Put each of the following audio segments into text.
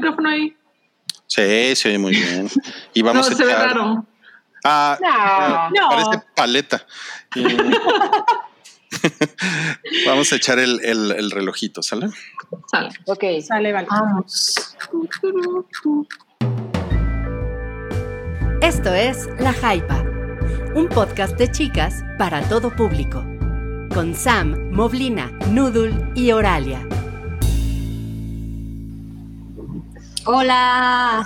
micrófono ahí? Sí, se oye muy bien. Y vamos no, a se ve echar. raro. Ah, No. parece paleta. Vamos a echar el, el- el relojito, ¿sale? Sale. Ok. Sale, vale. Vamos. Esto es La Jaipa, un podcast de chicas para todo público. Con Sam, Moblina, Noodle y Oralia. Hola.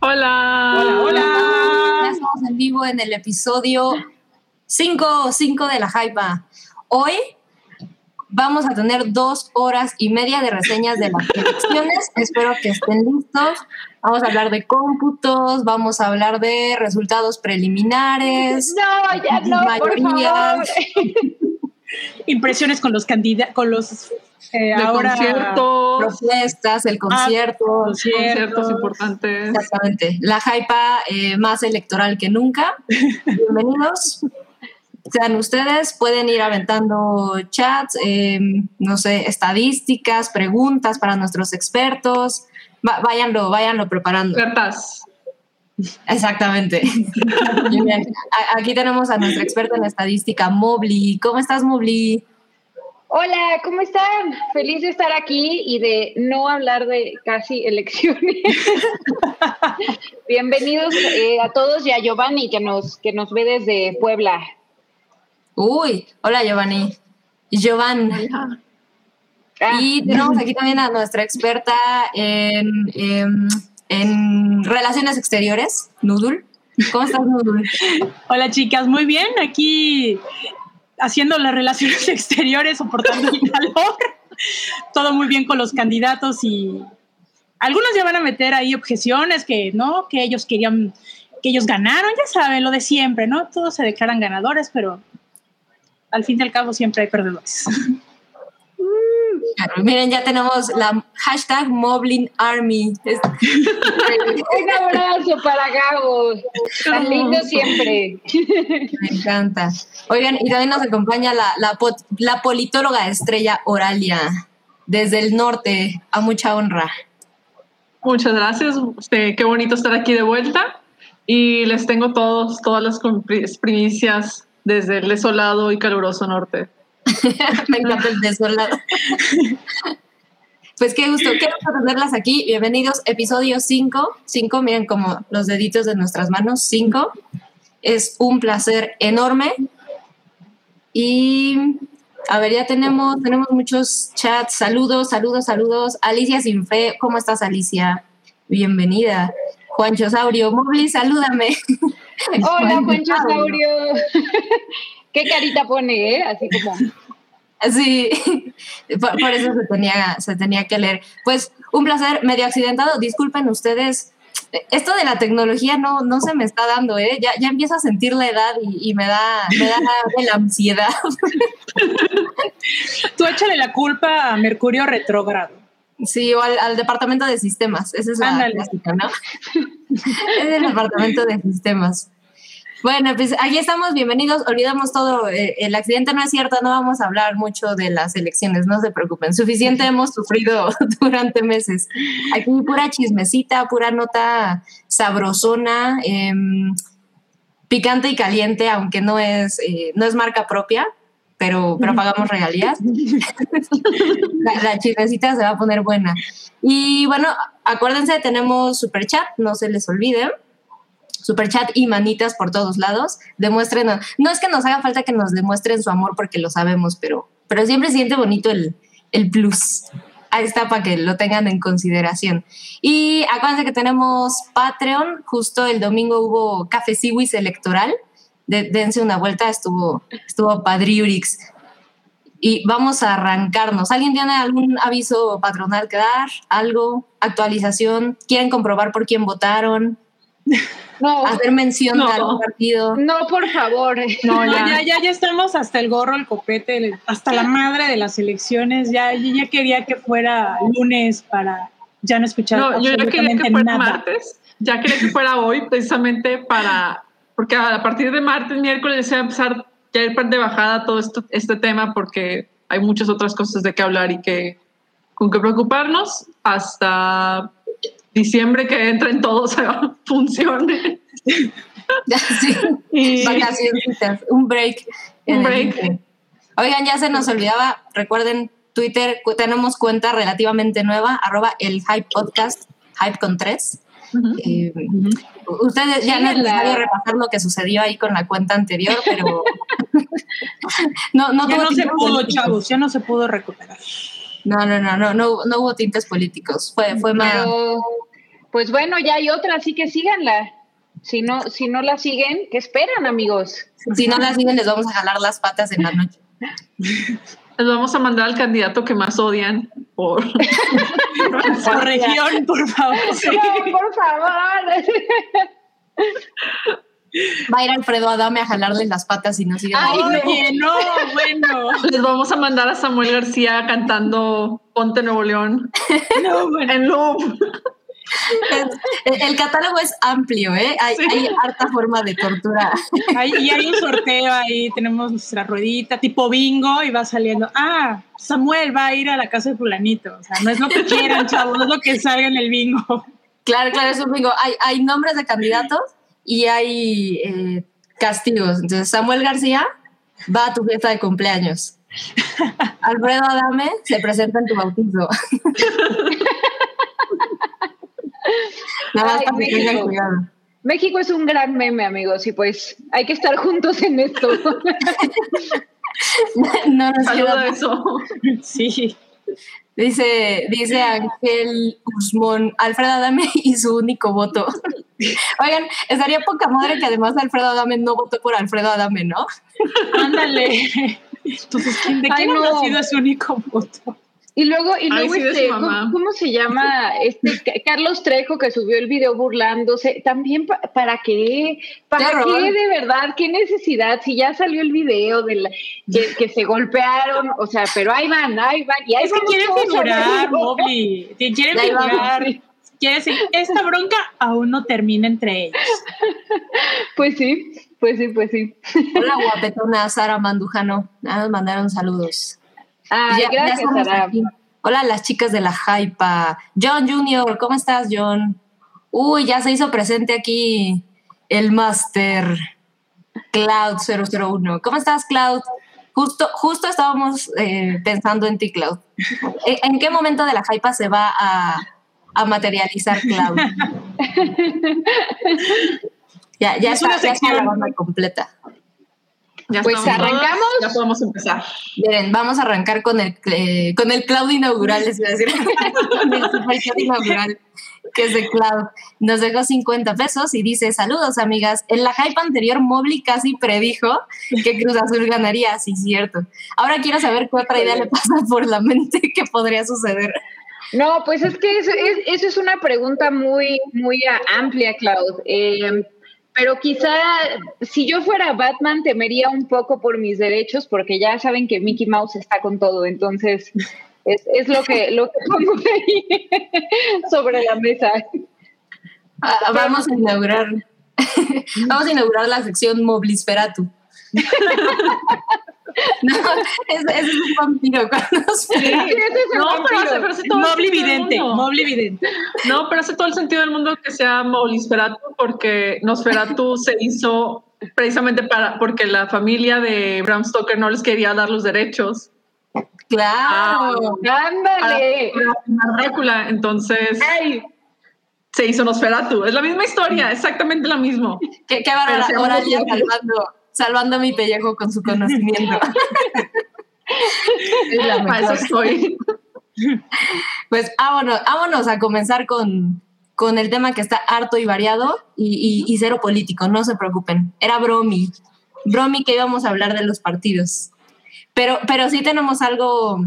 Hola. Hola, hola. Ya estamos en vivo en el episodio 5, 5 de la Hypa. Hoy vamos a tener dos horas y media de reseñas de las elecciones. Espero que estén listos. Vamos a hablar de cómputos, vamos a hablar de resultados preliminares. No, ya no, por Mayorías. favor. Impresiones con los candidatos, con los eh, ahora conciertos, propuestas, el concierto. conciertos importantes. Exactamente. La hypa eh, más electoral que nunca. Bienvenidos. Sean ustedes, pueden ir aventando chats, eh, no sé, estadísticas, preguntas para nuestros expertos. Va- váyanlo, váyanlo preparando. Expertas. Exactamente. Bien. Aquí tenemos a nuestra experta en estadística, Mobley. ¿Cómo estás, Mobley? Hola, ¿cómo están? Feliz de estar aquí y de no hablar de casi elecciones. Bienvenidos eh, a todos y a Giovanni que nos, que nos ve desde Puebla. Uy, hola, Giovanni. Giovanni. Ah, Y tenemos aquí también a nuestra experta en, em, en relaciones exteriores, Nudul. ¿Cómo estás, Nudul? Hola chicas, muy bien, aquí haciendo las relaciones exteriores, soportando el calor. Todo muy bien con los candidatos y algunos ya van a meter ahí objeciones que no, que ellos querían, que ellos ganaron, ya saben, lo de siempre, ¿no? Todos se declaran ganadores, pero al fin y al cabo siempre hay perdedores. Miren, ya tenemos la hashtag Moblin Army. Un abrazo para Gabo. Tan lindo siempre. me encanta. Oigan, y también nos acompaña la, la, pot- la politóloga estrella Oralia, desde el norte, a mucha honra. Muchas gracias. Este, qué bonito estar aquí de vuelta. Y les tengo todos, todas las primicias desde el desolado y caluroso norte. Me encanta el desolado. Pues qué gusto, qué gusto tenerlas aquí. Bienvenidos, episodio 5. 5, miren como los deditos de nuestras manos, 5. Es un placer enorme. Y a ver, ya tenemos, tenemos muchos chats. Saludos, saludos, saludos. Alicia Sinfe, ¿cómo estás, Alicia? Bienvenida. Juancho Saurio, Mobli, salúdame. Hola, Juancho Saurio. Qué carita pone, ¿eh? Así como. Sí, por, por eso se tenía, se tenía que leer. Pues un placer, medio accidentado. Disculpen ustedes, esto de la tecnología no, no se me está dando, ¿eh? Ya, ya empiezo a sentir la edad y, y me da, me da la ansiedad. Tú échale la culpa a Mercurio retrógrado. Sí, o al, al departamento de sistemas. Esa es la Ándale. clásica, ¿no? es el departamento de sistemas. Bueno, pues aquí estamos, bienvenidos. Olvidamos todo. eh, el accidente no es cierto, no vamos a hablar mucho de las elecciones, no se preocupen. Suficiente hemos sufrido durante meses. Aquí pura chismecita, pura nota sabrosona, em, picante y caliente, aunque no es, eh, no es marca propia, pero, pero pagamos regalías. la, la chismecita se va a poner buena. Y bueno, acuérdense, tenemos super chat, no se les olvide. Super chat y manitas por todos lados. Demuestren, no es que nos haga falta que nos demuestren su amor porque lo sabemos, pero, pero siempre siente bonito el, el plus. Ahí está para que lo tengan en consideración. Y acuérdense que tenemos Patreon. Justo el domingo hubo Café Siwis electoral. De- dense una vuelta, estuvo, estuvo Padriurix. Y vamos a arrancarnos. ¿Alguien tiene algún aviso patronal que dar? ¿Algo? ¿Actualización? ¿Quieren comprobar por quién votaron? No, ¿Hacer mención No. de algún partido? no, por favor. No, No, ya. ya, ya, ya estamos hasta el gorro, el copete, el- hasta la madre de las elecciones. Ya, yo ya quería que fuera lunes para ya no escuchar No, yo ya quería que fuera nada. martes. Ya quería que fuera hoy, precisamente para. Porque a partir de martes, miércoles, se va a empezar ya ir de bajada todo esto, este tema, porque hay muchas otras cosas de qué hablar y que con qué preocuparnos hasta diciembre que entren todos a funcione. Sí, Y- vacacioncitas, un break. en Un break. Oigan, ya se nos olvidaba, recuerden, Twitter, tenemos cuenta relativamente nueva, arroba el Hype Podcast, Hype con tres. Eh, Ustedes ya no es necesario repasar lo que sucedió ahí con la cuenta anterior, pero no, no ya tuvo no se tintes pudo, políticos. chavos, ya no se pudo recuperar. No, no, no, no, no, no hubo tintes políticos. Fue, fue más. Pues bueno, ya hay otra, así que síganla. Si no, si no la siguen, ¿qué esperan, amigos? Si no la siguen, les vamos a jalar las patas en la noche. Les vamos a mandar al candidato que más odian por Por región, por favor. No, por favor. Va a ir Alfredo Adame a jalarles las patas si no siguen. Ay, no. Oye, no, bueno. les vamos a mandar a Samuel García cantando Ponte Nuevo León No, bueno. en loop. Es- el, el catálogo es amplio, ¿eh? Hay, Sí. hay harta forma de tortura. Hay- y hay un sorteo ahí, tenemos nuestra ruedita tipo bingo y va saliendo, ah, Samuel va a ir a la casa de fulanito. O sea, no es lo que quieran, chavos, no es lo que salga en el bingo. Claro, claro, es un bingo. Hay, hay nombres de candidatos y hay eh, castigos. Entonces, Samuel García va a tu fiesta de cumpleaños. Alfredo Adame se presenta en tu bautizo. Nada más Ay, para que tengan México. cuidado. México es un gran meme, amigos, y pues hay que estar juntos en esto. No nos queda. eso. Sí. Dice, dice Ángel Guzmán, Alfredo Adame y su único voto. Oigan, estaría poca madre que además Alfredo Adame no votó por Alfredo Adame, ¿no? Ándale. Entonces, ¿quién- ¿de Ay, quién no. habrá sido su único voto? Y luego, y Ay, luego sí, este. ¿cómo, cómo se llama? Este Ca- Carlos Trejo que subió el video burlándose. También, pa- ¿para qué? ¿Para Qué de verdad? ¿Qué necesidad? Si ya salió el video de la- que, que se golpearon, o sea, pero ahí van, ahí van. Y ahí Es que quieren figurar. Mobley. Que Quieren figurar. Quiere decir, esta bronca aún no termina entre ellos. Pues sí, pues sí, pues sí. Hola, guapetona Sara Mandujano. Nada, nos mandaron saludos. Ay, Ya- ya gracias, estamos Sara. aquí. Hola, las chicas de la Hypa. John Junior, ¿cómo estás, John? Uy, ya se hizo presente aquí el Master Cloud 001. ¿Cómo estás, Cloud? Justo, justo estábamos eh, pensando en ti, Cloud. ¿En, en qué momento de la Hypa se va a, a materializar Cloud? ya, ya Es una ya está la sección. banda completa. Ya Pues, estamos ¿arrancamos? Ya podemos empezar. Miren, vamos a arrancar con el, eh, con el cloud inaugural, les a decir. con el cloud inaugural, que es de cloud. Nos dejó 50 pesos y dice, saludos amigas. En la hype anterior, Mobley casi predijo que Cruz Azul ganaría, sí, cierto. Ahora quiero saber qué otra idea le pasa por la mente que podría suceder. No, pues es que eso es, eso es una pregunta muy, muy amplia, Cloud. Eh, pero quizá si yo fuera Batman temería un poco por mis derechos, porque ya saben que Mickey Mouse está con todo, entonces es, es lo que lo que pongo ahí sobre la mesa. Ah, vamos a inaugurar, vamos a inaugurar la sección Moblisferatu. no, ese, ese es un vampiro cuando se- Sí, ese es el No, pero hace, vampiro. pero hace todo. No, pero hace todo el sentido del mundo que sea Molisferatu porque Nosferatu se hizo precisamente para porque la familia de Bram Stoker no les quería dar los derechos Claro. para, Ándale. Drácula, entonces Ay, se hizo Nosferatu. Es la misma historia, exactamente lo mismo. Qué, qué ahora ya locos. Salvando, mi pellejo con su conocimiento. Es la Para eso estoy. Pues vámonos, vámonos a comenzar con, con el tema que está harto y variado y, y- y cero político, no se preocupen. Era bromi, bromi que íbamos a hablar de los partidos. Pero, pero sí tenemos algo,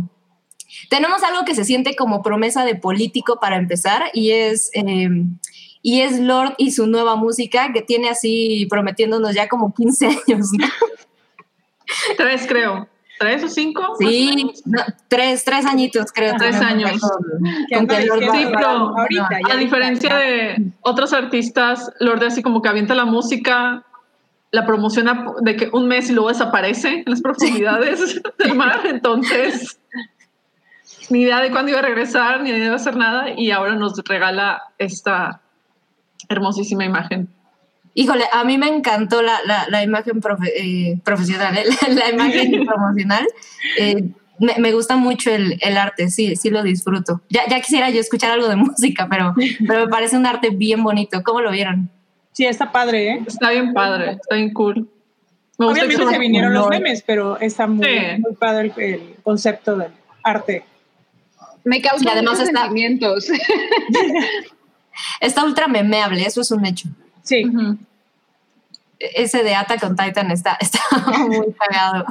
tenemos algo que se siente como promesa de político para empezar y es, eh, y es Lord y su nueva música que tiene así prometiéndonos ya como 15 años, ¿no? Tres, creo. ¿Tres o cinco? o Sí, no, tres, tres añitos creo. Tres años. con- con Lord Sí, pero ahorita, A diferencia ya. de otros artistas, Lorde así como que avienta la música, la promociona de que un mes y luego desaparece en las profundidades del mar. Entonces, ni idea de cuándo iba a regresar, ni idea de hacer nada, y ahora nos regala esta hermosísima imagen. Híjole, a mí me encantó la, la, la imagen profe- eh, profesional, ¿eh? la, la imagen promocional. Eh, me, me gusta mucho el, el arte, sí, sí lo disfruto. Ya, ya quisiera yo escuchar algo de música, pero, pero me parece un arte bien bonito. ¿Cómo lo vieron? Sí, está padre, ¿eh? Está bien padre, está bien cool. Me Obviamente se vinieron los memes, pero está muy, Sí. muy padre el, el concepto del arte. Me causa Y además muchos está- sentimientos. Está ultra memeable, eso es un hecho. Sí. Ujú. Ese de Ata con Titan está, está muy cagado.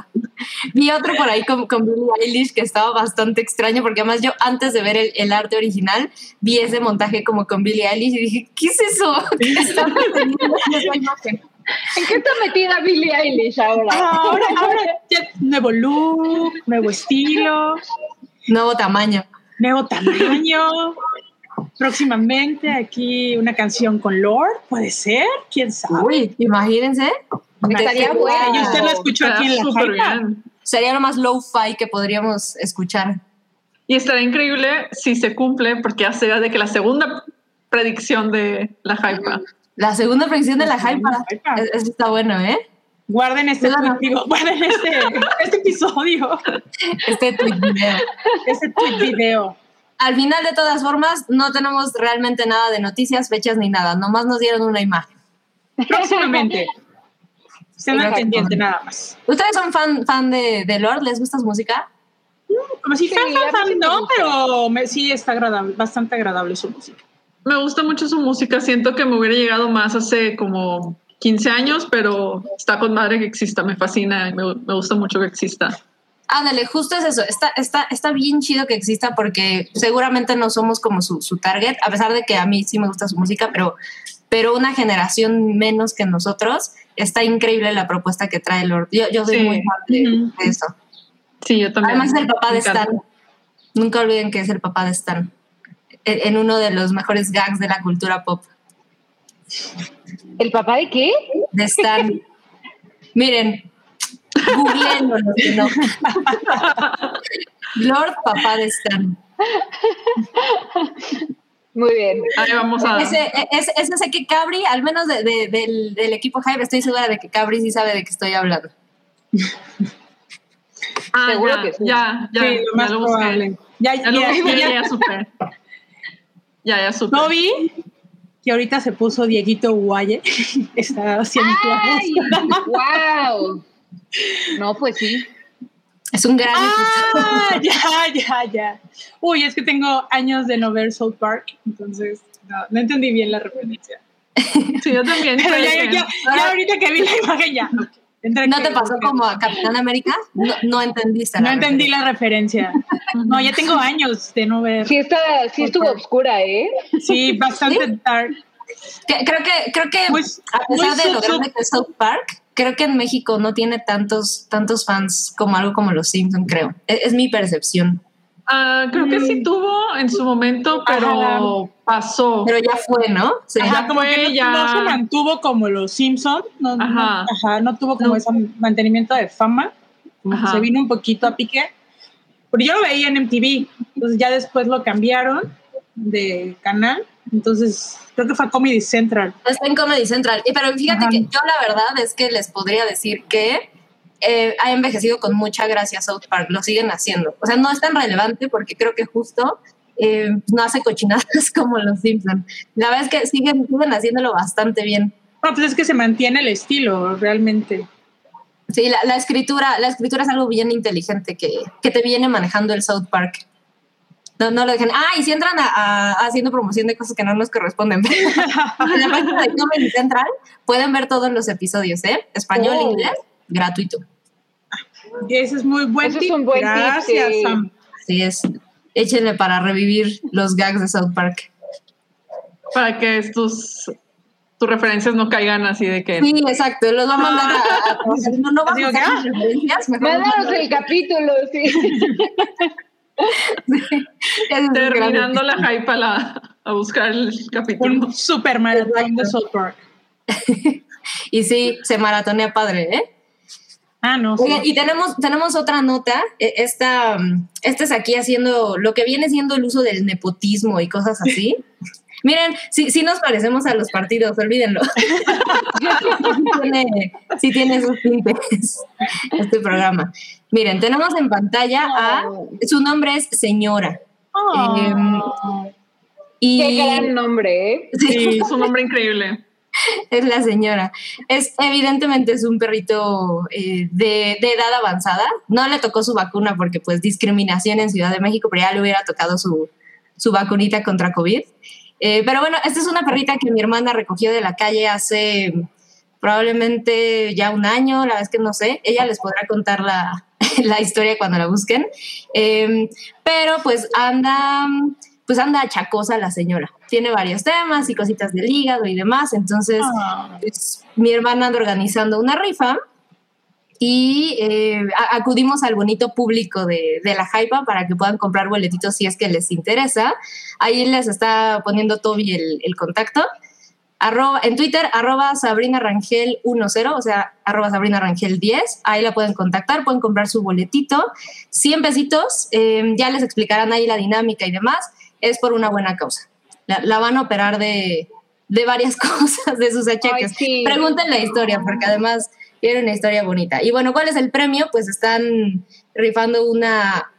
Vi otro por ahí con, con Billie Eilish que estaba bastante extraño, porque además yo antes de ver el, el arte original vi ese montaje como con Billie Eilish y dije, ¿qué es eso? ¿Qué está esa imagen? ¿En qué está metida Billie Eilish ahora? Ahora, ahora ya nuevo look, nuevo estilo, Nuevo tamaño. nuevo tamaño. Próximamente aquí una canción con Lord, puede ser, quién sabe. Uy, imagínense. Estaría bueno. Y usted la escuchó Está aquí en la súper Hypa. bien. Sería lo más low-fi que podríamos escuchar. Y estará increíble si se cumple, porque ya será de que la segunda predicción de la hypa. La segunda predicción de la hypa. Hypa. Es- Eso está bueno, ¿eh? Guarden este, Claro. tweet, digo, guarden este, este episodio, Este tweet video. este tweet video. Al final, de todas formas, no tenemos realmente nada de noticias, fechas ni nada. Nomás nos dieron una imagen. Próximamente. Al Exacto. pendiente nada más. ¿Ustedes son fan, fan de, de Lord? ¿Les gusta su música? Como si Sí, fan, a mí fan, fan, sí me no, gusta. pero me- sí está agradable, bastante agradable su música. Me gusta mucho su música, siento que me hubiera llegado más hace como 15 años, pero está con madre que exista, me fascina, y me, me gusta mucho que exista. Ándale, justo es eso. Está, está, está bien chido que exista porque seguramente no somos como su, su target, a pesar de que a mí sí me gusta su música, pero, pero una generación menos que nosotros. Está increíble la propuesta que trae Lord. Yo, yo soy Sí. muy fan de, eso. Sí, yo también. Además es el papá de. Stan. Nunca olviden que es el papá de Stan. En, en uno de los mejores gags de la cultura pop. ¿El papá de qué? De Stan. Miren, googleenlo, no. Lord, papá de Stan. Muy bien. Ahí vamos a... Ese, ese, ese sé que Cabri, al menos de- de- del, del equipo Hype, estoy segura de que Cabri sí sabe de qué estoy hablando. Ah, Seguro ya, que sí. ya, ya, sí, lo ya más lo busqué. probable. Ya, Ya lo ya- busqué, ya- ya, supe. Ya, ya supe. no vi que ahorita se puso Dieguito Guaye. Está haciendo ¡Ay! ¡Wow! No, pues sí. Es un gran Ah, ya, ya, ya. Uy, es que tengo años de no ver South Park, entonces no, no entendí bien la referencia. Sí, yo también. Pero ya, que- ya, ya ahorita que vi la imagen ya. ¿No te pasó como a Capitán América? No, no entendiste. No la entendí referencia. la referencia. No, ya tengo años de no ver. Sí, está, sí estuvo obscura, ¿eh? Sí, bastante dark. Que- Creo que, creo que Muy- a pesar muy de lo grande que es South Park, creo que en México no tiene tantos, tantos fans como algo como los Simpsons, creo. Es, es mi percepción. Ah, creo que sí tuvo en su momento, pero pasó. Pero ya fue, ¿no? Sí. Ajá, Ya como fue, que no, ya. no se mantuvo como los Simpsons. No, no- Ajá. ajá, no tuvo como No. ese mantenimiento de fama. Como que Ajá. se vino un poquito a pique. Pero yo lo veía en MTV. Entonces ya después lo cambiaron de canal. Entonces creo que fue Comedy Central. Está en Comedy Central. Y, pero fíjate Ajá. que yo la verdad es que les podría decir que eh, ha envejecido con mucha gracia South Park. Lo siguen haciendo. O sea, no es tan relevante porque creo que justo eh, no hace cochinadas como los Simpsons. La verdad es que siguen, siguen haciéndolo bastante bien. No, pues es que se mantiene el estilo realmente. Sí, la, la escritura, la escritura es algo bien inteligente que, que te viene manejando el South Park. No, no lo dejen. Ah, y si entran a, a- haciendo promoción de cosas que no nos corresponden. en la página de Comedy Central pueden ver todos los episodios, ¿eh? Español, Oh. inglés, gratuito. Y ese es muy buen Ese es un buen tip, Gracias, sí. Sam. Así es. Échenle para revivir los gags de South Park. Para que tus, tus referencias no caigan así de que... Sí, exacto. Los va a mandar a. a- a- no, no vamos a hacer ¿qué? referencias. mejor mándanos- el capítulo, sí. Terminando la hype a, la, a buscar el capítulo. Un super maratón de South Park. Y sí, se maratonea padre, ¿eh? Ah, no. sí. Oigan, y tenemos, tenemos otra nota. E- Esta, esta es aquí haciendo lo que viene siendo el uso del nepotismo y cosas así. Miren, sí, sí nos parecemos a los partidos, olvídenlo. sí, tiene, sí tiene esos tintes este programa. Miren, tenemos en pantalla a, su nombre es Señora. Ah. Y Qué gran nombre, ¿eh? Sí, es un nombre increíble. es la señora. Es evidentemente es un perrito eh, de, de edad avanzada. No le tocó su vacuna porque pues discriminación en Ciudad de México, pero ya le hubiera tocado su, su vacunita contra COVID. Eh, pero bueno, esta es una perrita que mi hermana recogió de la calle hace probablemente ya un año, la verdad es que no sé. Ella les podrá contar la, la historia cuando la busquen. Eh, pero pues anda, pues anda achacosa la señora. Tiene varios temas y cositas del hígado y demás. Entonces, Ah. pues, mi hermana anda organizando una rifa y eh, acudimos al bonito público de, de la Jaipa para que puedan comprar boletitos si es que les interesa. Ahí les está poniendo Toby el, el contacto. Arroba, en Twitter, arroba Sabrina Rangel 10, o sea, arroba Sabrina Rangel 10. Ahí la pueden contactar, pueden comprar su boletito. 100 pesitos, eh, ya les explicarán ahí la dinámica y demás. Es por una buena causa. La, la van a operar de, de varias cosas, de sus achaques. Ay, sí. Pregunten la historia, porque además tiene una historia bonita. Y bueno, ¿cuál es el premio? Pues están rifando una.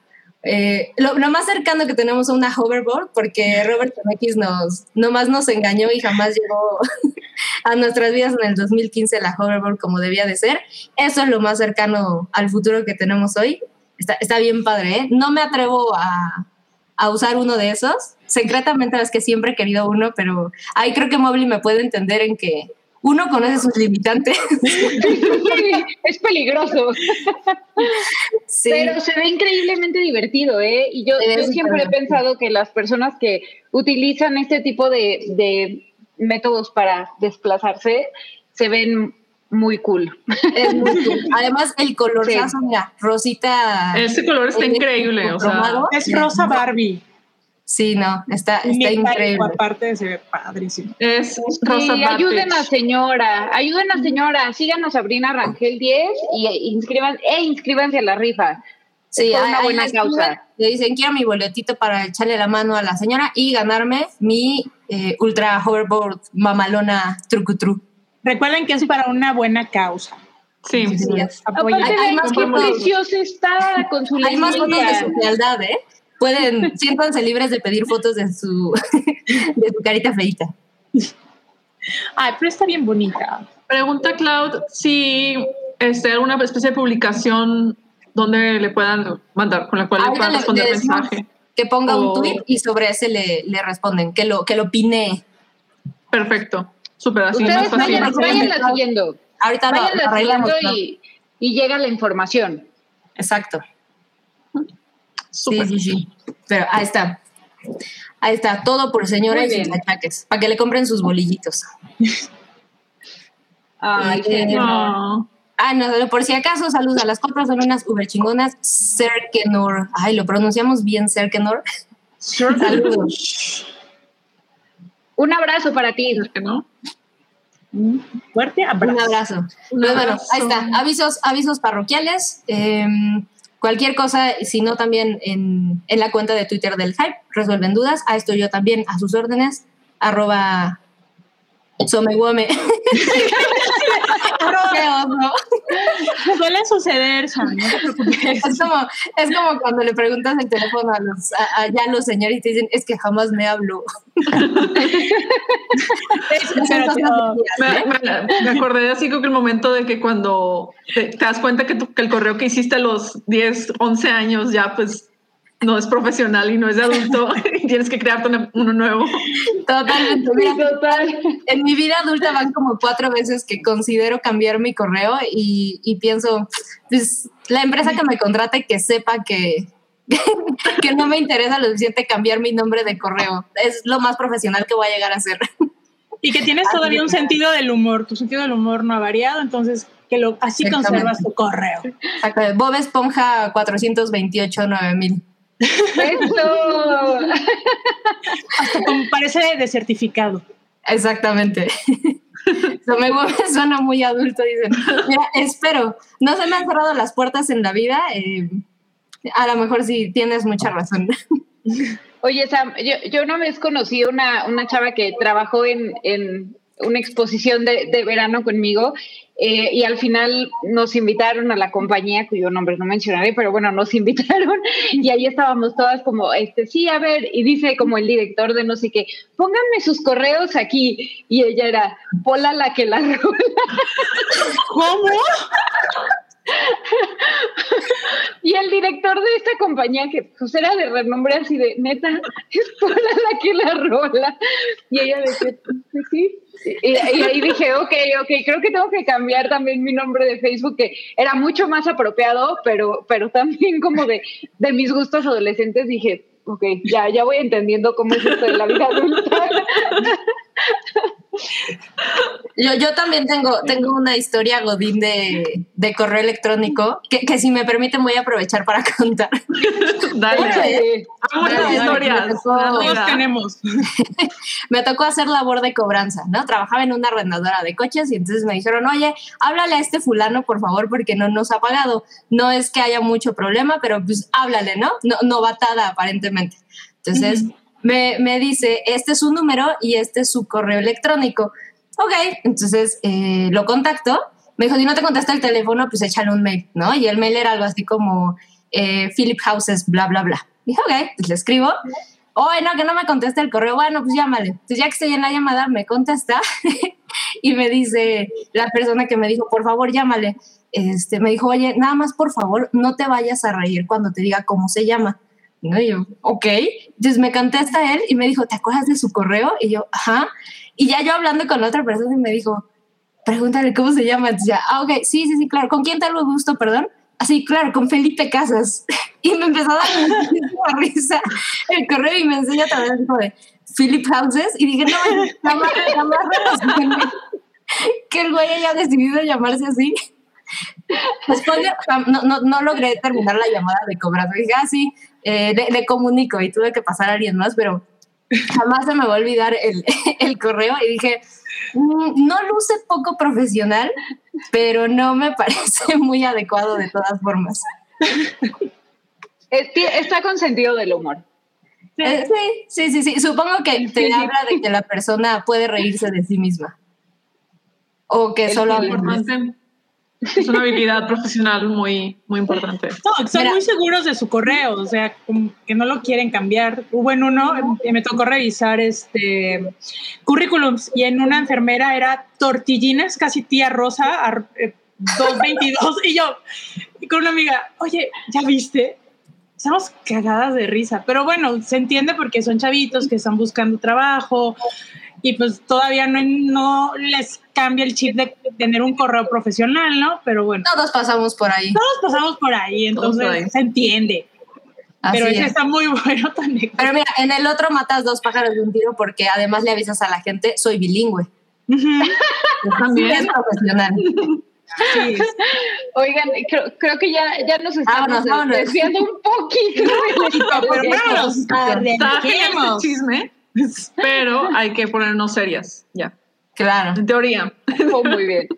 eh, lo, lo más cercano que tenemos a una hoverboard, porque Robert X nos nomás nos engañó y jamás llegó a nuestras vidas en el 2015 la hoverboard como debía de ser. Eso es lo más cercano al futuro que tenemos hoy. Está, está bien padre, ¿eh? No me atrevo a, a usar uno de esos. Secretamente es que siempre he querido uno, pero ahí creo que Mobley me puede entender en que uno conoce sus limitantes. es peligroso. Sí. Pero se ve increíblemente divertido, ¿eh? Y yo, siempre he pensado que las personas que utilizan este tipo de, de métodos para desplazarse se ven muy cool. Es muy cool. Además, el colorzazo, mira, rosita. Ese color está eh, increíble, o sea. Es Rosa Barbie. Sí, no, está, está increíble. Aparte se ve padrísimo. es Rosa Sí, ayuden a señora, ayuden a señora, sigan a Sabrina Rangel 10 y e inscriban, e inscríbanse a la rifa. Sí, por una buena causa. Le dicen, quiero mi boletito para echarle la mano a la señora y ganarme mi eh, ultra hoverboard mamalona trucutru. Recuerden que es para una buena causa. Sí, Sí, es. Apoyen. Aparte, Hay ven más qué preciosa está con su Hay más fotos de su fealdad, ¿eh? Pueden, siéntanse libres de pedir fotos de su, de su carita feita. Ay, pero está bien bonita. Pregunta Cloud si este, alguna especie de publicación donde le puedan mandar, con la cual le puedan responder le mensaje. Que ponga O- un tweet y sobre ese le, le responden, que lo, que lo pinee. Perfecto, súper así, más Ustedes fácil. vayan, váyanla siguiendo, Ahorita lo, váyanla lo arreglamos. siguiendo ¿no? y, y llega la información. Exacto. Sí, Súper. sí, sí. Pero ahí está. Ahí está, todo por señora y sus para que le compren sus bolillitos. Ay, Eh, qué No. Ah, no, pero por si acaso, saludos a las cuatro son unas uber chingonas. Serkenor. Ay, lo pronunciamos bien, Serkenor. Saludos. Un abrazo para ti. ¿Es que no? Fuerte abrazo. Un abrazo. Un Pues bueno, ahí está. Avisos, avisos parroquiales. Em, cualquier cosa, si no también en, la cuenta de Twitter del Hype, resuelven dudas. A esto yo también a sus órdenes. Arroba oso. Suele suceder, Sam, no te preocupes. Es como, es como cuando le preguntas el teléfono a los, a, a ya los señores y te dicen, es que jamás me hablo. Pero, pero, Me, me- me acordé así como que el momento de que cuando te, te das cuenta que, tu- que el correo que hiciste a los 10, 11 años ya pues no es profesional y no es de adulto y tienes que crearte una- uno nuevo. Totalmente. Mira, Total. en mi vida adulta van como cuatro veces que considero cambiar mi correo y, y pienso, pues la empresa que me contrate que sepa que, que no me interesa lo suficiente cambiar mi nombre de correo. Es lo más profesional que voy a llegar a ser. y que tienes todavía un sentido del humor. Tu sentido del humor no ha variado, entonces que lo, así conservas tu correo. Bob Esponja 428 9000. Eso. Hasta como parece de certificado. Exactamente. me, me suena muy adulto, dicen. Mira, espero, no se me han cerrado las puertas en la vida. eh, a lo mejor sí tienes mucha razón. Oye, Sam, yo, yo una vez conocí una, una chava que trabajó en, en una exposición de, de verano conmigo eh, y al final nos invitaron a la compañía, cuyo nombre no mencionaré, pero bueno, nos invitaron y ahí estábamos todas como, este, sí, a ver, y dice como el director de no sé qué, pónganme sus correos aquí. Y ella era, Pola la que la rola. ¿Cómo? Y el director de esta compañía, que pues era de renombre así de, neta, es Pola la que la rola. Y ella decía, "Pues sí. Y, y ahí dije, ok, ok, creo que tengo que cambiar también mi nombre de Facebook, que era mucho más apropiado, pero, pero también como de, de mis gustos adolescentes, dije, ok, ya, ya voy entendiendo cómo es esto de la vida adulta. Yo, yo también tengo, tengo una historia godín de, de correo electrónico que, que si me permiten voy a aprovechar para contar. Dale. Dale, historias. Todos tenemos. me tocó hacer labor de cobranza, ¿no? Trabajaba en una arrendadora de coches y entonces me dijeron, oye, háblale a este fulano, por favor, porque no nos ha pagado. No es que haya mucho problema, pero pues háblale, ¿no? No, novatada aparentemente. Entonces me, me dice, este es su número y este es su correo electrónico. Ok, entonces eh, lo contacto. Me dijo, si no te contesta el teléfono, pues échale un mail, ¿no? Y el mail era algo así como eh, Philip Houses, bla, bla, bla. Dije, ok, pues le escribo. Oye, no, que no me contesta el correo. Bueno, pues llámale. Entonces, ya que estoy en la llamada, me contesta y me dice la persona que me dijo, por favor, llámale. Este, me dijo, oye, nada más, por favor, no te vayas a reír cuando te diga cómo se llama. ¿No? Y yo, ok. Entonces me contesta él y me dijo, ¿te acuerdas de su correo? Y yo, ajá. Y ya yo hablando con otra persona y me dijo, pregúntale cómo se llama. Entonces ya, ah, ok, sí, sí, sí, claro. ¿Con quién te lo gusto, perdón? Así, claro, con Felipe Casas. Y me empezó a dar muchísima risa el correo y me enseña también tipo de Philip Houses. Y dije, no, jamás, jamás relacioné que el güey haya decidido llamarse así. Después de- no, no, no logré terminar la llamada de cobranza. Dije, ah, sí, eh, le, le comunico y tuve que pasar a alguien más, pero jamás se me va a olvidar el, el correo y dije, "Mm, no luce poco profesional, pero no me parece muy adecuado de todas formas. es- está con sentido del humor. Eh, sí, sí, sí, sí. Supongo que te habla de que la persona puede reírse de sí misma. O que El solo habla. Es una habilidad profesional muy, muy importante. No, son Mira. muy seguros de su correo, o sea, que no lo quieren cambiar. Hubo en uno, eh, me tocó revisar este currículums y en una enfermera era tortillines, casi tía Rosa, ar- eh, 222, y yo, y con una amiga, oye, ¿ya viste? Estamos cagadas de risa, pero bueno, se entiende porque son chavitos que están buscando trabajo y pues todavía no, no les cambia el chip de tener un correo profesional, ¿no? Pero bueno Todos pasamos por ahí. todos pasamos por ahí, entonces por ahí. se entiende. Así pero ese es. está muy bueno también. Pero mira, en el otro matas dos pájaros de un tiro porque además le avisas a la gente, soy bilingüe. También. Es profesional. Sí, Oigan, creo, creo que ya, ya nos estamos desviando un poquito. pero vámonos, arranquemos. este chisme, pero hay que ponernos serias, ya. Claro. En teoría. Oh, muy bien.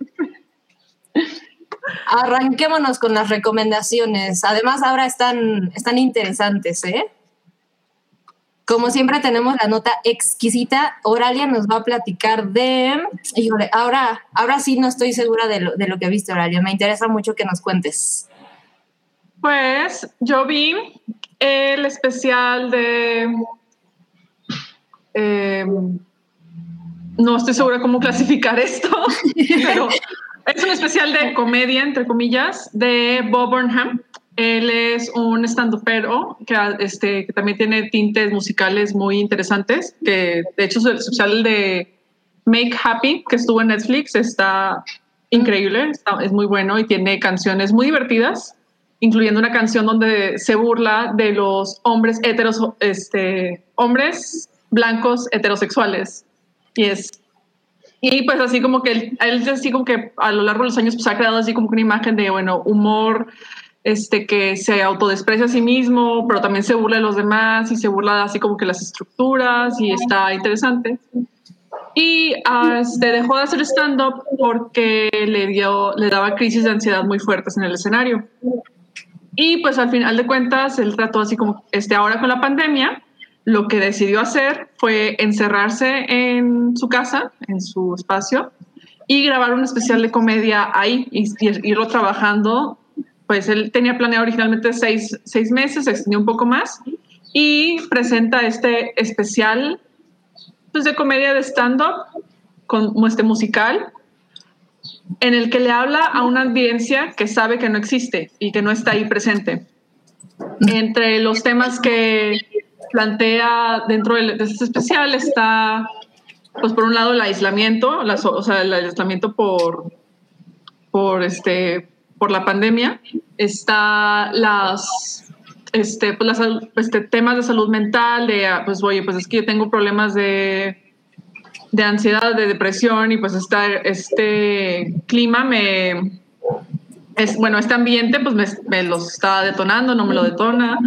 Arranquémonos con las recomendaciones. Además, ahora están, están interesantes, ¿eh? Como siempre tenemos la nota exquisita. Oralia nos va a platicar de... Híjole, ahora, ahora sí no estoy segura de lo, de lo que viste, Oralia. Me interesa mucho que nos cuentes. Pues yo vi el especial de... eh, no estoy segura cómo clasificar esto, pero es un especial de comedia, entre comillas, de Bob Burnham. Él es un estandupero que, este, que también tiene tintes musicales muy interesantes, que de hecho el especial de Make Happy, que estuvo en Netflix, está increíble, está- es muy bueno y tiene canciones muy divertidas incluyendo una canción donde se burla de los hombres heteros, este, hombres blancos heterosexuales. Y es, y pues así como que él, él así como que a lo largo de los años pues ha creado así como que una imagen de, bueno, humor, este, que se autodesprecia a sí mismo, pero también se burla de los demás y se burla así como que las estructuras y está interesante. y ah, este, dejó de hacer stand-up porque le, dio, le daba crisis de ansiedad muy fuertes en el escenario. Y pues al final de cuentas, él trató así como, este, ahora con la pandemia, lo que decidió hacer fue encerrarse en su casa, en su espacio, y grabar un especial de comedia ahí y, y irlo trabajando. Pues él tenía planeado originalmente seis, seis meses, se extendió un poco más y presenta este especial pues, de comedia de stand-up como este musical en el que le habla a una audiencia que sabe que no existe y que no está ahí presente. Entre los temas que plantea dentro de este especial está, pues por un lado, el aislamiento, o sea, el aislamiento por, por, este, por la pandemia. Está las, este, pues las, este, temas de salud mental, de, ah, pues oye, pues es que yo tengo problemas de, de ansiedad, de depresión y pues esta, este clima me, es, bueno, este ambiente pues me, me, los está detonando, no me lo detona.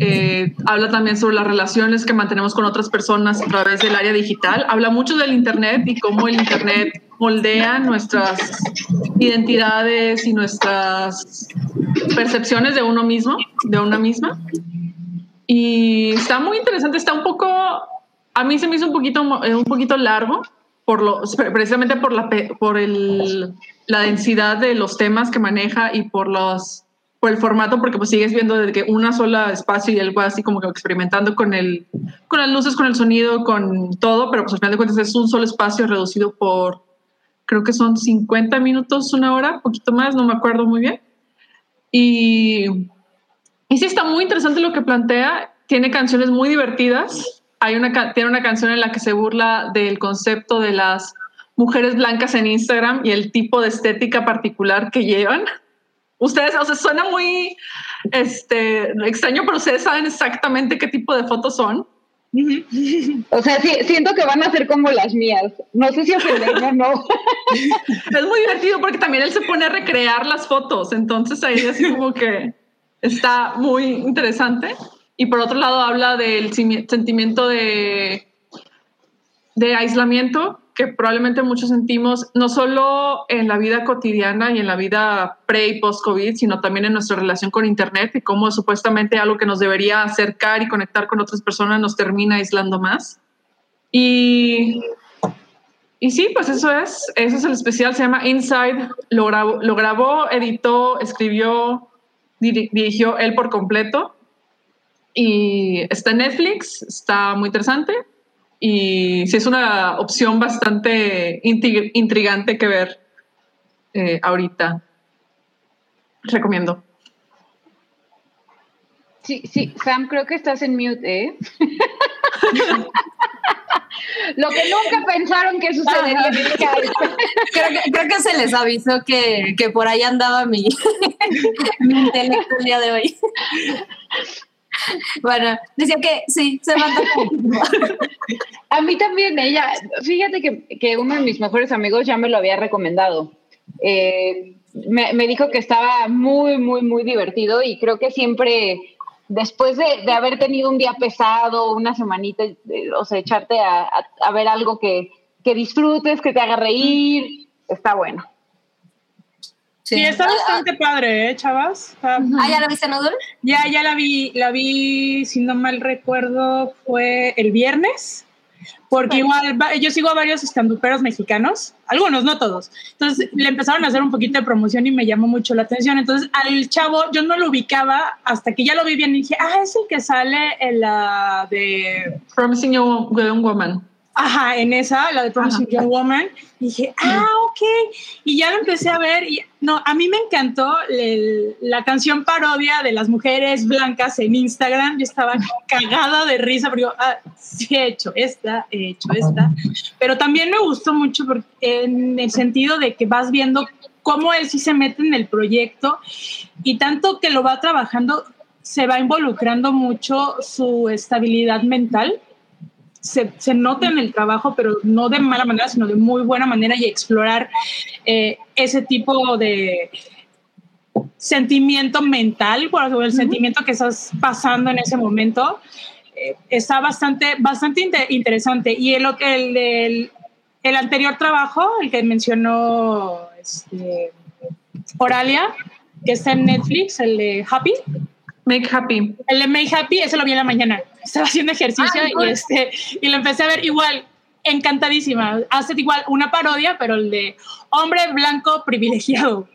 Eh, habla también sobre las relaciones que mantenemos con otras personas a través del área digital. Habla mucho del Internet y cómo el Internet moldea nuestras identidades y nuestras percepciones de uno mismo, de una misma. Y está muy interesante, está un poco, a mí se me hizo un poquito, un poquito largo, precisamente por, la, por el, la densidad de los temas que maneja y por los por el formato, porque pues sigues viendo de que una sola espacio y va así como que experimentando con el, con las luces, con el sonido, con todo, pero pues al final de cuentas es un solo espacio reducido por, creo que son 50 minutos, una hora, poquito más, no me acuerdo muy bien. Y, y sí está muy interesante lo que plantea, tiene canciones muy divertidas, hay una, tiene una canción en la que se burla del concepto de las mujeres blancas en Instagram y el tipo de estética particular que llevan. Ustedes, o sea, suena muy este, extraño, pero ustedes saben exactamente qué tipo de fotos son. O sea, sí, siento que van a ser como las mías. No sé si ofenderme o no. Es muy divertido porque también él se pone a recrear las fotos. Entonces ahí así como que está muy interesante. Y por otro lado habla del sentimiento de, de aislamiento que probablemente muchos sentimos, no solo en la vida cotidiana y en la vida pre y post-COVID, sino también en nuestra relación con Internet y cómo supuestamente algo que nos debería acercar y conectar con otras personas nos termina aislando más. Y, y sí, pues eso es, eso es el especial, se llama Inside, lo grabó, lo grabó editó, escribió, dirigió él por completo y está en Netflix, está muy interesante y sí es una opción bastante intrigante que ver eh, ahorita. Recomiendo. Sí, sí, Sam, creo que estás en mute, ¿eh? Lo que nunca pensaron que sucedería. creo, que, creo que se les avisó que, que por ahí andaba mi, mi intelecto el día de hoy. Bueno, decía que sí, se manda. A mí también, ella, fíjate que, que, uno de mis mejores amigos ya me lo había recomendado. Eh, me, me, dijo que estaba muy, muy, muy divertido y creo que siempre, después de, de haber tenido un día pesado, una semanita, eh, o sea, echarte a, a, a ver algo que, que disfrutes, que te haga reír, está bueno. Sí, está bastante padre, ¿eh, chavas? Ah, ¿ya la viste, Nodul? Ya, ya la vi, la vi, si no mal recuerdo, fue el viernes, porque igual yo sigo a varios estanduperos mexicanos, algunos, no todos. Entonces le empezaron a hacer un poquito de promoción y me llamó mucho la atención. Entonces al chavo yo no lo ubicaba hasta que ya lo vi bien y dije, ah, es el que sale en la de Promising Young Woman. Ajá, en esa, la de Promising Young Woman, dije, ah, ok. Y ya lo empecé a ver. Y no, a mí me encantó el, la canción parodia de las mujeres blancas en Instagram. Yo estaba cagada de risa, porque ah, sí he hecho esta, he hecho esta. Pero también me gustó mucho porque, en el sentido de que vas viendo cómo él sí se mete en el proyecto y tanto que lo va trabajando, se va involucrando mucho su estabilidad mental se, se, nota en el trabajo, pero no de mala manera, sino de muy buena manera y explorar eh, ese tipo de sentimiento mental, por el uh -huh. sentimiento que estás pasando en ese momento, eh, está bastante, bastante inter interesante. Y el, el, el, el anterior trabajo, el que mencionó este, Oralia, que está en Netflix, el de Happy. Make Happy. El de Make Happy, ese lo vi en la mañana. Estaba haciendo ejercicio Ah, y, este, y lo empecé a ver igual, encantadísima. Hace igual una parodia, pero el de hombre blanco privilegiado.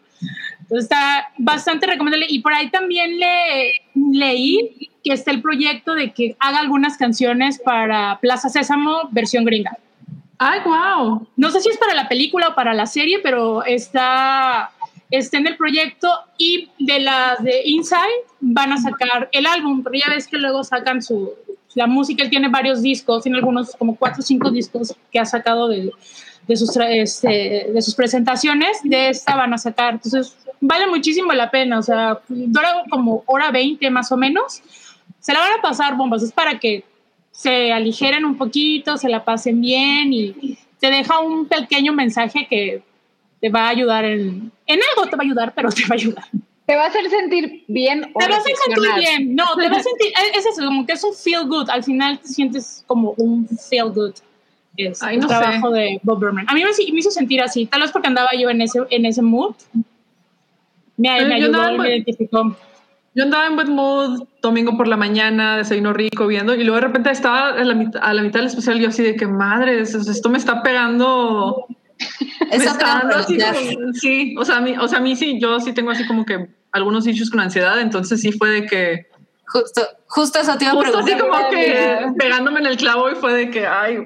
Entonces está bastante recomendable. Y por ahí también le, leí que está el proyecto de que haga algunas canciones para Plaza Sésamo versión gringa. Ay, wow. No sé si es para la película o para la serie, pero está, está en el proyecto y de las de Inside van a sacar el álbum, pero ya ves que luego sacan su, la música, él tiene varios discos, tiene algunos como cuatro o cinco discos que ha sacado de, de sus, este, de sus presentaciones, de esta van a sacar, entonces vale muchísimo la pena, o sea, dura como hora 20 más o menos, se la van a pasar bombas, es para que se aligeren un poquito, se la pasen bien y te deja un pequeño mensaje que te va a ayudar en, en algo, te va a ayudar, pero te va a ayudar. ¿Te va a hacer sentir bien Te vas a sentir reflexionar? bien, no, te vas a sentir, es eso, como que es un feel good, al final te sientes como un feel good. Es Ay, el no trabajo sé. de Bob Berman. A mí me, me hizo sentir así, tal vez porque andaba yo en ese, en ese mood. Me, me yo ayudó, andaba- me identificó. Yo andaba en buen mood domingo por la mañana, desayuno rico, viendo, y luego de repente estaba a la, a la mitad del especial yo así de que madres, esto me está pegando. Preguntar. como- sí, o sea, a mí, o sea, a mí sí, yo sí tengo así como que algunos issues con ansiedad, entonces sí fue de que, Justo, justo eso te iba a justo así preguntar. como que pegándome en el clavo y fue de que, ay,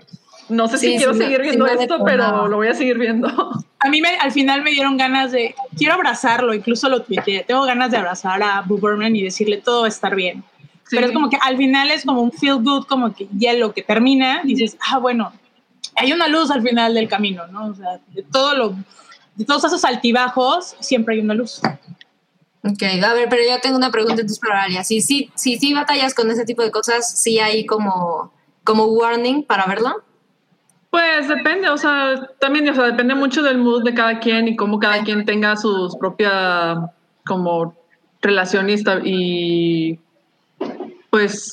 no sé Sí, si quiero sí seguir sí viendo me esto, pero lo voy a seguir viendo. A mí me, al final me dieron ganas de, quiero abrazarlo, incluso lo tuiteé, tengo ganas de abrazar a Bob Berman y decirle todo va a estar bien. Sí. Pero es como que al final es como un feel good, como que ya lo que termina, dices, ah, bueno, hay una luz al final del camino, ¿no? O sea, de todo lo, de todos esos altibajos, siempre hay una luz. Ok, a ver, pero yo tengo una pregunta entonces para Aralia. Si sí si, si, batallas con ese tipo de cosas, sí hay como, como warning para verlo. Pues depende, o sea, también, o sea, depende mucho del mood de cada quien y cómo cada quien tenga sus propia como relación y, y pues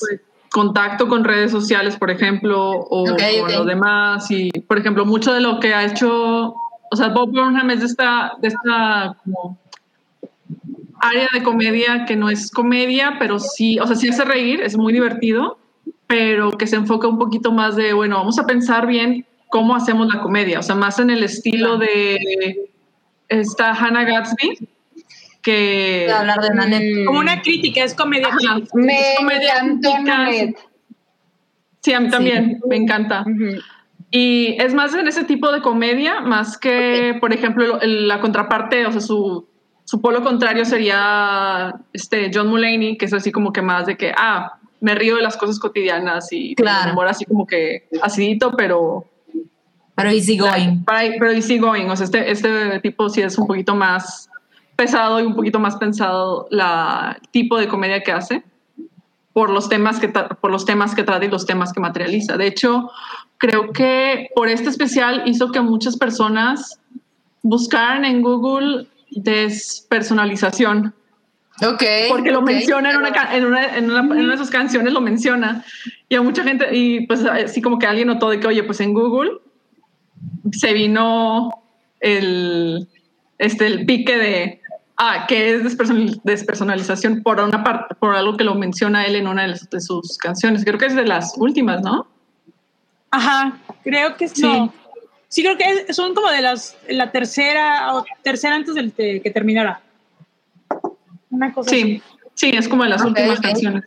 contacto con redes sociales, por ejemplo, o Ok, con ok. lo demás. Y, por ejemplo, mucho de lo que ha hecho, o sea, Bob Burnham es de esta, de esta como área de comedia que no es comedia, pero sí, o sea, sí hace reír, es muy divertido, pero que se enfoca un poquito más de, bueno, vamos a pensar bien cómo hacemos la comedia, o sea, más en el estilo de esta Hannah Gatsby, que... A hablar de Nanette. Como una crítica, es comedia Ajá. crítica. Me Es comedia crítica. Sí, a mí también, me encanta. Ujú. Y es más en ese tipo de comedia, más que, por ejemplo, lo- el- la contraparte, o sea, su, su polo contrario sería este John Mulaney, que es así como que más de que, ah, me río de las cosas cotidianas y Claro. humor así como que acidito, pero, Pero easy going. pero, pero easy going. O sea, este, este tipo sí es un poquito más pesado y un poquito más pensado la tipo de comedia que hace por los temas que por los temas que trata y los temas que materializa. De hecho, creo que por este especial hizo que muchas personas buscaran en Google despersonalización, Ok. porque lo ok. menciona en una, en, una, en, una, en una de sus canciones, lo menciona. Y a mucha gente, y pues así como que alguien notó de que, oye, pues en Google se vino el, este, el pique de, ah, que es despersonal- despersonalización por una parte, por algo que lo menciona él en una de, las- de sus canciones. Creo que es de las últimas, ¿no? Ajá, creo que Sí. no. Sí, creo que es- son como de las, la tercera o tercera antes del de que terminara. Una cosa Sí, sí, es como de las últimas canciones.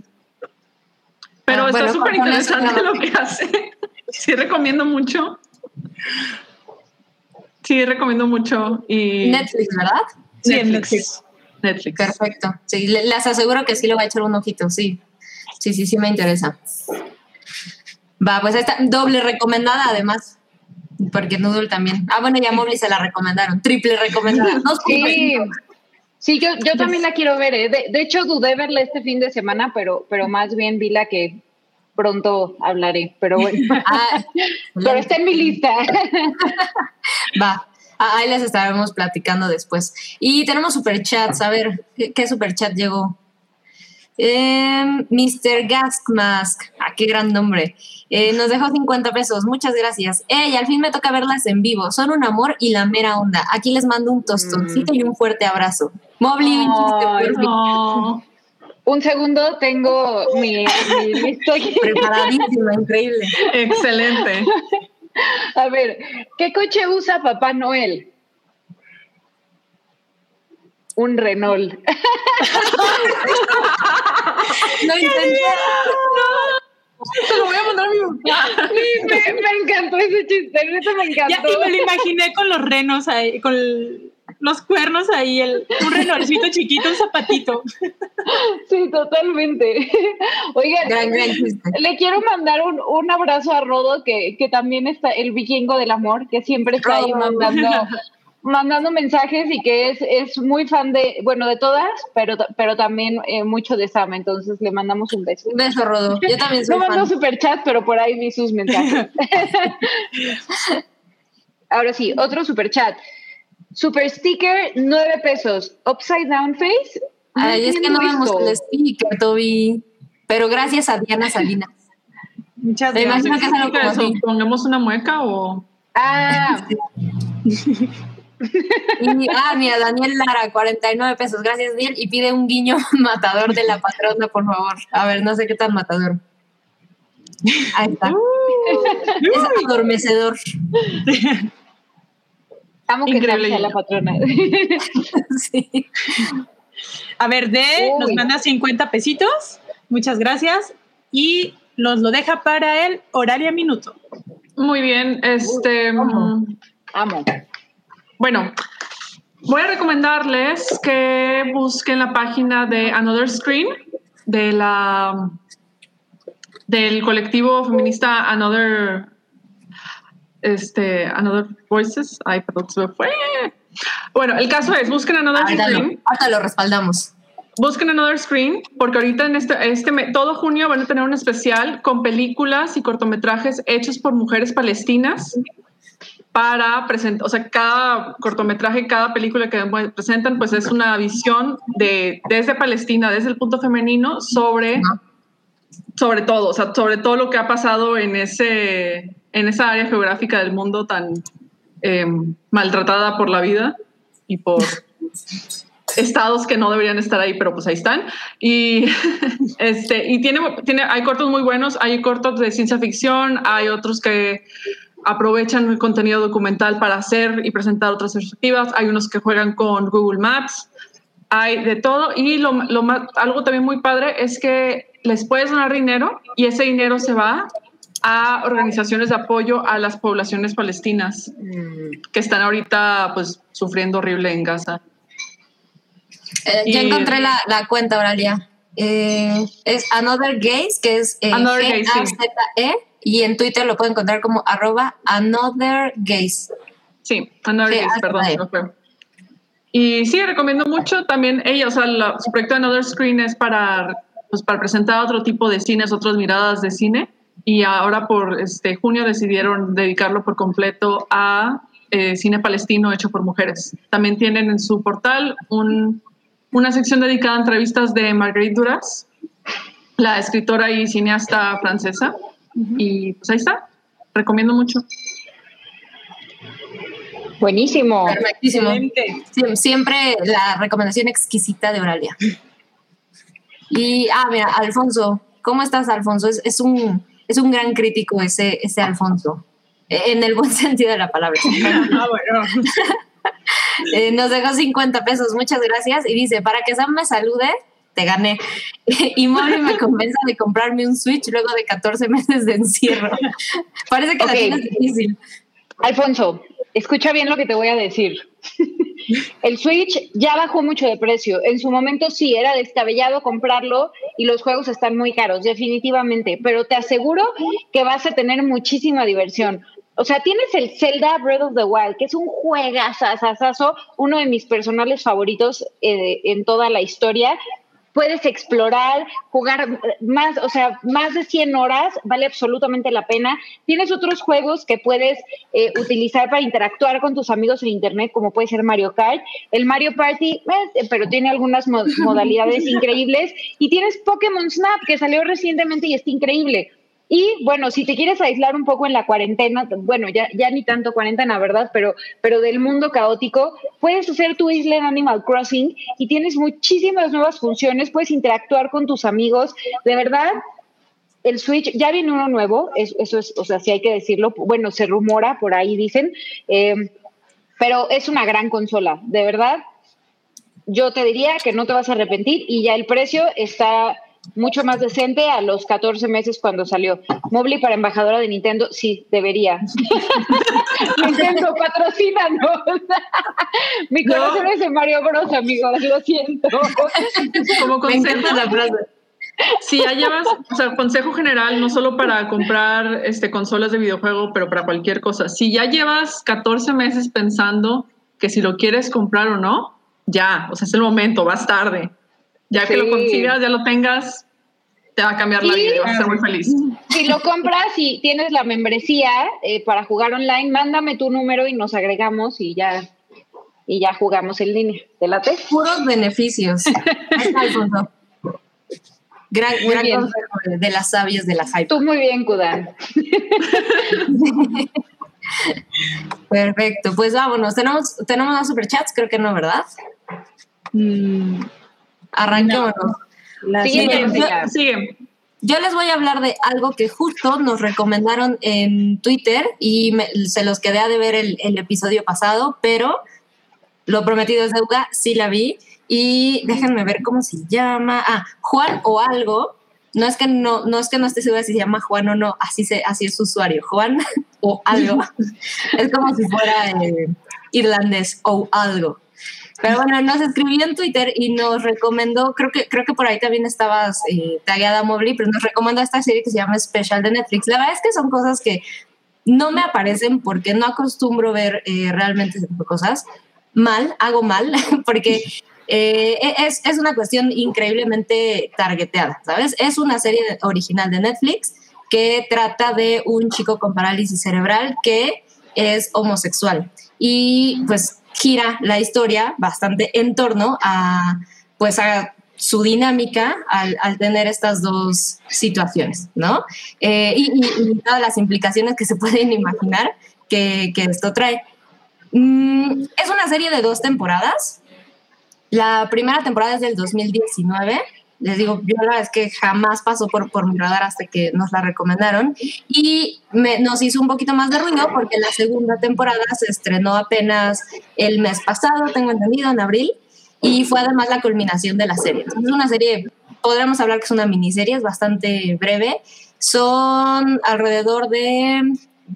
Pero Ah, está bueno, súper interesante lo que hace. Sí, recomiendo mucho. Sí, recomiendo mucho. Y Netflix, ¿verdad? Netflix. Netflix. Perfecto. Sí, les aseguro que sí le voy a echar un ojito, sí. Sí, sí, sí me interesa. Va, pues esta doble recomendada además. Porque Noodle también. Ah, bueno, ya Mowgli se la recomendaron. Triple recomendada. No, Sí, sí, yo, yo también la quiero ver. ¿eh? De, de hecho, dudé verla este fin de semana, pero, pero más bien vi la que pronto hablaré. Pero bueno, Ah, pero está en mi lista. Va. Ah, ahí les estaremos platicando después. Y tenemos superchats. A ver, ¿qué, qué superchat llegó? Em, Mr. Gas Mask, ah, qué gran nombre. Eh, nos dejó 50 pesos, muchas gracias. Ey, al fin me toca verlas en vivo. Son un amor y la mera onda. Aquí les mando un tostoncito y un fuerte abrazo. Mobley, un chiste Ay, por mí. No. Un segundo, tengo mi, mi listo aquí. Preparadísima, increíble. Excelente. A ver, ¿qué coche usa Papá Noel? Un Renault. No intenté. Se lo voy a mandar a mi. Sí, me, me encantó ese chiste, neta me Ya, encantó. y me lo imaginé con los renos ahí, con el- los cuernos ahí, el, un renolcito chiquito, un zapatito. Sí, totalmente. Oigan, Gran, gran chiste. le quiero mandar un, un abrazo a Rodo, que, que también está el vikingo del amor, que siempre está ahí mandando, mandando mensajes y que es, es muy fan de, bueno, de todas, pero, pero también eh, mucho de Sam, entonces le mandamos un beso. Un beso, Rodo. Yo también soy No fan. super chat, pero por ahí vi sus mensajes. Ahora sí, otro super chat. Super sticker, nueve pesos. Upside down face. Ay, es que no vemos el sticker, Toby. Pero gracias a Diana Salinas. Muchas gracias. imagino que es algo ¿Significa como eso? ¿Pongamos una mueca o...? Ah, Y, ah, mira, Daniel Lara, 49 pesos. Gracias, Diel. Y pide un guiño matador de la patrona, por favor. A ver, no sé qué tan matador. Ahí está. es adormecedor. amo que Increíble, sea la patrona. sí. A ver, D nos Uy. manda 50 pesitos. Muchas gracias. Y nos lo deja para el Horaria Minuto. Muy bien, este... ¿cómo? mm, amo. Bueno, voy a recomendarles que busquen la página de Another Screen de la del colectivo feminista Another este Another Voices. Ay, perdón, se me fue. Bueno, el caso es busquen Another Screen. ahorita lo respaldamos. Busquen Another Screen porque ahorita en este, este todo junio van a tener un especial con películas y cortometrajes hechos por mujeres palestinas para presentar, o sea, cada cortometraje, cada película que presentan, pues es una visión de desde Palestina, desde el punto femenino sobre sobre todo, o sea, sobre todo lo que ha pasado en ese en esa área geográfica del mundo tan eh, maltratada por la vida y por estados que no deberían estar ahí, pero pues ahí están. Y este y tiene tiene hay cortos muy buenos, hay cortos de ciencia ficción, hay otros que aprovechan el contenido documental para hacer y presentar otras perspectivas, hay unos que juegan con Google Maps, hay de todo y lo, lo más, algo también muy padre es que les puedes donar dinero y ese dinero se va a organizaciones de apoyo a las poblaciones palestinas que están ahorita pues sufriendo horrible en Gaza. Eh, ya encontré la, la cuenta, Oralia. Eh, es Another Gays, que es eh, Another Gays, sí. G-A-Z-E, y en Twitter lo pueden encontrar como arroba Another Gays. Sí, Another hasta perdón, me fue. Y sí, recomiendo mucho también ella, o sea, la- su proyecto Another Screen es para, pues, para presentar otro tipo de cines, otras miradas de cine. Y ahora por este junio decidieron dedicarlo por completo a eh, cine palestino hecho por mujeres. También tienen en su portal un- una sección dedicada a entrevistas de Marguerite Duras, la escritora y cineasta francesa. Y pues ahí está, recomiendo mucho. Buenísimo. Perfectísimo. Excelente. Siempre la recomendación exquisita de Oralia. Y, ah, mira, Alfonso. ¿Cómo estás, Alfonso? Es, es un, es un gran crítico ese, ese Alfonso. En el buen sentido de la palabra. Ah, bueno. Eh, nos dejó 50 pesos, muchas gracias. Y dice, para que Sam me salude, te gané. Y Mori me convenza de comprarme un Switch luego de 14 meses de encierro. Parece que Ok. la tienes difícil. Alfonso, escucha bien lo que te voy a decir. El Switch ya bajó mucho de precio. En su momento sí era descabellado comprarlo y los juegos están muy caros, definitivamente, pero te aseguro que vas a tener muchísima diversión. O sea, tienes el Zelda Breath of the Wild, que es un juegazazazazo, uno de mis personales favoritos eh, en toda la historia. Puedes explorar, jugar más, o sea, más de 100 horas, vale absolutamente la pena. Tienes otros juegos que puedes eh, utilizar para interactuar con tus amigos en Internet, como puede ser Mario Kart. El Mario Party, eh, pero tiene algunas modalidades increíbles. Y tienes Pokémon Snap, que salió recientemente y está increíble. Y bueno, si te quieres aislar un poco en la cuarentena, bueno, ya, ya ni tanto cuarentena, ¿verdad? Pero, pero del mundo caótico, puedes hacer tu isla en Animal Crossing y tienes muchísimas nuevas funciones, puedes interactuar con tus amigos. De verdad, el Switch, ya viene uno nuevo, eso es, o sea, sí hay que decirlo, bueno, se rumora, por ahí dicen, eh, pero es una gran consola, de verdad. Yo te diría que no te vas a arrepentir y ya el precio está mucho más decente a los 14 meses cuando salió. Mobley para embajadora de Nintendo, sí, debería. Nintendo, patrocínanos. Mi corazón es de Mario Bros, amigos, lo siento. Como consejo, la frase. Si ya llevas, o sea, consejo general, no solo para comprar este, consolas de videojuego, pero para cualquier cosa. Si ya llevas 14 meses pensando que si lo quieres comprar o no, ya, o sea, es el momento, vas tarde. Ya que lo consigas, ya lo tengas, te va a cambiar la vida y vas a ser muy feliz. Si lo compras y tienes la membresía eh, para jugar online, mándame tu número y nos agregamos y ya y ya jugamos en línea. ¿Te late? Puros beneficios. gran, gran consejo de las sabias de la hype. Tú muy bien, Kudan. Perfecto, pues vámonos. ¿Tenemos, tenemos más superchats? Creo que no, ¿verdad? Mm, Arranquémonos. Sigue, Yo les voy a hablar de algo que justo nos recomendaron en Twitter y se los quedé a de ver el, episodio pasado, pero lo prometido es deuda, sí la vi. Y déjenme ver cómo se llama. Ah, Juan o algo. No es que no, no es que no esté segura si se llama Juan o no, así, se, así es su usuario, Juan o algo. es como si fuera eh, irlandés o algo. Pero bueno, nos escribió en Twitter y nos recomendó, creo que, creo que por ahí también estabas eh, tagueada Mobley, pero nos recomendó esta serie que se llama Special de Netflix. La verdad es que son cosas que no me aparecen porque no acostumbro ver eh, realmente cosas. Mal, hago mal, porque eh, e-, es, es, una cuestión increíblemente targeteada, ¿sabes? Es una serie original de Netflix que trata de un chico con parálisis cerebral que es homosexual. Y pues gira la historia bastante en torno a, pues, a su dinámica al, tener estas dos situaciones, ¿no? Eh, y, todas las implicaciones que se pueden imaginar que, esto trae. Mm, es una serie de dos temporadas. La primera temporada es del 2019 les digo, yo la es que jamás pasó por, por mi radar hasta que nos la recomendaron y me, nos hizo un poquito más de ruido porque la segunda temporada se estrenó apenas el mes pasado, tengo entendido, en abril, y fue además la culminación de la serie. es una serie, podríamos hablar que es una miniserie, es bastante breve, son alrededor de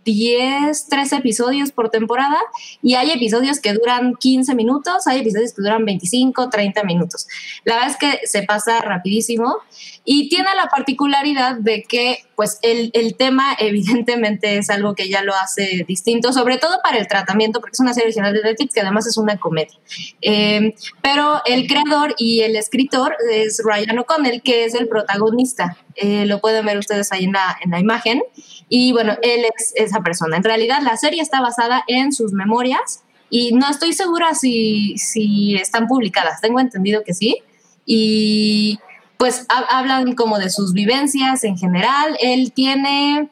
10, 13 episodios por temporada y hay episodios que duran 15 minutos, hay episodios que duran 25, 30 minutos. La verdad es que se pasa rapidísimo y tiene la particularidad de que pues el, el tema evidentemente es algo que ya lo hace distinto, sobre todo para el tratamiento, porque es una serie original de Netflix que además es una comedia. Eh, pero el creador y el escritor es Ryan O'Connell, que es el protagonista. Eh, lo pueden ver ustedes ahí en la, en la imagen. Y bueno, él es esa persona. En realidad la serie está basada en sus memorias y no estoy segura si, si están publicadas. Tengo entendido que sí. Y pues hablan como de sus vivencias en general. Él tiene,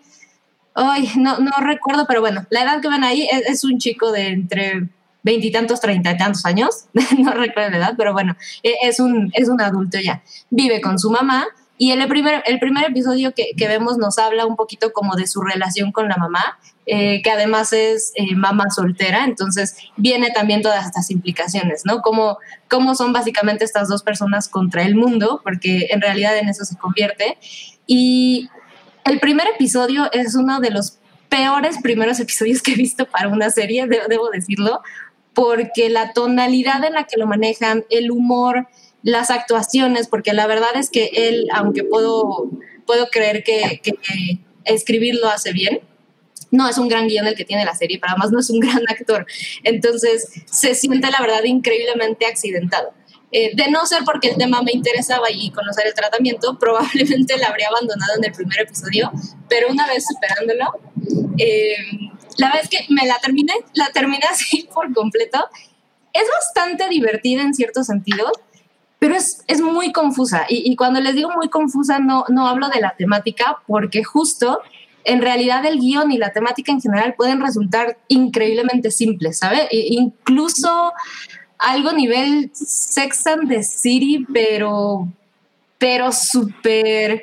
ay, no, no recuerdo, pero bueno, la edad que ven ahí es, un chico de entre veintitantos, treinta y tantos años, no recuerdo la edad, pero bueno, e, es un, es un adulto ya. Vive con su mamá y el primer, el primer episodio que, que, vemos nos habla un poquito como de su relación con la mamá, eh, que además es eh, mamá soltera, entonces viene también todas estas implicaciones, ¿no? Cómo, cómo son básicamente estas dos personas contra el mundo, porque en realidad en eso se convierte. Y el primer episodio es uno de los peores primeros episodios que he visto para una serie, debo decirlo, porque la tonalidad en la que lo manejan, el humor, las actuaciones, porque la verdad es que él, aunque puedo, puedo creer que, que, escribirlo hace bien, no es un gran guion el que tiene la serie, pero además no es un gran actor. Entonces se siente la verdad increíblemente accidentado. Eh, de no ser porque el tema me interesaba y conocer el tratamiento, probablemente la habría abandonado en el primer episodio, pero una vez superándolo, eh, la vez que me la terminé, la terminé así por completo. Es bastante divertida en ciertos sentidos, pero es, es muy confusa. Y, cuando les digo muy confusa, no, no hablo de la temática, porque justo en realidad el guion y la temática en general pueden resultar increíblemente simples, ¿sabe? E incluso algo nivel Sex and the City, pero, pero súper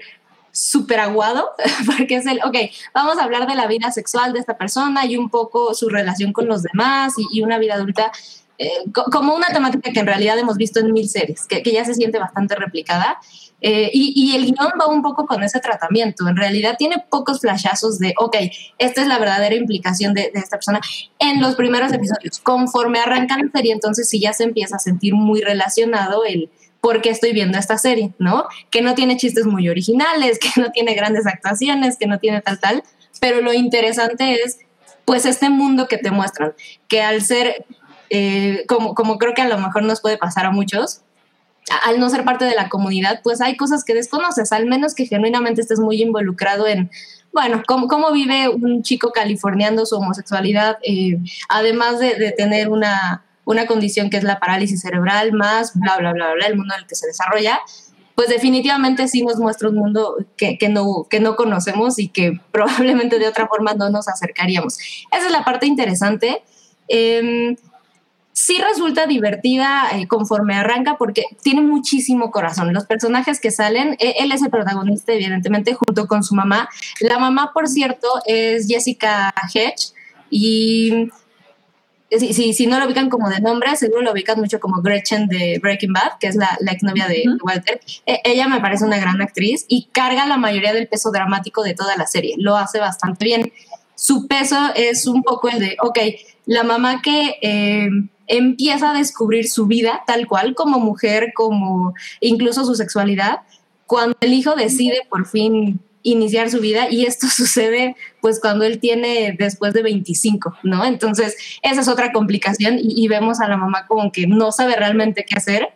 súper aguado, porque es el, ok, vamos a hablar de la vida sexual de esta persona y un poco su relación con los demás y una vida adulta, eh, como una temática que en realidad hemos visto en mil series, que, que ya se siente bastante replicada. Eh, y, y, el guion va un poco con ese tratamiento. En realidad tiene pocos flashazos de, ok, esta es la verdadera implicación de, de, esta persona en los primeros episodios. Conforme arranca la serie, entonces sí ya se empieza a sentir muy relacionado el por qué estoy viendo esta serie, ¿no? Que no tiene chistes muy originales, que no tiene grandes actuaciones, que no tiene tal, tal. Pero lo interesante es, pues, este mundo que te muestran, que al ser, eh, como, como creo que a lo mejor nos puede pasar a muchos, al no ser parte de la comunidad, pues hay cosas que desconoces, al menos que genuinamente estés muy involucrado en, bueno, cómo, cómo vive un chico californiano su homosexualidad, eh, además de, de, tener una, una condición que es la parálisis cerebral, más bla, bla, bla, bla, el mundo en el que se desarrolla, pues definitivamente sí nos muestra un mundo que, que, no, que no conocemos y que probablemente de otra forma no nos acercaríamos. Esa es la parte interesante. Eh, sí resulta divertida eh, conforme arranca porque tiene muchísimo corazón. Los personajes que salen, él, él es el protagonista, evidentemente, junto con su mamá. La mamá, por cierto, es Jessica Hedge y si, si, si, no lo ubican como de nombre, seguro lo ubican mucho como Gretchen de Breaking Bad, que es la, la exnovia de, uh -huh. Walter. E ella me parece una gran actriz y carga la mayoría del peso dramático de toda la serie. Lo hace bastante bien. Su peso es un poco el de, ok, la mamá que eh, empieza a descubrir su vida tal cual como mujer, como incluso su sexualidad, cuando el hijo decide por fin iniciar su vida y esto sucede pues cuando él tiene después de 25, ¿no? Entonces esa es otra complicación y, vemos a la mamá como que no sabe realmente qué hacer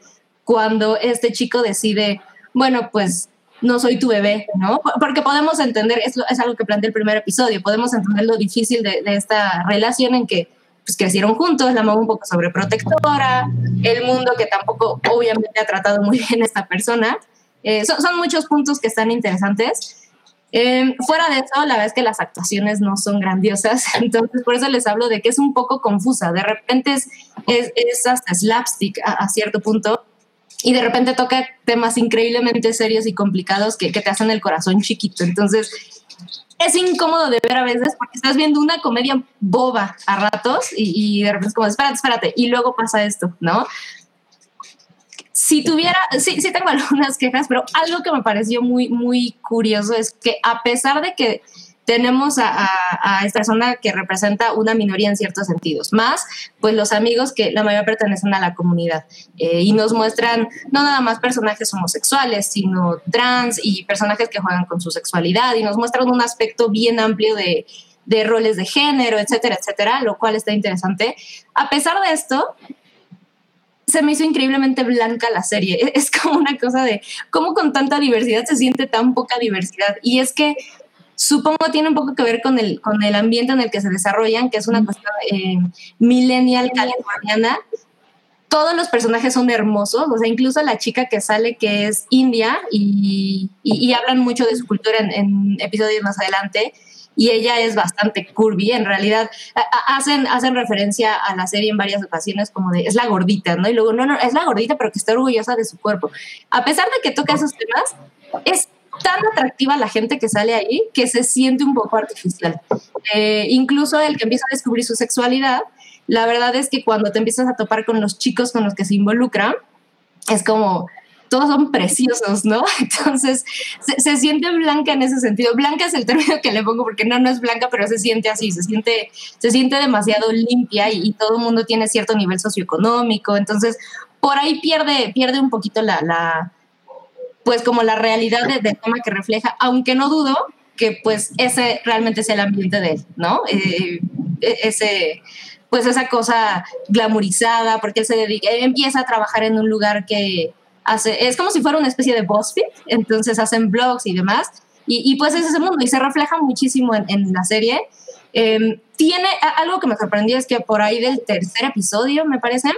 cuando este chico decide, bueno, pues no soy tu bebé, ¿no? Porque podemos entender, es, es algo que plantea el primer episodio, podemos entender lo difícil de esta relación en que pues crecieron juntos, la mamá un poco sobreprotectora, el mundo que tampoco obviamente ha tratado muy bien a esta persona. Eh, son, son, muchos puntos que están interesantes. Eh, fuera de eso, la verdad es que las actuaciones no son grandiosas, entonces por eso les hablo de que es un poco confusa. De repente es, es, es hasta slapstick a, a, cierto punto y de repente toca temas increíblemente serios y complicados que, que te hacen el corazón chiquito. Entonces es incómodo de ver a veces porque estás viendo una comedia boba a ratos y, de repente es como, espérate, espérate, y luego pasa esto, ¿no? si tuviera, sí, sí tengo algunas quejas, pero algo que me pareció muy, muy curioso es que a pesar de que tenemos a, esta persona que representa una minoría en ciertos sentidos, más pues los amigos que la mayoría pertenecen a la comunidad eh, y nos muestran no nada más personajes homosexuales, sino trans y personajes que juegan con su sexualidad y nos muestran un aspecto bien amplio de, de roles de género, etcétera, etcétera, lo cual está interesante. A pesar de esto, se me hizo increíblemente blanca la serie. Es como una cosa de cómo con tanta diversidad se siente tan poca diversidad. Y es que supongo tiene un poco que ver con el, con el ambiente en el que se desarrollan, que es una cuestión eh, millennial californiana. Todos los personajes son hermosos, o sea, incluso la chica que sale que es india y, y, y hablan mucho de su cultura en, en episodios más adelante y ella es bastante curvy. En realidad, hacen, hacen referencia a la serie en varias ocasiones como de es la gordita, ¿no? Y luego, no, no, es la gordita, pero que está orgullosa de su cuerpo. A pesar de que toca esos temas, es tan atractiva la gente que sale ahí que se siente un poco artificial. Eh, incluso el que empieza a descubrir su sexualidad, la verdad es que cuando te empiezas a topar con los chicos con los que se involucran, es como, todos son preciosos, ¿no? Entonces, se, se, siente blanca en ese sentido. Blanca es el término que le pongo porque no, no es blanca, pero se siente así, se siente, se siente demasiado limpia y, y todo el mundo tiene cierto nivel socioeconómico. Entonces, por ahí pierde, pierde un poquito la, la pues como la realidad de, del tema que refleja, aunque no dudo que pues ese realmente es el ambiente de él, ¿no? Eh, ese pues esa cosa glamorizada, porque él se dedica, él empieza a trabajar en un lugar que hace, es como si fuera una especie de BuzzFeed, entonces hacen blogs y demás, y, y pues es ese mundo, y se refleja muchísimo en, en la serie. Eh, tiene algo que me sorprendió es que por ahí del tercer episodio, me parece,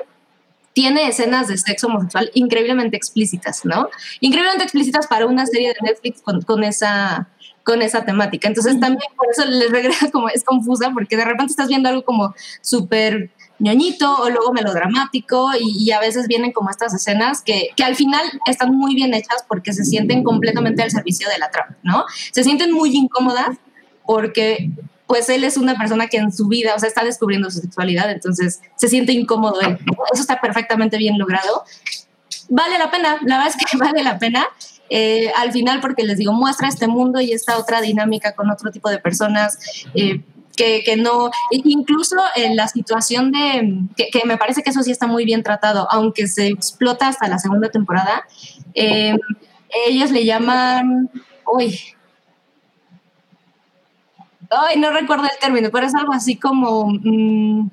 tiene escenas de sexo homosexual increíblemente explícitas, ¿no? Increíblemente explícitas para una serie de Netflix con, con esa con esa temática. Entonces también por eso les regresa como es confusa porque de repente estás viendo algo como súper ñoñito o luego melodramático y, y, a veces vienen como estas escenas que, que, al final están muy bien hechas porque se sienten completamente al servicio de la trama, ¿no? Se sienten muy incómodas porque pues él es una persona que en su vida, o sea, está descubriendo su sexualidad, entonces se siente incómodo él. Eso está perfectamente bien logrado. Vale la pena, la verdad es que vale la pena. Eh, al final, porque les digo, muestra este mundo y esta otra dinámica con otro tipo de personas. Eh, que, no, incluso en la situación de, que, que, me parece que eso sí está muy bien tratado, aunque se explota hasta la segunda temporada, eh, ellos le llaman, uy, ay, no recuerdo el término, pero es algo así como mmm,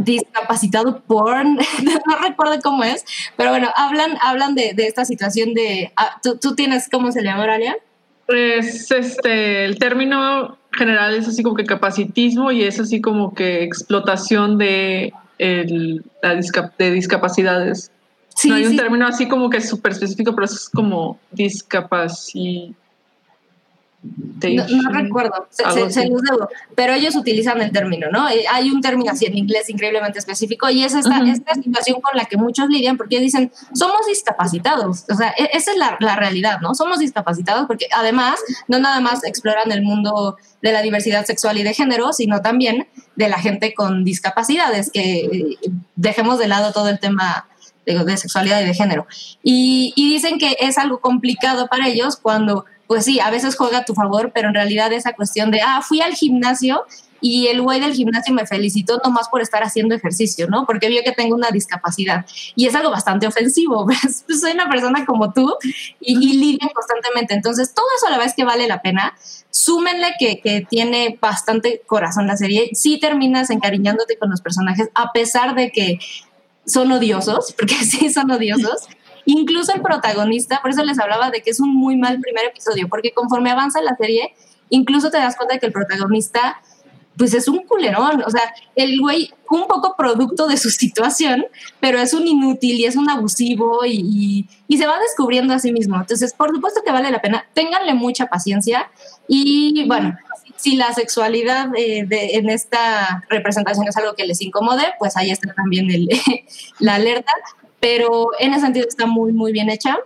discapacitado porn, no recuerdo cómo es, pero bueno, hablan, hablan de, de esta situación de, ah, ¿tú, ¿tú, tienes cómo se llama, Aralia? Pues este, el término general es así como que capacitismo y es así como que explotación de, el, la discap de discapacidades. Sí, no hay un término así como que súper específico, pero es como discapacidad no, no, recuerdo, se, se, se, los debo, pero ellos utilizan el término, ¿no? Eh, hay un término así en inglés increíblemente específico y es esta, uh -huh. esta situación con la que muchos lidian porque dicen, somos discapacitados, o sea, e, esa es la, la, realidad, ¿no? Somos discapacitados porque además no nada más exploran el mundo de la diversidad sexual y de género, sino también de la gente con discapacidades, que eh, dejemos de lado todo el tema de, de sexualidad y de género. Y, y dicen que es algo complicado para ellos cuando pues sí, a veces juega a tu favor, pero en realidad esa cuestión de, ah, fui al gimnasio y el güey del gimnasio me felicitó nomás por estar haciendo ejercicio, ¿no? Porque vio que tengo una discapacidad. Y es algo bastante ofensivo. Pues, soy una persona como tú y, y lidian constantemente. Entonces, todo eso a la vez que vale la pena. Súmenle que, que tiene bastante corazón la serie. Sí terminas encariñándote con los personajes, a pesar de que son odiosos, porque sí son odiosos. Incluso el protagonista, por eso les hablaba de que es un muy mal primer episodio, porque conforme avanza la serie, incluso te das cuenta de que el protagonista, pues es un culerón, o sea, el güey, un poco producto de su situación, pero es un inútil y es un abusivo y, y, se va descubriendo a sí mismo. Entonces, por supuesto que vale la pena, ténganle mucha paciencia y bueno, si la sexualidad eh, en esta representación es algo que les incomode, pues ahí está también el, la alerta, pero en ese sentido está muy, muy bien hecha.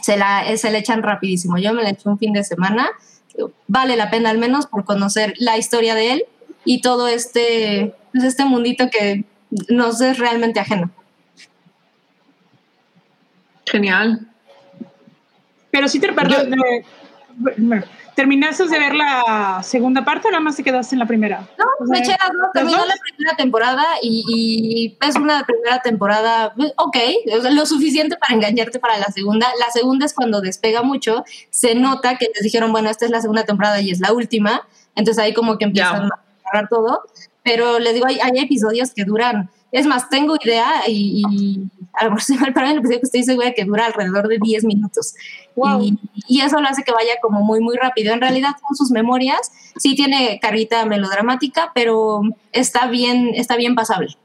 Se la, se la echan rapidísimo. Yo me la eché un fin de semana. Vale la pena al menos por conocer la historia de él y todo este, pues este mundito que nos es realmente ajeno. Genial. Pero sí te perdón, bueno, ¿Terminaste de ver la segunda parte o nada más te quedaste en la primera? No, o sea, me eché las dos. Terminó la primera temporada y, y, es una primera temporada, ok, lo suficiente para engañarte para la segunda. La segunda es cuando despega mucho. Se nota que les dijeron, bueno, esta es la segunda temporada y es la última. Entonces ahí como que empiezan yeah. a agarrar todo. Pero les digo, hay, hay episodios que duran es más, tengo idea y, y a lo mejor se mal para el episodio que estoy segura que dura alrededor de 10 minutos. Wow. Y, y, eso lo hace que vaya como muy, muy rápido. En realidad, con sus memorias, sí tiene carita melodramática, pero está bien, está bien pasable.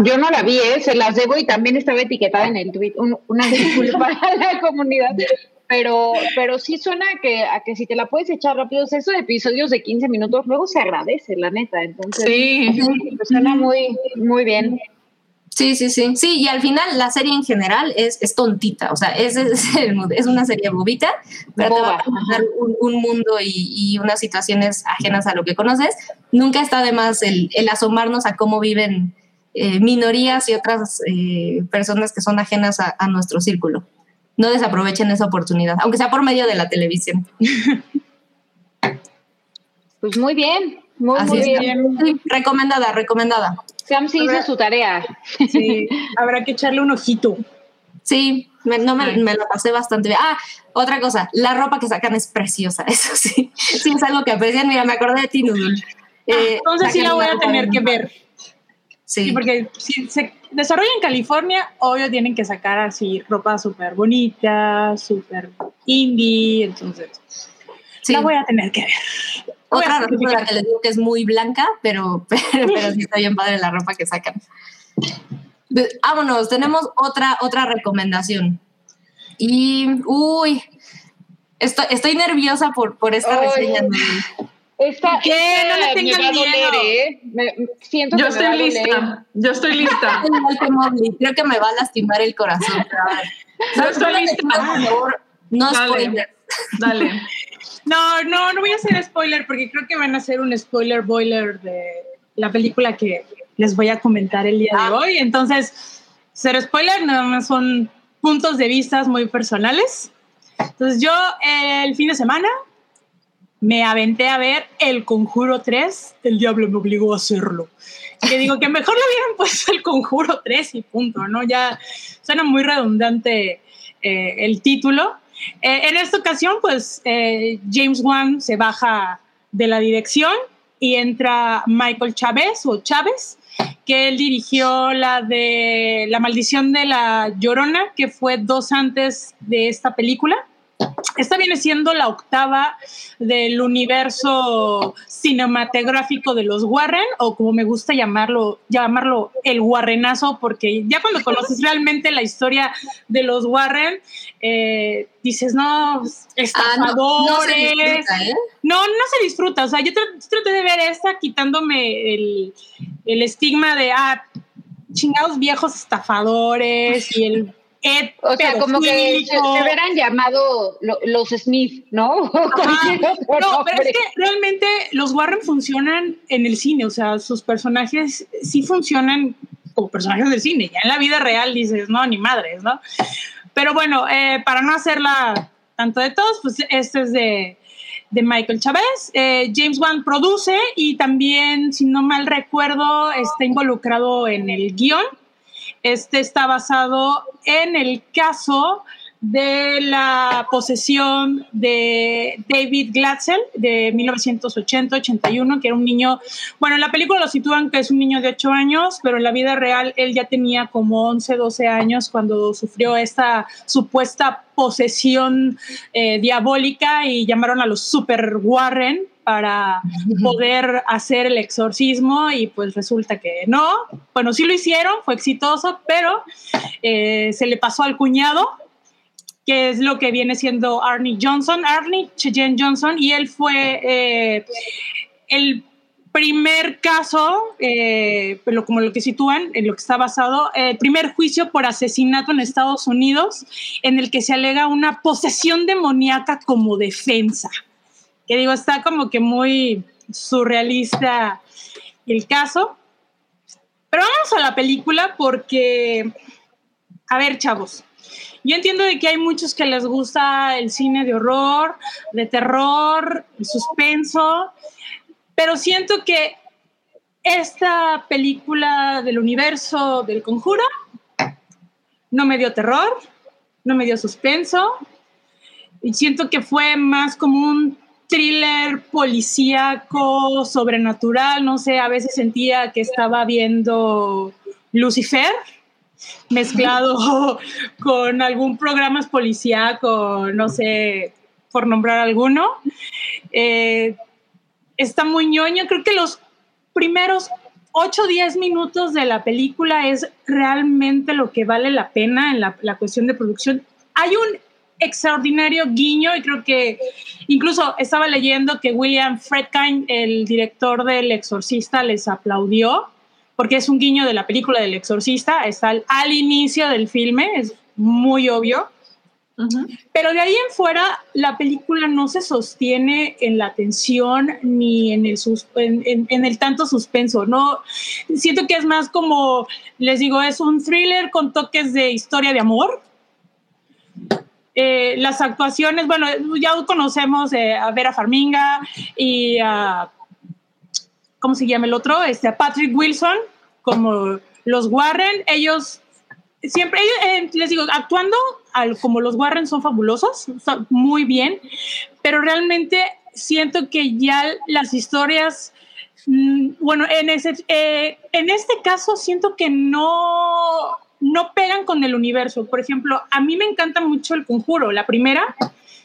Yo no la vi, ¿eh? se las debo y también estaba etiquetada en el tweet. Un, una disculpa a la comunidad pero, pero sí suena a que, a que si te la puedes echar rápido, eso de episodios de 15 minutos, luego se agradece, la neta. Entonces, sí, suena muy, muy bien. Sí, sí, sí. Sí, y al final la serie en general es, es tontita, o sea, es, es, es una serie bobita, pero Boba. te va a un, un, mundo y, y, unas situaciones ajenas a lo que conoces. Nunca está de más el, el asomarnos a cómo viven eh, minorías y otras eh, personas que son ajenas a, a nuestro círculo no desaprovechen esa oportunidad, aunque sea por medio de la televisión. Pues muy bien, muy, Así muy es. bien. Sí, recomendada, recomendada. Sam sí hizo su tarea. Sí, habrá que echarle un ojito. Sí, Me, no me, me la pasé bastante bien. Ah, otra cosa, la ropa que sacan es preciosa, eso sí. Sí, es algo que aprecian. Mira, me acordé de ti, Nudul. Eh, Entonces sí la voy a tener que ver. Sí, Sí, porque si se desarrolla en California, obvio tienen que sacar así ropa súper bonita, súper indie, entonces sí. la voy a tener que ver. Voy Otra a razón por la sacrificar. que les digo que es muy blanca, pero, pero, pero sí está bien padre la ropa que sacan. Vámonos, tenemos otra, otra recomendación. Y, uy, estoy, estoy nerviosa por, por esta Ay. reseña. Esta, ¿Qué? esta No le me tengas va a doler, miedo. ¿eh? Me- siento Yo que me va estoy doler. lista. Yo estoy lista. Estoy Creo que me va a lastimar el corazón. Yo No, estoy lista. por favor, No Dale. spoilers. Dale. No, no, no voy a hacer spoiler porque creo que van a hacer un spoiler boiler de la película que les voy a comentar el día de Ah. hoy. Entonces, ser spoiler, nada más son puntos de vista muy personales. Entonces, yo eh, el fin de semana me aventé a ver El Conjuro 3. El diablo me obligó a hacerlo. Que digo que mejor lo hubieran puesto El Conjuro 3 y punto, ¿no? Ya suena muy redundante eh, el título. Eh, en esta ocasión, pues eh, James Wan se baja de la dirección y entra Michael Chávez o Chávez, que él dirigió la de La maldición de la Llorona, que fue dos antes de esta película. Esta viene siendo la octava del universo cinematográfico de los Warren, o como me gusta llamarlo, llamarlo el Warrenazo, porque ya cuando conoces realmente la historia de los Warren, eh, dices, no, Ah, no, estafadores. no se disfruta, ¿eh? No, no se disfruta. O sea, yo tra- traté de ver esta quitándome el, el estigma de, ah, chingados viejos estafadores y el Ed O sea, como que se, hubieran llamado lo- los Smith, ¿no? No, pero es que realmente los Warren funcionan en el cine, o sea, sus personajes sí funcionan como personajes del cine. Ya en la vida real dices, no, ni madres, ¿no? Pero bueno, eh, para no hacerla tanto de todos, pues este es de, de Michael Chávez. Eh, James Wan produce y también, si no mal recuerdo, está involucrado en el guion. Este está basado en el caso de la posesión de David Glatzel de 1980-81, que era un niño, bueno, en la película lo sitúan que es un niño de 8 años, pero en la vida real él ya tenía como 11, 12 años cuando sufrió esta supuesta posesión eh, diabólica y llamaron a los Super Warren para poder hacer el exorcismo y pues resulta que no. Bueno, sí lo hicieron, fue exitoso, pero eh, se le pasó al cuñado, que es lo que viene siendo Arnie Johnson, Arnie Cheyenne Johnson, y él fue eh, el primer caso, eh, como lo que sitúan, en lo que está basado, el primer juicio por asesinato en Estados Unidos, en el que se alega una posesión demoníaca como defensa que digo, está como que muy surrealista el caso. Pero vamos a la película porque, a ver, chavos, yo entiendo de que hay muchos que les gusta el cine de horror, de terror, el suspenso, pero siento que esta película del universo del conjuro no me dio terror, no me dio suspenso, y siento que fue más como un thriller policíaco, sobrenatural, no sé, a veces sentía que estaba viendo Lucifer mezclado con algún programa policíaco, no sé, por nombrar alguno. Eh, está muy ñoño, creo que los primeros 8 o 10 minutos de la película es realmente lo que vale la pena en la, la cuestión de producción. Hay un extraordinario guiño y creo que incluso estaba leyendo que William Friedkin, el director del Exorcista, les aplaudió porque es un guiño de la película del Exorcista, está al, al inicio del filme, es muy obvio. Uh -huh. Pero de ahí en fuera, la película no se sostiene en la tensión ni en el, sus, en, en, en el tanto suspenso. No, siento que es más como, les digo, es un thriller con toques de historia de amor. Eh, las actuaciones, bueno, ya conocemos eh, a Vera Farminga y a, ¿cómo se llama el otro? Este, a Patrick Wilson, como los Warren. Ellos siempre, eh, les digo, actuando como los Warren son fabulosos, son muy bien, pero realmente siento que ya las historias, mm, bueno, en, ese, en este caso siento que no, no pegan con el universo. Por ejemplo, a mí me encanta mucho el conjuro, la primera,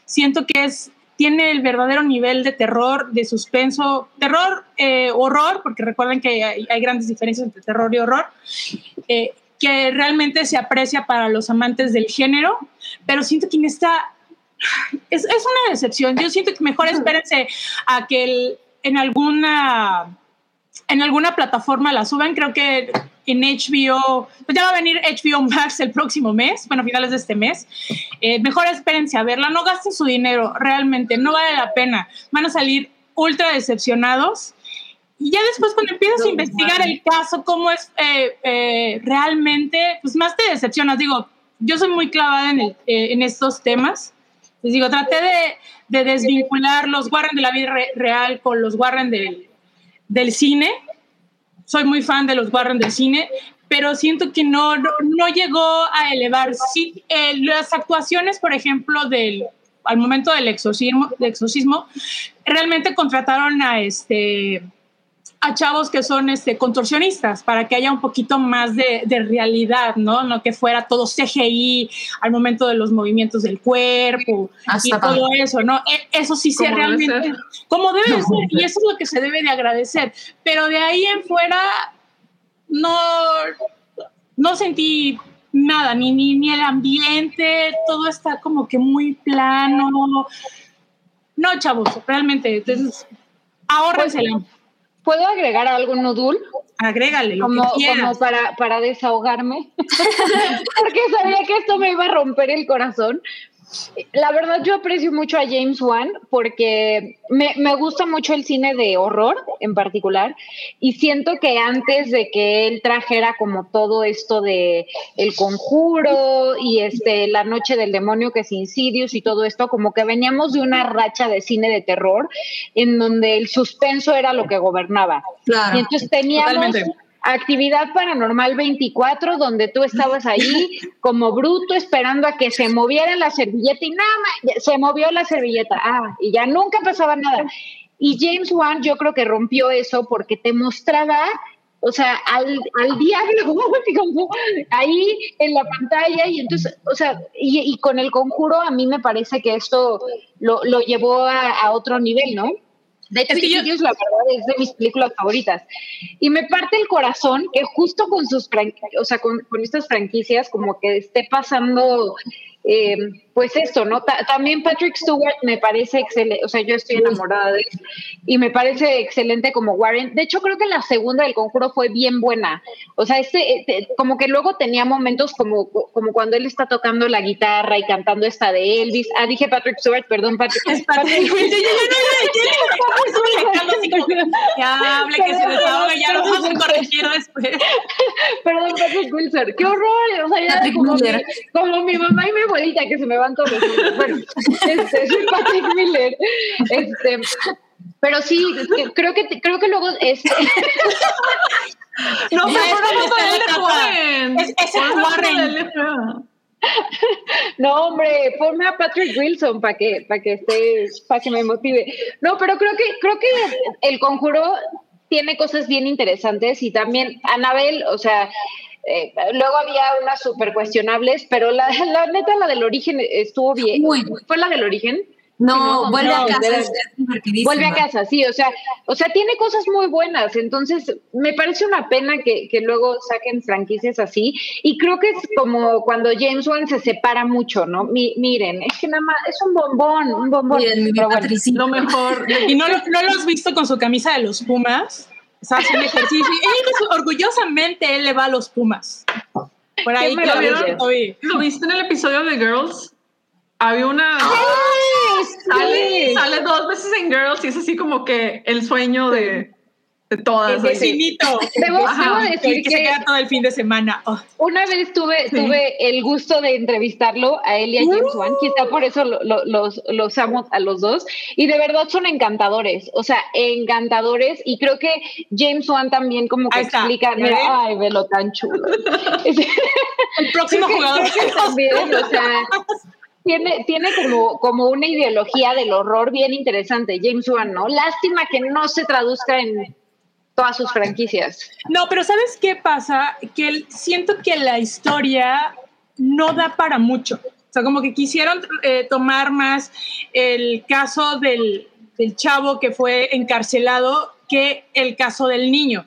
siento que es tiene el verdadero nivel de terror, de suspenso, terror, eh, horror, porque recuerden que hay, grandes diferencias entre terror y horror, eh, que realmente se aprecia para los amantes del género, pero siento que en esta es, es una decepción. Yo siento que mejor espérense a que en alguna en alguna plataforma la suban. Creo que en HBO, pues ya va a venir HBO Max el próximo mes, bueno, finales de este mes. Eh, mejor espérense a verla, no gasten su dinero, realmente, no vale la pena. Van a salir ultra decepcionados. Y ya después cuando empiezas a investigar el caso, cómo es eh, eh, realmente, pues más te decepcionas. Digo, yo soy muy clavada en, el- eh, en estos temas. Les digo, traté de, de desvincular los Warren de la vida re- real con los Warren del, del cine. Soy muy fan de los Warren del cine, pero siento que no, no, llegó a elevar. Sí, eh, las actuaciones, por ejemplo, del, al momento del exorcismo, de exorcismo, realmente contrataron a este a chavos que son este, contorsionistas para que haya un poquito más de, de realidad, ¿no? No que fuera todo CGI al momento de los movimientos del cuerpo Hasta y todo eso, ¿no? E- Eso sí se debe realmente, como debe de ser, y eso es lo que se debe de agradecer, pero de ahí en fuera no, no sentí nada, ni, ni, ni el ambiente, todo está como que muy plano. No, chavos, realmente, entonces, ahórrensela, ¿Puedo agregar algo, Nudul? agrégale lo Como, que como para, para desahogarme. Porque sabía que esto me iba a romper el corazón. La verdad, yo aprecio mucho a James Wan porque me, me gusta mucho el cine de horror en particular y siento que antes de que él trajera como todo esto de El Conjuro y este La Noche del Demonio que es Insidious y todo esto, como que veníamos de una racha de cine de terror en donde el suspenso era lo que gobernaba. Claro. Y entonces teníamos Totalmente. Actividad paranormal 24, donde tú estabas ahí como bruto esperando a que se moviera la servilleta y nada más, se movió la servilleta, ah, y ya nunca pasaba nada. Y James Wan yo creo que rompió eso porque te mostraba, o sea, al, al diablo ahí en la pantalla y entonces, o sea, y, y con el conjuro a mí me parece que esto lo, lo llevó a, a otro nivel, ¿no? De hecho, Es que yo- Insidious, la verdad, es de mis películas favoritas. Y me parte el corazón que justo con sus o sea, con, con estas franquicias, como que esté pasando, eh, pues esto, ¿no? Ta- también Patrick Stewart me parece excelente, o sea, yo estoy enamorada de él y me parece excelente como Warren. De hecho, creo que la segunda del conjuro fue bien buena. O sea, este, este, como que luego tenía momentos como, como cuando él está tocando la guitarra y cantando esta de Elvis. Ah, dije Patrick Stewart, perdón, Patrick. Es Patrick. Yo, yo, yo, yo, que hable, que se desahogue, ya lo vamos a corregir después. Perdón, Patrick Wilson. ¡Qué horror! O sea, ya como mi, como mi mamá y mi abuelita que se me van todos los. Bueno, este, soy Patrick Miller. Este, pero sí, que- creo que creo que luego este, No, pero es no joven. Es- es el Warren. No, hombre, ponme a Patrick Wilson para que, para que esté, para que me motive. No, pero creo que, creo que el conjuro tiene cosas bien interesantes y también Anabel, o sea, eh, luego había unas súper cuestionables, pero la, la neta, la del origen estuvo bien. Uy. ¿Fue la del origen? No, vuelve no, a casa, es. Vuelve a casa, sí, o sea, o sea, tiene cosas muy buenas, entonces me parece una pena que, que luego saquen franquicias así, y creo que es como cuando James Wan se separa mucho, ¿no? Mi- miren, es que nada más, es un bombón, un bombón. Miren, mi bueno. Lo mejor. ¿Y no, lo- no lo has visto con su camisa de los Pumas? Está haciendo ejercicio. Y él, orgullosamente, él le va a los Pumas. Por ahí, lo vieron hoy. ¿Lo viste en el episodio de Girls? Había una. Sale, Sí. sale dos veces en Girls y es así como que el sueño de. De todas. Vecinito. Debo- Ajá, debo el decir que se que- queda todo el fin de semana. Oh. Una vez tuve, tuve el gusto de entrevistarlo a él y a James Wan, quizá por eso lo- lo- los, los amo a los dos, y de verdad son encantadores, o sea, encantadores, y creo que James Wan también como que explica, ¿ya mira, ay, velo tan chulo. El próximo Creo jugador. que también, o sea, tiene, tiene como, como una ideología del horror bien interesante, James Wan, ¿no? Lástima que no se traduzca en todas sus franquicias. No, pero ¿sabes qué pasa? Que siento que la historia no da para mucho. O sea, como que quisieron eh, tomar más el caso del, del chavo que fue encarcelado que el caso del niño.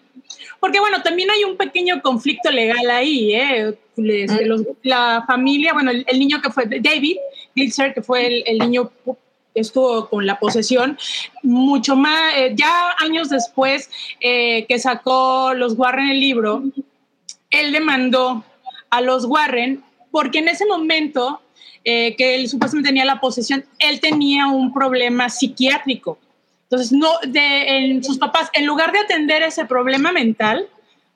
Porque bueno, también hay un pequeño conflicto legal ahí, ¿eh? Los- la familia, bueno, el, el niño que fue David Glitzer, que fue el, el niño estuvo con la posesión, mucho más, eh, ya años después eh, que sacó los Warren el libro, él demandó a los Warren porque en ese momento eh, que él supuestamente tenía la posesión, él tenía un problema psiquiátrico. Entonces, no, de, en sus papás, en lugar de atender ese problema mental,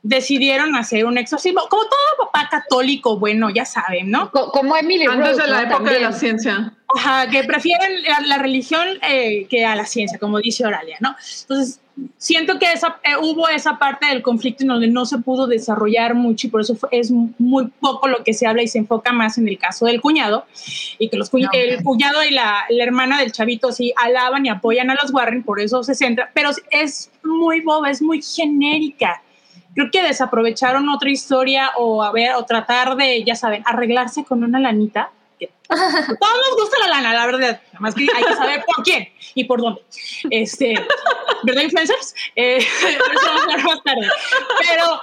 decidieron hacer un exorcismo, como todo papá católico, bueno, ya saben, ¿no? Co- Como Emily Antes Rose, de la ¿no? época de la ciencia. Ajá, que prefieren la, la religión eh, que a la ciencia, como dice Oralia, ¿no? Entonces, siento que esa, eh, hubo esa parte del conflicto en donde no se pudo desarrollar mucho y por eso fue- es muy poco lo que se habla y se enfoca más en el caso del cuñado y que los cuñ- el cuñado y la, la hermana del chavito sí alaban y apoyan a los Warren, por eso se centra, pero es muy boba, es muy genérica. Creo que desaprovecharon otra historia o a ver o tratar de, ya saben, arreglarse con una lanita. Que todos nos gusta la lana, la verdad. Nada más que hay que saber por quién y por dónde. Este, ¿verdad, influencers? Eh, eso vamos a hablar más tarde. Pero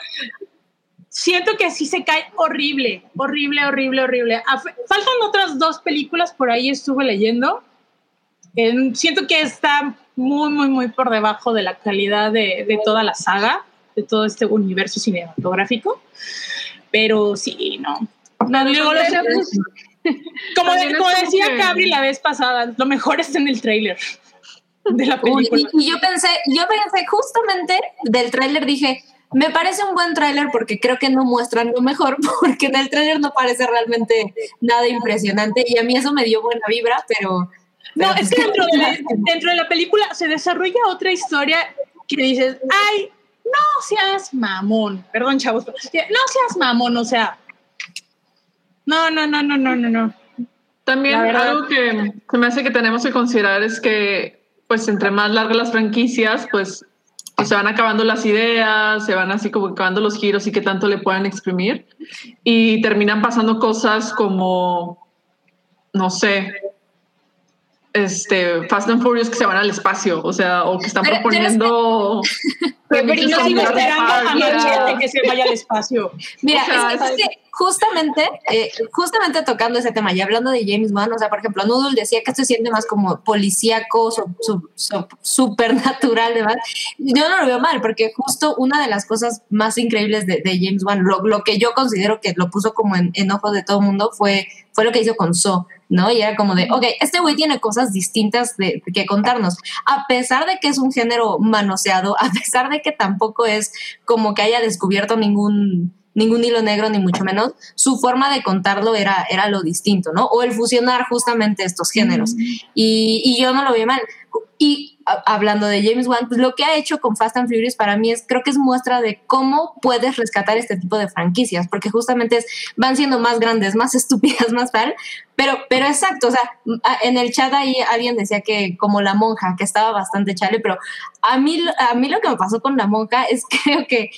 siento que sí se cae horrible, horrible, horrible, horrible. Faltan otras dos películas, por ahí estuve leyendo. Eh, siento que está muy, muy, muy por debajo de la calidad de, de toda la saga, de todo este universo cinematográfico. Pero sí, no. No, los- como, de- es como decía que- Cabri la vez pasada, lo mejor está en el tráiler de la película. y, y yo pensé, yo pensé justamente del tráiler, dije, me parece un buen tráiler porque creo que no muestran lo mejor, porque en el tráiler no parece realmente nada impresionante y a mí eso me dio buena vibra, pero... No, pero es pues, que ¿qué dentro de, la, dentro de la película se desarrolla otra historia que dices, ay, no seas mamón, perdón chavos, no seas mamón, o sea, no, no, no, no, no, no, no. También algo que se me hace que tenemos que considerar es que, pues, entre más largas las franquicias, pues, pues, se van acabando las ideas, se van así como acabando los giros y qué tanto le puedan exprimir. Y terminan pasando cosas como, no sé, este, Fast and Furious que se van al espacio, o sea, o que están Pero- pero es proponiendo... premisas Yo Yo sigo esperando a Machete que se vaya al espacio. Mira, O sea, es, que, es que justamente, eh, justamente tocando ese tema y hablando de James Wan, o sea, por ejemplo, Noodle decía que esto se siente más como policíaco, su- su- supernatural, demás. Yo no lo veo mal, porque justo una de las cosas más increíbles de, de James Wan, lo, lo que yo considero que lo puso como en, en ojos de todo el mundo, fue, fue lo que hizo con So. ¿No? Y era como de, ok, este güey tiene cosas distintas de, que contarnos. A pesar de que es un género manoseado, a pesar de que tampoco es como que haya descubierto ningún ningún hilo negro ni mucho menos, su forma de contarlo era, era lo distinto, ¿no? O el fusionar justamente estos géneros. y, y yo no lo veo mal. Y a- hablando de James Wan, pues lo que ha hecho con Fast and Furious para mí es, creo que es muestra de cómo puedes rescatar este tipo de franquicias, porque justamente es, van siendo más grandes, más estúpidas, más tal, pero, pero exacto, o sea, en el chat ahí alguien decía que como la monja, que estaba bastante chale, pero a mí, a mí lo que me pasó con la monja es creo que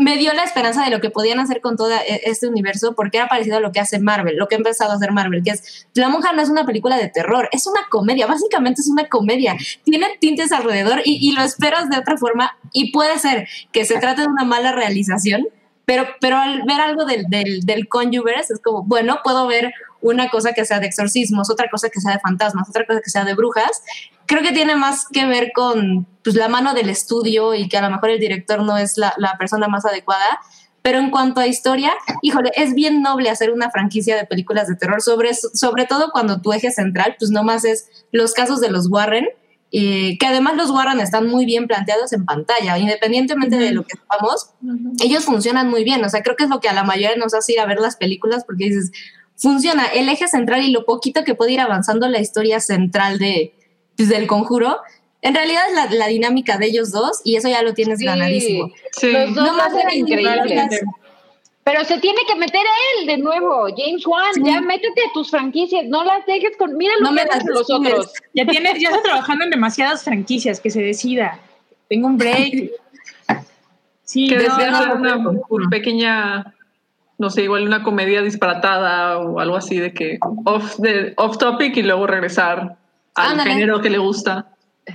me dio la esperanza de lo que podían hacer con todo e- este universo, porque era parecido a lo que hace Marvel, lo que ha empezado a hacer Marvel, que es, La Monja no es una película de terror, es una comedia, básicamente es una comedia, tiene tintes alrededor y, lo esperas de otra forma y puede ser que se trate de una mala realización, pero, pero al ver algo del, del, del es como, bueno, puedo ver una cosa que sea de exorcismos, otra cosa que sea de fantasmas, otra cosa que sea de brujas. Creo que tiene más que ver con pues, la mano del estudio y que a lo mejor el director no es la, la persona más adecuada. Pero en cuanto a historia, híjole, es bien noble hacer una franquicia de películas de terror, sobre, sobre todo cuando tu eje central, pues nomás es los casos de los Warren eh, que además los Warren están muy bien planteados en pantalla, independientemente de lo que sepamos, ellos funcionan muy bien, o sea, creo que es lo que a la mayoría nos hace ir a ver las películas porque dices, funciona el eje central y lo poquito que puede ir avanzando la historia central de, pues, del conjuro. En realidad es la, la dinámica de ellos dos y eso ya lo tienes Sí, ganadísimo. Sí. Los dos No más hacen era increíble. ignorar Pero se tiene que meter él de nuevo, James Wan. Sí. Ya métete a tus franquicias, no las dejes con. Mira lo No me que hacen las los otros. Ya tiene, ya está trabajando en demasiadas franquicias, que se decida. Tengo un break. Sí, Que no, desea no, una no. pequeña, no sé, igual una comedia disparatada o algo así de que off, de, off topic y luego regresar al Ándale. género que le gusta.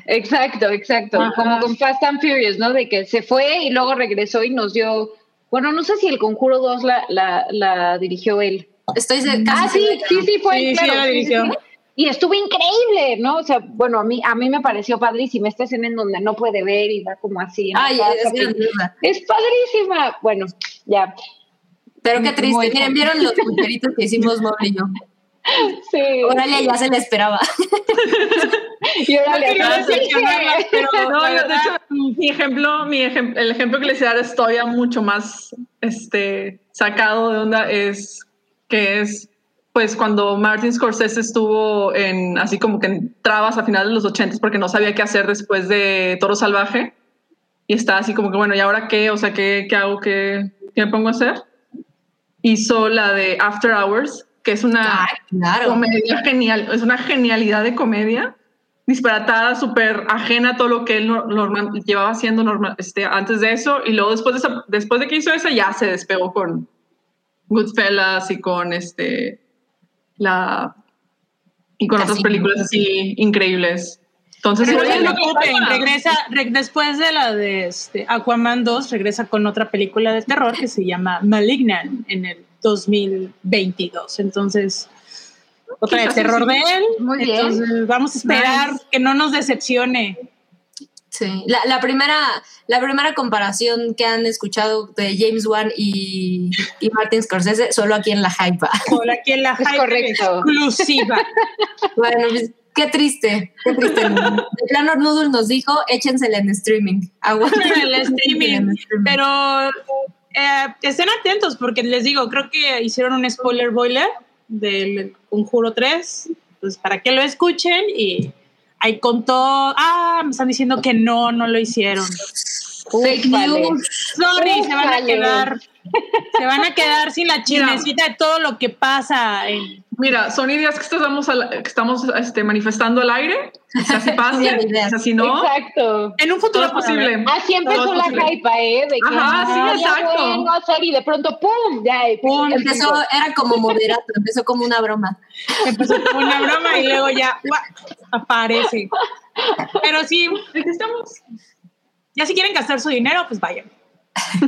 Exacto, exacto. Ajá. Como con Fast and Furious, ¿no? De que se fue y luego regresó y nos dio. Bueno, no sé si el Conjuro 2 la, la, la dirigió él. Estoy casi Ah, sí, sí, sí, fue. Sí, sí, claro, la dirigió. Y estuvo increíble, ¿no? O sea, bueno, a mí, a mí me pareció padrísima esta escena en donde no puede ver y va como así. Ay, es es padrísima. Bueno, ya. Pero qué triste. Miren, vieron los pucheritos que hicimos Mobley y yo. Sí. Oralia ya se le esperaba. Y ahora No hacen- decepcionarlas, pero No, yo, de hecho, mi ejemplo, mi el ejemplo que les voy a dar es todavía mucho más este, sacado de onda, es que es pues cuando Martin Scorsese estuvo en así como que en trabas a finales de los 80 porque no sabía qué hacer después de Toro Salvaje y está así como que bueno, ¿y ahora qué? O sea, ¿qué, qué hago? ¿Qué, ¿Qué me pongo a hacer? Hizo la de After Hours, que es una Ah, claro. comedia genial, es una genialidad de comedia, disparatada, súper ajena a todo lo que él no- normal, llevaba haciendo normal, este, antes de eso, y luego después de, esa- después de que hizo esa ya se despegó con Goodfellas y con este, la, y con otras películas así increíbles. Entonces, Pero no regresa, re- después de la de este, Aquaman 2, regresa con otra película de terror que se llama Malignant en el 2022. Entonces, otra de terror de él. Muy bien. Entonces, vamos a esperar Nice. que no nos decepcione. Sí, la, la primera, la primera comparación que han escuchado de James Wan y, y Martin Scorsese, solo aquí en la Hypa. Solo aquí en la Es hype correcto. exclusiva. Bueno, pues, qué triste, qué triste. De plano Noodle nos dijo, échensela en streaming. El streaming. en streaming. Pero eh, estén atentos porque les digo, creo que hicieron un spoiler boiler del Conjuro 3, pues para que lo escuchen y ahí contó, ah, me están diciendo que no, no lo hicieron. Fake news. Sorry, se van a quedar, se van a quedar sin la chismecita de todo lo que pasa en Mira, son ideas que estamos, al- que estamos este, manifestando al aire, si o sea, si no, Exacto. en un futuro es posible. Así empezó Todo es la hype, ¿eh? De que Ajá, sí, "Ah, ya exacto. bueno hacer y de pronto ¡pum! Ya, y Pum, Empezó, era como moderato, empezó como una broma. empezó como una broma y luego ya ¡guau! aparece. Pero sí, Aquí estamos. ya si quieren gastar su dinero, pues vayan.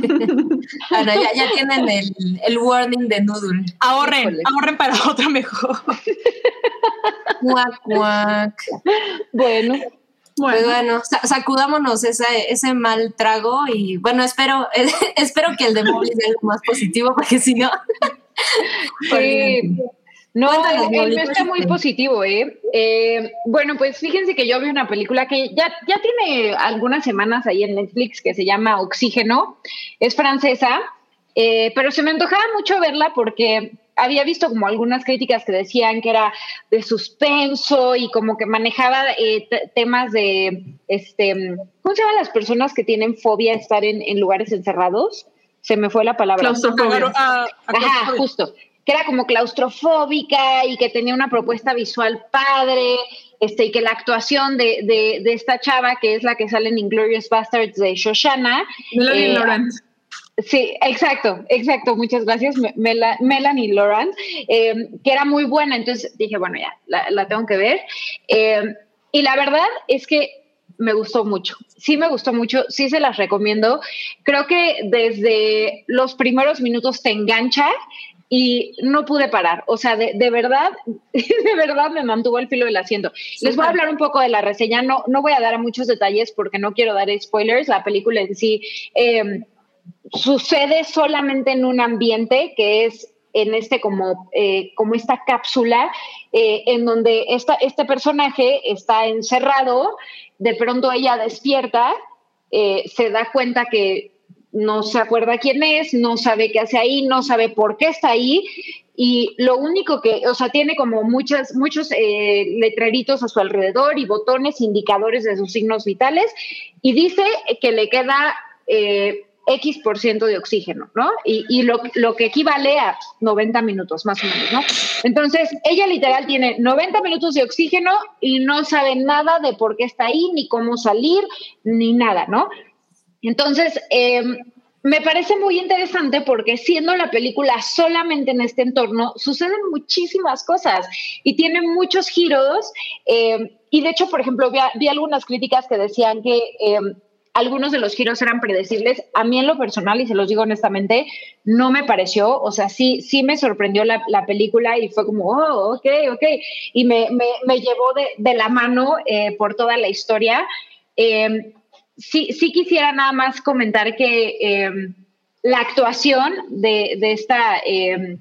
Bueno, ya, ya tienen el, el warning de Noodle. Ahorren, Híjole. ahorren para otra mejor. Cuac, cuac. Bueno, Pues Bueno, bueno, sa- sacudámonos esa, ese mal trago y bueno, espero, espero que el de Mobley sea algo más positivo porque si no... sí. No, el, el mío está muy positivo, ¿eh? Eh, Bueno, pues fíjense que yo vi una película que ya, ya tiene algunas semanas ahí en Netflix que se llama Oxígeno. Es francesa, eh, pero se me antojaba mucho verla porque había visto como algunas críticas que decían que era de suspenso y como que manejaba eh, te- temas de, este, ¿cómo se llaman las personas que tienen fobia a estar en, en lugares encerrados? Se me fue la palabra. claustrofobia. Ah, Ajá, justo. Que era como claustrofóbica y que tenía una propuesta visual padre, este, y que la actuación de, de, de esta chava, que es la que sale en Inglorious Bastards de Shoshana. Melanie eh, Laurent. Sí, exacto, exacto. Muchas gracias, Me- Mela- Melanie Laurent, eh, que era muy buena. Entonces dije, bueno, ya, la, la tengo que ver. Eh, y la verdad es que me gustó mucho. Sí, me gustó mucho. Sí, se las recomiendo. Creo que desde los primeros minutos te engancha y no pude parar. O sea, de, de verdad, de verdad me mantuvo al filo del asiento. Les voy a hablar un poco de la reseña. No, no voy a dar muchos detalles porque no quiero dar spoilers. La película en sí. eh, sucede solamente en un ambiente que es en este como, eh, como esta cápsula eh, en donde esta, este personaje está encerrado, de pronto ella despierta, eh, se da cuenta que no se acuerda quién es, no sabe qué hace ahí, no sabe por qué está ahí y lo único que, o sea, tiene como muchas, muchos eh, letreritos a su alrededor y botones indicadores de sus signos vitales y dice que le queda eh, X por ciento de oxígeno, ¿no? Y, y lo, lo, que equivale a 90 minutos más o menos, ¿no? Entonces, ella literal tiene 90 minutos de oxígeno y no sabe nada de por qué está ahí, ni cómo salir, ni nada, ¿no? Entonces, eh, me parece muy interesante porque siendo la película solamente en este entorno, suceden muchísimas cosas y tiene muchos giros. Eh, y de hecho, por ejemplo, vi, algunas críticas que decían que eh, algunos de los giros eran predecibles. A mí en lo personal, y se los digo honestamente, no me pareció. O sea, sí, sí me sorprendió la, la película y fue como, oh, ok, ok. Y me, me, llevó de, de, la mano eh, por toda la historia. Sí, sí quisiera nada más comentar que eh, la actuación de, de esta eh,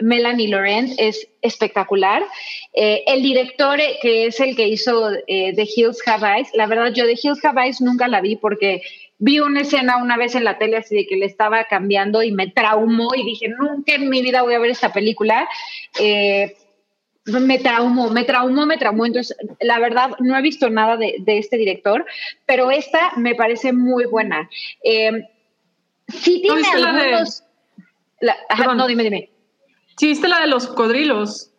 Melanie Laurent es espectacular. Eh, el director, que es el que hizo The Hills Have Eyes, la verdad yo The Hills Have Eyes nunca la vi porque vi una escena una vez en la tele así de que le estaba cambiando y me traumó y dije, nunca en mi vida voy a ver esta película me traumó, me traumó, me traumó. Entonces, la verdad, no he visto nada de, de este director, pero esta me parece muy buena. Eh, sí tiene ¿No algunos... De... La... Ajá, no, dime, dime. Sí, viste la de los cocodrilos.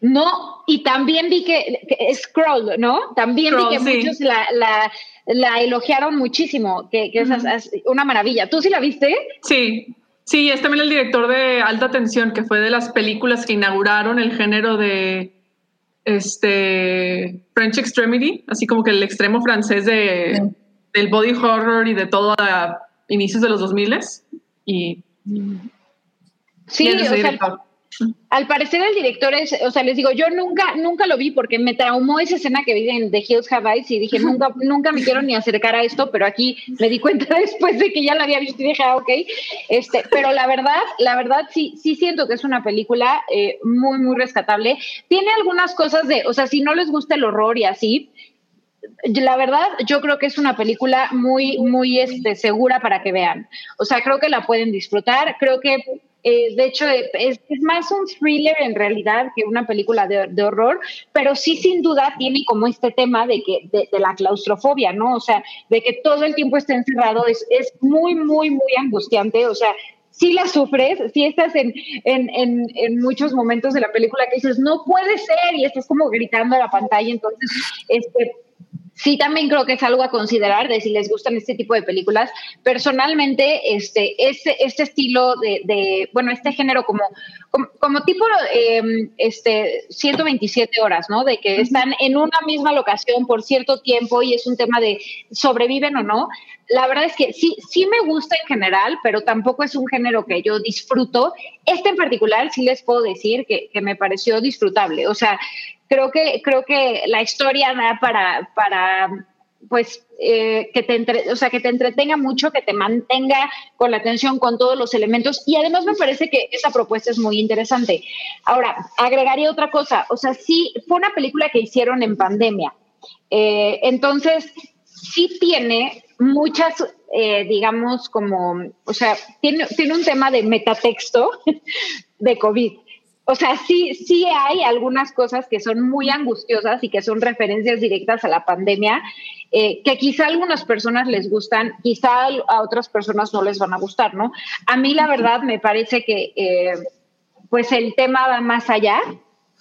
No, y también vi que, que Scroll, ¿no? También Scroll, vi que sí. muchos la, la, la, elogiaron muchísimo, que, que es, uh -huh. es, una maravilla. ¿Tú sí la viste? Sí, Sí, es también el director de Alta Tensión, que fue de las películas que inauguraron el género de este French Extremity, así como que el extremo francés de, sí. del body horror y de todo a inicios de los 2000 y sí, y o sea, al parecer el director es, o sea, les digo, yo nunca, nunca lo vi porque me traumó esa escena que vi en The Hills Have Eyes y dije, nunca, nunca me quiero ni acercar a esto, pero aquí me di cuenta después de que ya la había visto y dije, ah, ok, este, pero la verdad, la verdad sí, sí siento que es una película eh, muy, muy rescatable. Tiene algunas cosas de, o sea, si no les gusta el horror y así, la verdad, yo creo que es una película muy, muy este, segura para que vean. O sea, creo que la pueden disfrutar. Creo que eh, de hecho, es, es, más un thriller en realidad que una película de, de, horror, pero sí sin duda tiene como este tema de, que, de, la claustrofobia, ¿no? O sea, de que todo el tiempo esté encerrado es, es muy, muy, muy angustiante, o sea, sí la sufres, sí estás en, en, en, en, muchos momentos de la película que dices, no puede ser, y estás como gritando a la pantalla, entonces, este, sí también creo que es algo a considerar de si les gustan este tipo de películas. Personalmente, este, este, este estilo de, de, bueno, este género como, como, como tipo eh, este, 127 horas, ¿no? De que están en una misma locación por cierto tiempo y es un tema de sobreviven o no. La verdad es que sí, sí me gusta en general, pero tampoco es un género que yo disfruto. Este en particular sí les puedo decir que, que me pareció disfrutable. O sea, creo que, creo que la historia da para, para pues, eh, que, te entre, o sea, que te entretenga mucho, que te mantenga con la atención, con todos los elementos. Y además me parece que esa propuesta es muy interesante. Ahora, agregaría otra cosa. O sea, sí, fue una película que hicieron en pandemia. Eh, entonces, sí tiene muchas, eh, digamos, como, o sea, tiene, tiene un tema de metatexto de COVID. O sea, sí, sí hay algunas cosas que son muy angustiosas y que son referencias directas a la pandemia, eh, que quizá a algunas personas les gustan, quizá a otras personas no les van a gustar, ¿no? A mí la verdad me parece que eh, pues el tema va más allá,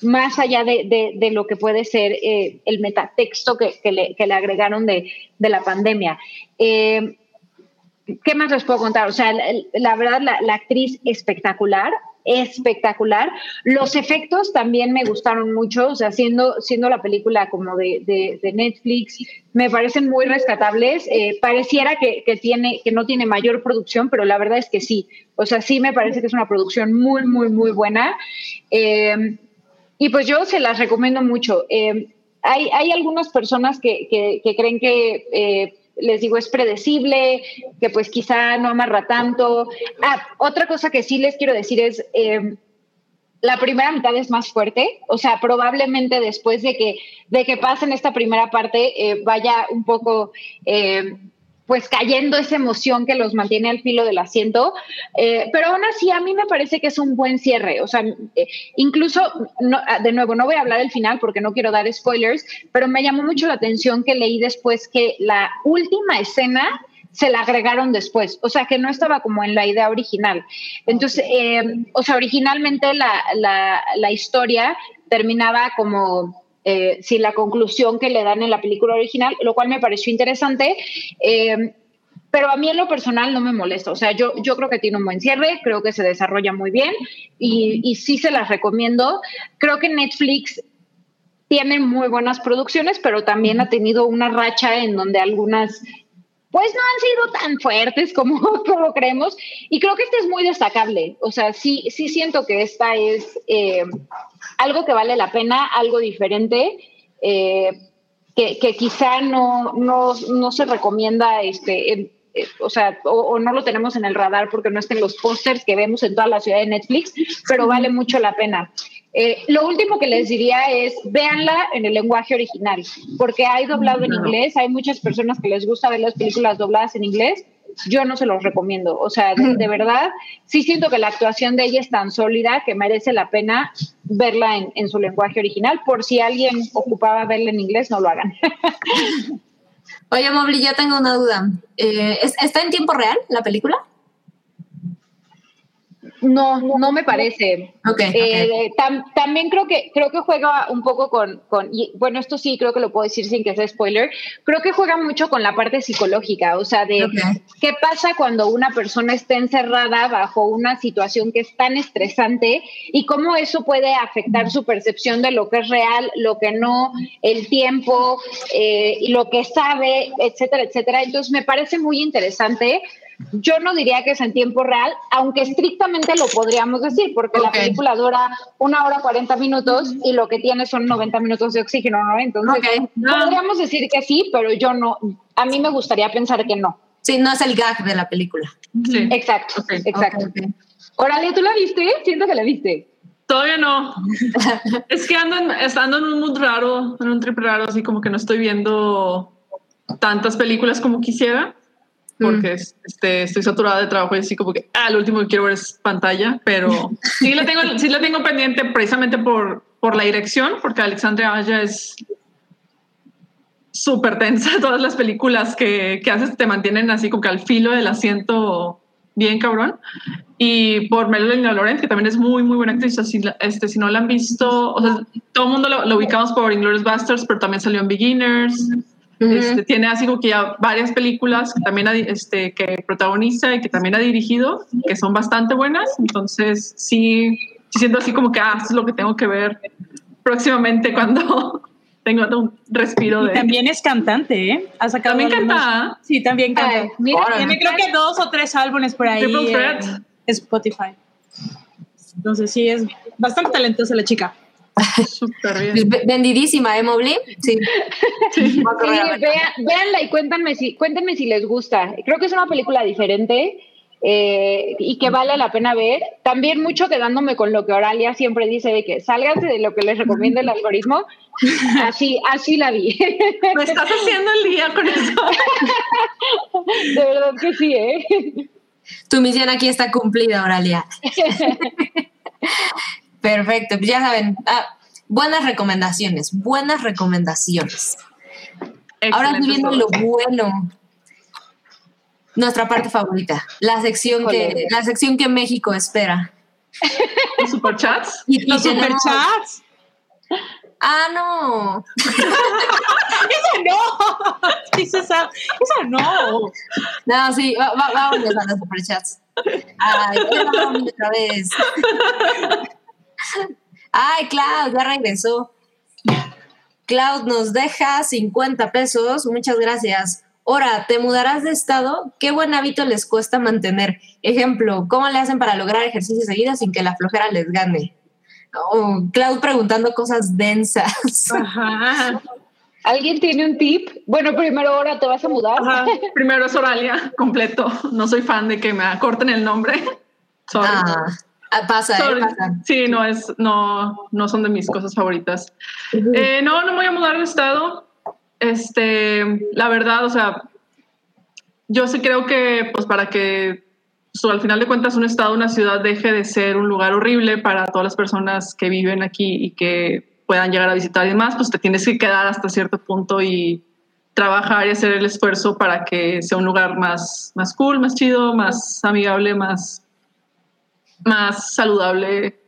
más allá de, de, lo que puede ser eh, el metatexto que, que, le, agregaron de, de la pandemia. ¿Qué más les puedo contar? O sea, la, verdad, la, actriz espectacular, espectacular. Los efectos también me gustaron mucho, o sea, siendo, siendo la película como de, de, Netflix, me parecen muy rescatables. Eh, pareciera que, que, tiene, que no tiene mayor producción, pero la verdad es que sí. O sea, sí me parece que es una producción muy, muy, muy buena. Eh, y pues yo se las recomiendo mucho. Eh, hay, hay algunas personas que, que, que creen que, eh, les digo, es predecible, que pues quizá no amarra tanto. Ah, otra cosa que sí les quiero decir es, eh, la primera mitad es más fuerte, o sea, probablemente después de que, de que pasen esta primera parte eh, vaya un poco... Eh, pues cayendo esa emoción que los mantiene al filo del asiento. Eh, pero aún así, a mí me parece que es un buen cierre. O sea, eh, incluso, no, ah, de nuevo, no voy a hablar del final porque no quiero dar spoilers, pero me llamó mucho la atención que leí después que la última escena se la agregaron después, o sea que no estaba como en la idea original. Entonces, eh, o sea, originalmente la, la, la historia terminaba como eh, sin la conclusión que le dan en la película original, lo cual me pareció interesante. Eh, pero a mí en lo personal no me molesta. O sea, yo, yo creo que tiene un buen cierre, creo que se desarrolla muy bien y, y sí se las recomiendo. Creo que Netflix tiene muy buenas producciones, pero también ha tenido una racha en donde algunas pues no han sido tan fuertes como, como creemos. Y creo que este es muy destacable. O sea, sí, sí siento que esta es eh, algo que vale la pena, algo diferente, eh, que, que, quizá no, no, no, se recomienda, este, en, eh, o sea, o, o, no lo tenemos en el radar porque no estén los pósters que vemos en toda la ciudad de Netflix, pero vale mucho la pena. Eh, lo último que les diría es, véanla en el lenguaje original, porque hay doblado en inglés, hay muchas personas que les gusta ver las películas dobladas en inglés, yo no se los recomiendo, o sea, de, de verdad, sí siento que la actuación de ella es tan sólida que merece la pena verla en, en su lenguaje original, por si alguien ocupaba verla en inglés, no lo hagan. Oye, Mobley, yo tengo una duda. Eh, ¿Está en tiempo real la película? No, no me parece. Okay, eh, okay. Tam, también creo que creo que juega un poco con, con y, bueno, esto sí creo que lo puedo decir sin que sea spoiler. Creo que juega mucho con la parte psicológica, o sea, de okay. qué pasa cuando una persona está encerrada bajo una situación que es tan estresante y cómo eso puede afectar su percepción de lo que es real, lo que no, el tiempo eh, lo que sabe, etcétera, etcétera. Entonces me parece muy interesante. Yo no diría que es en tiempo real, aunque estrictamente lo podríamos decir, porque okay. la película dura una hora 40 minutos y lo que tiene son 90 minutos de oxígeno, ¿no? Entonces, okay. podríamos decir que sí, pero yo no, a mí me gustaría pensar que no. Sí, no es el gag de la película. Sí. Exacto, okay. exacto. Órale, ¿tú la viste? Siento que la viste. Todavía no. es que ando en, ando en un mood raro, en un trip raro, así como que no estoy viendo tantas películas como quisiera porque mm. este, estoy saturada de trabajo y así como que, ah, lo último que quiero ver es pantalla, pero sí la tengo, sí la tengo pendiente precisamente por, por la dirección, porque Alexandria Aya es súper tensa, todas las películas que, que haces te mantienen así como que al filo del asiento bien cabrón. Y por Melanie Laurent, que también es muy, muy buena actriz. Así, este, si no la han visto, o sea, todo el mundo lo, lo ubicamos por Inglourious Basterds, pero también salió en Beginners. Uh -huh. este, tiene así como que ya varias películas que también ha, este, que protagoniza y que también ha dirigido, que son bastante buenas. Entonces, sí, sí siento así como que ah, esto es lo que tengo que ver próximamente cuando tengo un respiro de. Y también es cantante, ¿eh? Ha sacado también canta. Sí, también canta. Ay, mira, tiene creo que dos o tres álbumes por ahí en Spotify. Entonces, sí, es bastante talentosa la chica. Súper bien. Vendidísima, ¿eh, Mobley? Sí. sí. sí vean, véanla y cuéntenme si, cuéntenme si les gusta. Creo que es una película diferente eh, y que vale la pena ver. También mucho quedándome con lo que Oralia siempre dice de que sálganse de lo que les recomienda el algoritmo. Así, así la vi. Me estás haciendo el día con eso. De verdad que sí, ¿eh? Tu misión aquí está cumplida, Oralia. Perfecto, pues ya saben, ah, buenas recomendaciones, buenas recomendaciones. Excelente Ahora viendo lo bueno. Nuestra parte favorita, la sección que la sección que México espera. ¿Los superchats? ¿Y, ¿Los y superchats? Ah, no. esa no. Esa, esa no. No, sí, va, va, vámonos a los superchats. Ay, vamos otra vez. Ay, Cloud, ya regresó. Cloud nos deja 50 pesos. Muchas gracias. Ahora, ¿te mudarás de estado? ¿Qué buen hábito les cuesta mantener? Ejemplo, ¿cómo le hacen para lograr ejercicio seguido sin que la flojera les gane? Oh, Cloud preguntando cosas densas. Ajá. ¿Alguien tiene un tip? Bueno, primero ahora te vas a mudar. Ajá, primero es Oralia, completo. No soy fan de que me acorten el nombre. Sorry. Ah, ah, pasa, eh, pasa. Sí, no es, no, no son de mis cosas favoritas. Eh, no, no me voy a mudar de estado. Este, la verdad, o sea, yo sí creo que, pues, para que so, al final de cuentas un estado, una ciudad deje de ser un lugar horrible para todas las personas que viven aquí y que puedan llegar a visitar y demás, pues te tienes que quedar hasta cierto punto y trabajar y hacer el esfuerzo para que sea un lugar más, más cool, más chido, más amigable, más, más saludable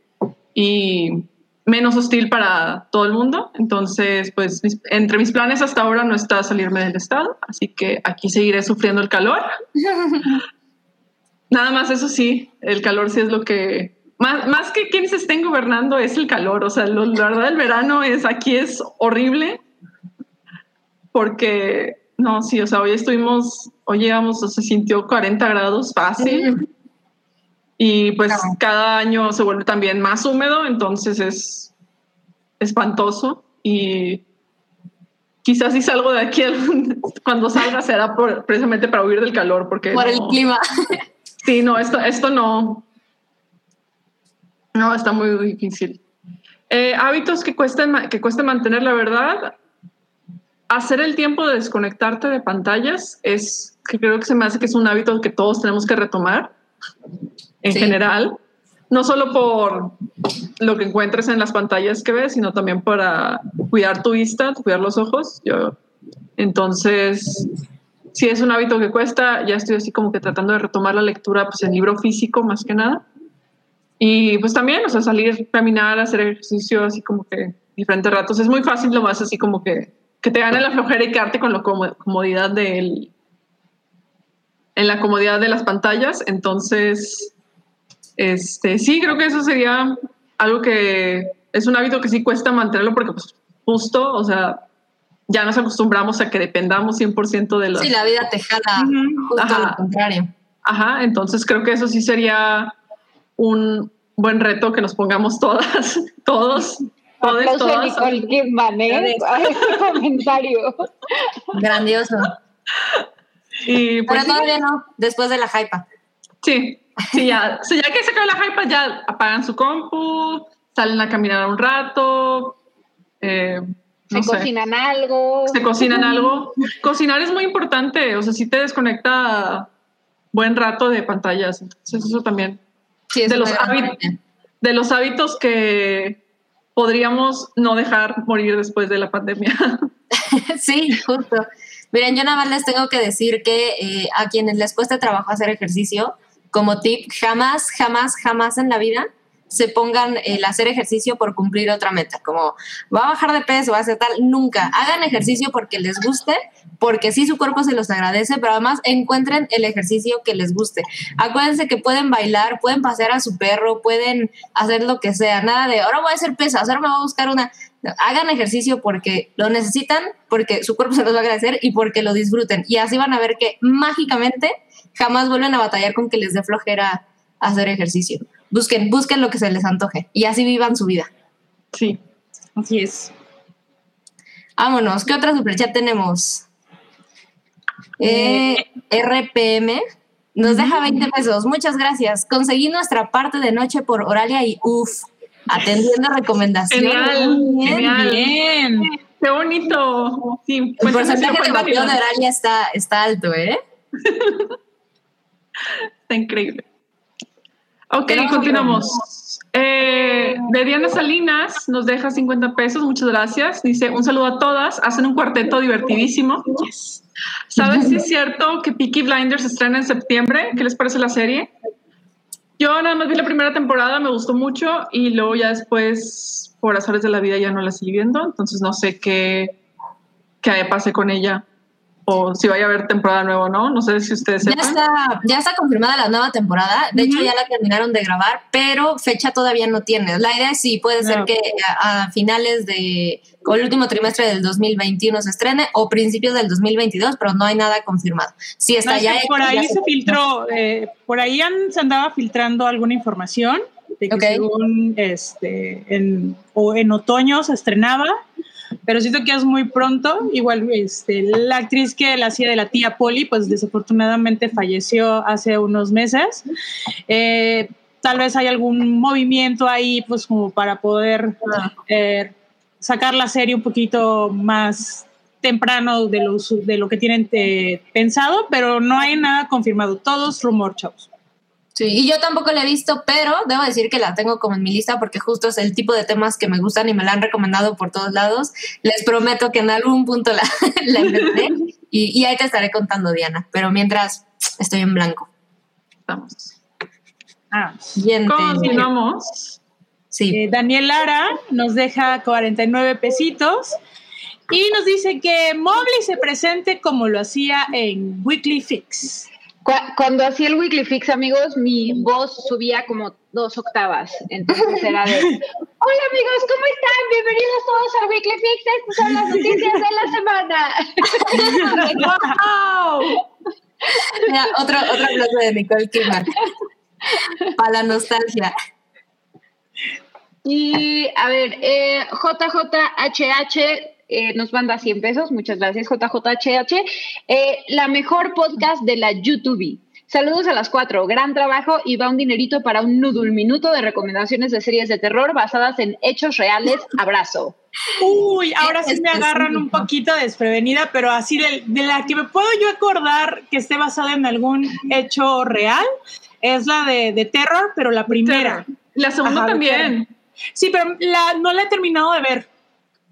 y menos hostil para todo el mundo. Entonces, pues mis- entre mis planes hasta ahora no está salirme del estado, así que aquí seguiré sufriendo el calor. Nada más eso sí, el calor sí es lo que... Más, más que quienes estén gobernando es el calor, o sea, lo- la verdad el verano es aquí es horrible porque, no, sí, o sea, hoy estuvimos, hoy llegamos, o se sintió 40 grados fácil. Y pues Claro. cada año se vuelve también más húmedo, entonces es espantoso. Y quizás si salgo de aquí algún- cuando salga será por- precisamente para huir del calor, porque Por el no- clima. Sí, no, esto, esto no. No, está muy difícil. Eh, hábitos que cuesten, que cueste mantener, la verdad. Hacer el tiempo de desconectarte de pantallas es que creo que se me hace que es un hábito que todos tenemos que retomar en Sí. general. No solo por lo que encuentres en las pantallas que ves, sino también para cuidar tu vista, cuidar los ojos. Yo, entonces, si es un hábito que cuesta, ya estoy así como que tratando de retomar la lectura, pues en libro físico más que nada. Y pues también, o sea, salir, caminar, hacer ejercicio, así como que diferentes ratos. Es muy fácil lo más así como que, que te gane la flojera y quedarte con la como- comodidad del, en la comodidad de las pantallas. Entonces, este, sí, creo que eso sería algo que es un hábito que sí cuesta mantenerlo porque pues justo, o sea, ya nos acostumbramos a que dependamos 100% de los... Sí, la vida te jala justo Ajá. lo contrario. Ajá, entonces creo que eso sí sería un buen reto que nos pongamos todas, todos, todos, todas. Nicole Kidman, ¿eh? Este comentario. Grandioso. Y pues Pero sí, todavía no, después de la hypa. sí, sí, ya, ya que se acaba la hype, ya apagan su compu, salen a caminar un rato, eh, no Se sé, cocinan algo. se cocinan algo. Cocinar es muy importante, o sea, sí te desconecta buen rato de pantallas, entonces eso también. Sí, es De los hábitos. de los hábitos que podríamos no dejar morir después de la pandemia. Sí, justo. Miren, yo nada más les tengo que decir que eh, a quienes les cueste trabajo hacer ejercicio, como tip, jamás, jamás, jamás en la vida se pongan el hacer ejercicio por cumplir otra meta, como va a bajar de peso, va a hacer tal, nunca. Hagan ejercicio porque les guste, porque sí su cuerpo se los agradece, pero además encuentren el ejercicio que les guste. Acuérdense que pueden bailar, pueden pasear a su perro, pueden hacer lo que sea, nada de ahora voy a hacer pesas, ahora me voy a buscar una. Hagan ejercicio porque lo necesitan, porque su cuerpo se los va a agradecer y porque lo disfruten. Y así van a ver que mágicamente jamás vuelven a batallar con que les dé flojera hacer ejercicio. Busquen, busquen lo que se les antoje y así vivan su vida. Sí. Así es. Vámonos, ¿qué otra superchat tenemos? Eh, RPM nos deja 20 pesos. Muchas gracias. Conseguí nuestra parte de noche por Oralia y UF, atendiendo recomendaciones. Genial, bien. genial. Bien. Qué bonito. Sí, El pues, porcentaje sí, de bateo de Oralia está, está alto, ¿eh? Está increíble. Ok, continuamos. Eh, de Diana Salinas nos deja 50 pesos, muchas gracias. Dice, un saludo a todas, hacen un cuarteto divertidísimo. ¿Sabes si es cierto que Peaky Blinders se estrena en septiembre? ¿Qué les parece la serie? Yo nada más vi la primera temporada, me gustó mucho y luego ya después, por azares de la vida, ya no la seguí viendo, entonces no sé qué, qué pase con ella o si vaya a haber temporada nueva o no. No sé si ustedes Ya sepan. está, ya está confirmada la nueva temporada. De hecho, ya la terminaron de grabar, pero fecha todavía no tiene. La idea es sí, puede ser que a, a finales de, o el último trimestre del 2021 se estrene o principios del 2022, pero no hay nada confirmado. Sí está No, es ya. que hecho, por ya ahí se filtró, eh, por ahí han- se andaba filtrando alguna información de que Ok. según este, en, o en otoño se estrenaba, pero siento que es muy pronto. Igual este, la actriz que la hacía de la tía Polly, pues desafortunadamente falleció hace unos meses. Eh, tal vez hay algún movimiento ahí, pues como para poder eh, sacar la serie un poquito más temprano de lo, de lo que tienen eh, pensado, pero no hay nada confirmado. Todos rumor, chavos. Sí, y yo tampoco la he visto, pero debo decir que la tengo como en mi lista porque justo es el tipo de temas que me gustan y me la han recomendado por todos lados. Les prometo que en algún punto la, la empecé y, y ahí te estaré contando, Diana. Pero mientras estoy en blanco. Estamos. Ah, Siguiente. Continuamos. Sí. eh, Daniel Lara nos deja 49 pesitos y nos dice que Mobley se presente como lo hacía en Weekly Fix. Cu- Cuando hacía el Weekly Fix, amigos, mi voz subía como dos octavas. Entonces era de, hola amigos, ¿cómo están? Bienvenidos todos al Weekly Fix. Estas son las noticias de la semana. ¡Wow! Mira, otro, otro aplauso de Nicole Kidman. Para la nostalgia. Y a ver, eh, JJHH eh, nos manda 100 pesos. Muchas gracias, JJHH. Eh, la mejor podcast de la YouTube. Saludos a las cuatro. Gran trabajo y va un dinerito para un noodle minuto de recomendaciones de series de terror basadas en hechos reales. Abrazo. Uy, ahora sí me agarran un poquito desprevenida, pero así de, de la que me puedo yo acordar que esté basada en algún hecho real es la de, de Terror, pero la primera. La segunda Ajá, también. Sí, pero la, no la he terminado de ver.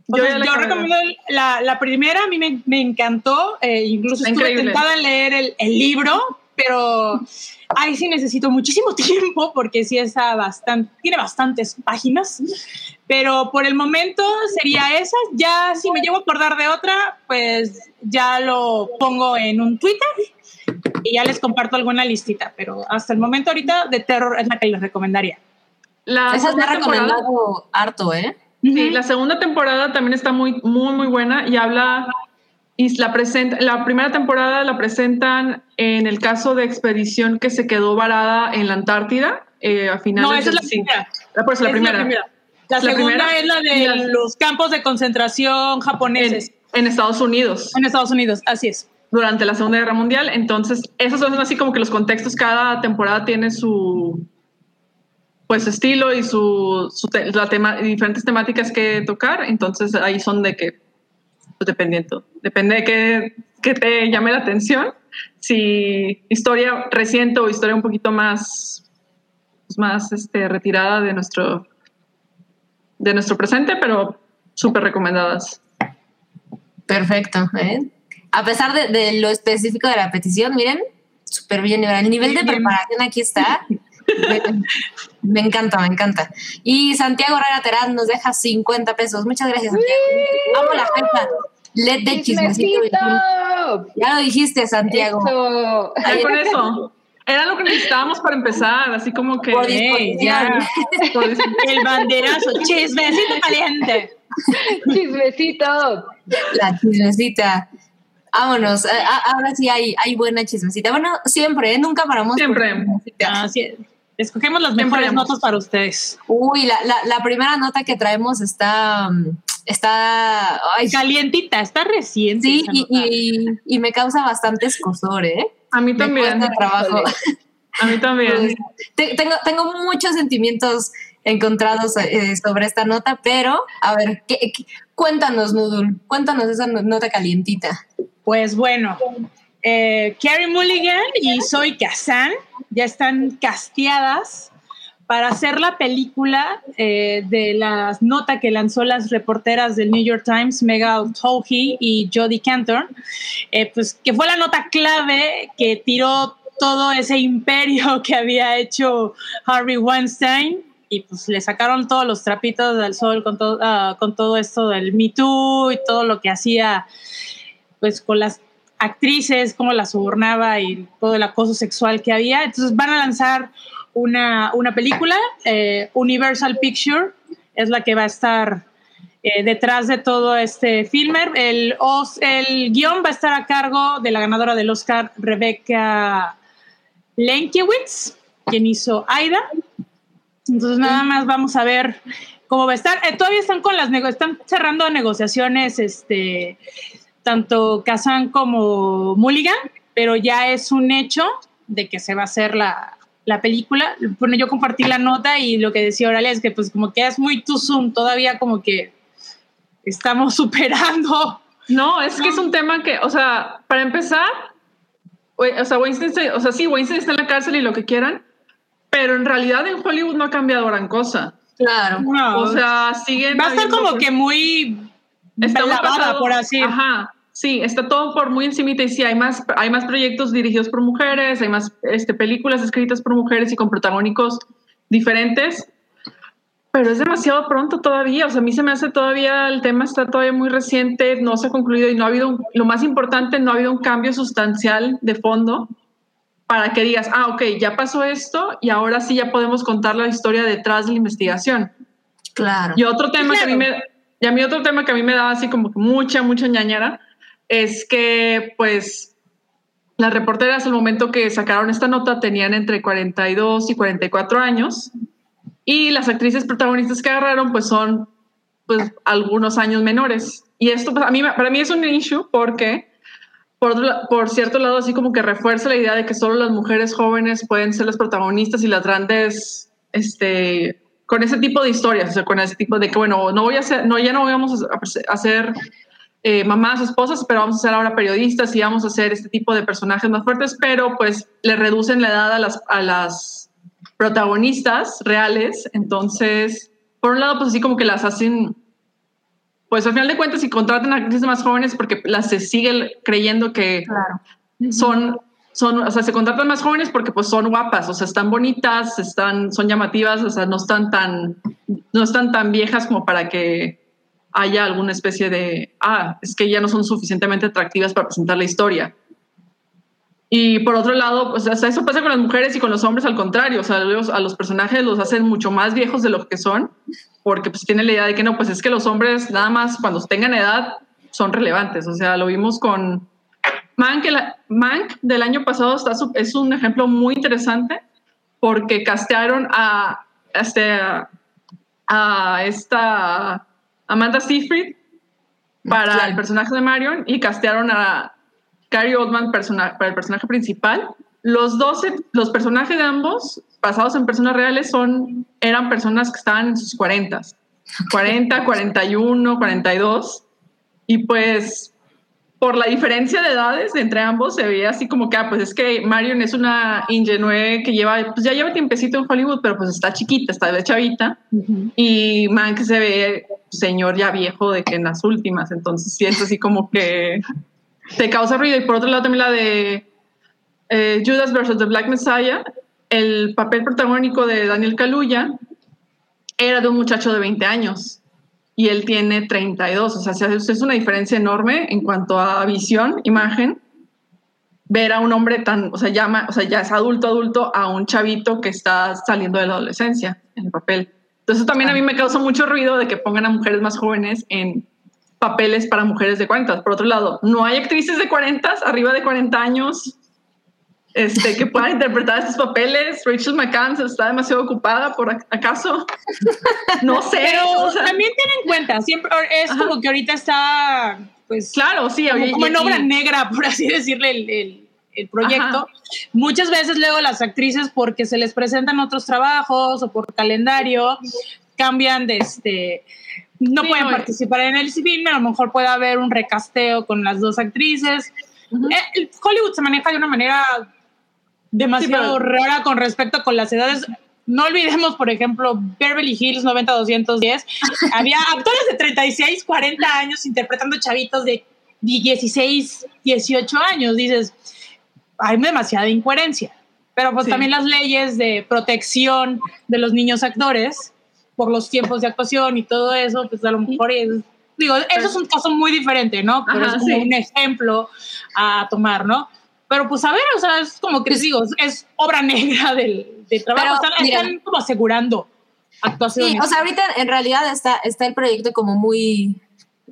Yo sea, yo recomiendo la, la primera, a mí me, me encantó, eh, incluso Está estuve increíble. tentada en leer el, el libro, pero ahí sí necesito muchísimo tiempo porque sí está bastante, tiene bastantes páginas, pero por el momento sería esa. Ya si me llego a acordar de otra, pues ya lo pongo en un Twitter y ya les comparto alguna listita, pero hasta el momento ahorita de terror es la que les recomendaría. La Esa me segunda ha recomendado harto, ¿eh? Sí, la segunda temporada también está muy, muy, muy buena y habla y la presenta, la primera temporada la presentan en el caso de expedición que se quedó varada en la Antártida eh, a finales No, esa es la del siglo- primera. Ah, pues la Es primera. La, La segunda primera es la de la- los campos de concentración En, japoneses en Estados Unidos en Estados Unidos, así es. durante la Segunda Guerra Mundial. Entonces, esos son así como que los contextos, cada temporada tiene su pues estilo y su, su te- la tema, diferentes temáticas que tocar. Entonces ahí son de que, pues dependiendo, depende de qué, qué te llame la atención. Si historia reciente o historia un poquito más, pues, más este, retirada de nuestro, de nuestro presente, pero súper recomendadas. Perfecto. ¿eh? A pesar de, de lo específico de la petición, miren, súper bien. El nivel de preparación aquí está. Me, me encanta, me encanta. Y Santiago Herrera Terán nos deja 50 pesos. Muchas gracias, Santiago. Vamos la jefa. Let de chismecito. Ya lo dijiste, Santiago. Eso. Ya con eso. Era lo que necesitábamos para empezar, así como que... Por ya. El banderazo, chismecito caliente. Chismecito. La chismecita. Vámonos. Ahora sí hay, hay buena chismecita. Bueno, siempre, ¿eh? Nunca paramos. Siempre. Así es. Escogemos las mejores notas para ustedes. Uy, la, la, la primera nota que traemos está. mm, Está. Ay, Calientita, está reciente. sí, y, y, y me causa bastante escosor, ¿eh? A mí también. trabajo. A mí también. Te- tengo, tengo muchos sentimientos encontrados eh, sobre esta nota, pero a ver, ¿qué, qué- cuéntanos, Nudul, cuéntanos esa no- nota calientita. Pues bueno, eh, Carrie Mulligan y Zoe Kazan ya están casteadas para hacer la película eh, de la nota que lanzó las reporteras del New York Times, Megan Twohy y Jodie Cantor, eh, pues que fue la nota clave que tiró todo ese imperio que había hecho Harvey Weinstein y pues le sacaron todos los trapitos del sol con todo, ah, con todo esto del Me Too y todo lo que hacía pues con las actrices, cómo las sobornaba y todo el acoso sexual que había. Entonces van a lanzar una, una película, eh, Universal Picture es la que va a estar eh, detrás de todo este filme. El, el guion va a estar a cargo de la ganadora del Oscar, Rebecca Lenkiewicz, quien hizo Aida. Entonces nada más vamos a ver cómo va a estar. Eh, todavía están con las están cerrando negociaciones, este, tanto Kazan como Mulligan, pero ya es un hecho de que se va a hacer la, la película. Bueno, yo compartí la nota y lo que decía Oralia es que pues como que es muy too soon, todavía como que estamos superando. No, es que es un tema que, o sea, para empezar, o sea, Weinstein, o sea, sí, Weinstein está en la cárcel y lo que quieran, pero en realidad en Hollywood no ha cambiado gran cosa. Claro. o sea, siguen. Va a estar como que muy. Está muy lavada, pasado. por así. Ajá. Sí, está todo por muy encimita y sí, hay más, hay más proyectos dirigidos por mujeres, hay más este, películas escritas por mujeres y con protagónicos diferentes, pero es demasiado pronto todavía, o sea, a mí se me hace todavía, el tema está todavía muy reciente, no se ha concluido y no ha habido, un- lo más importante, no ha habido un cambio sustancial de fondo para que digas, ah, ok, ya pasó esto y ahora sí ya podemos contar la historia detrás de la investigación. Claro. Y otro tema que a mí Claro. me, y a mí otro tema que a mí me da así como mucha, mucha ñañara es que pues las reporteras al momento que sacaron esta nota tenían entre 42 y 44 años y las actrices protagonistas que agarraron pues son pues algunos años menores. Y esto pues, mí, para mí es un issue porque por, por cierto lado así como que refuerza la idea de que solo las mujeres jóvenes pueden ser las protagonistas y las grandes este con ese tipo de historias, o sea, con ese tipo de que, bueno, no voy a hacer, no, ya no vamos a hacer eh, mamás, esposas, pero vamos a ser ahora periodistas y vamos a hacer este tipo de personajes más fuertes, pero pues le reducen la edad a las, a las protagonistas reales. Entonces, por un lado, pues así como que las hacen, pues al final de cuentas, si contratan a actrices más jóvenes, porque las se sigue creyendo que Claro. son, son, o sea, se contratan más jóvenes porque pues son guapas, o sea, están bonitas, están, son llamativas, o sea, no están tan, no están tan viejas como para que haya alguna especie de, ah, es que ya no son suficientemente atractivas para presentar la historia. Y por otro lado, pues hasta eso pasa con las mujeres y con los hombres al contrario, o sea, los- a los personajes los hacen mucho más viejos de lo que son, porque pues tienen la idea de que no, pues es que los hombres nada más cuando tengan edad son relevantes, o sea, lo vimos con Mank, el, Mank del año pasado está, es un ejemplo muy interesante porque castearon a, este, a, a esta Amanda Seyfried para Claro. el personaje de Marion y castearon a Gary Oldman persona- para el personaje principal. Los 12, los personajes de ambos, basados en personas reales, son, eran personas que estaban en sus 40, 40, 41, 42. Y pues por la diferencia de edades entre ambos se veía así como que, ah, pues es que Marion es una ingenue que lleva, pues ya lleva tiempecito en Hollywood, pero pues está chiquita, está de chavita. Y Mank se ve señor ya viejo de que en las últimas, entonces sí es así como que te causa ruido. Y por otro lado también la de eh, Judas versus The Black Messiah, el papel protagónico de Daniel Kaluuya era de un muchacho de 20 años y él tiene 32, o sea, se- es una diferencia enorme en cuanto a visión, imagen, ver a un hombre tan, o sea, llama, o sea, ya es adulto, adulto, a un chavito que está saliendo de la adolescencia en el papel. Entonces también a mí me causa mucho ruido de que pongan a mujeres más jóvenes en papeles para mujeres de 40. Por otro lado, no hay actrices de 40, arriba de 40 años, este, que puedan interpretar estos papeles. Rachel McCann está demasiado ocupada, ¿por ac- acaso? No sé. Pero o sea, también ten en cuenta, siempre es Ajá. como que ahorita está, pues, claro, sí. como, oye, como y- en obra y- negra, por así decirle, el, el- el proyecto. Muchas veces luego las actrices, porque se les presentan otros trabajos o por calendario, cambian de este. No Sí, pueden y- participar en el film, a lo mejor puede haber un recasteo con las dos actrices. Eh, Hollywood se maneja de una manera demasiado Sí, pero- rara con respecto con las edades. No olvidemos, por ejemplo, Beverly Hills 90210. Había actores de 36, 40 años interpretando chavitos de 16, 18 años. Dices, hay demasiada incoherencia. Pero pues Sí. también las leyes de protección de los niños actores por los tiempos de actuación y todo eso, pues a lo mejor es, digo, eso es un caso muy diferente, ¿no? Pero Ajá, es como sí. un ejemplo a tomar, ¿no? Pero pues a ver, o sea, es como que Pues- digo, es obra negra del, del trabajo, Pero, están, mira. están como asegurando actuaciones. Sí, o sea, ahorita en realidad está, está el proyecto como muy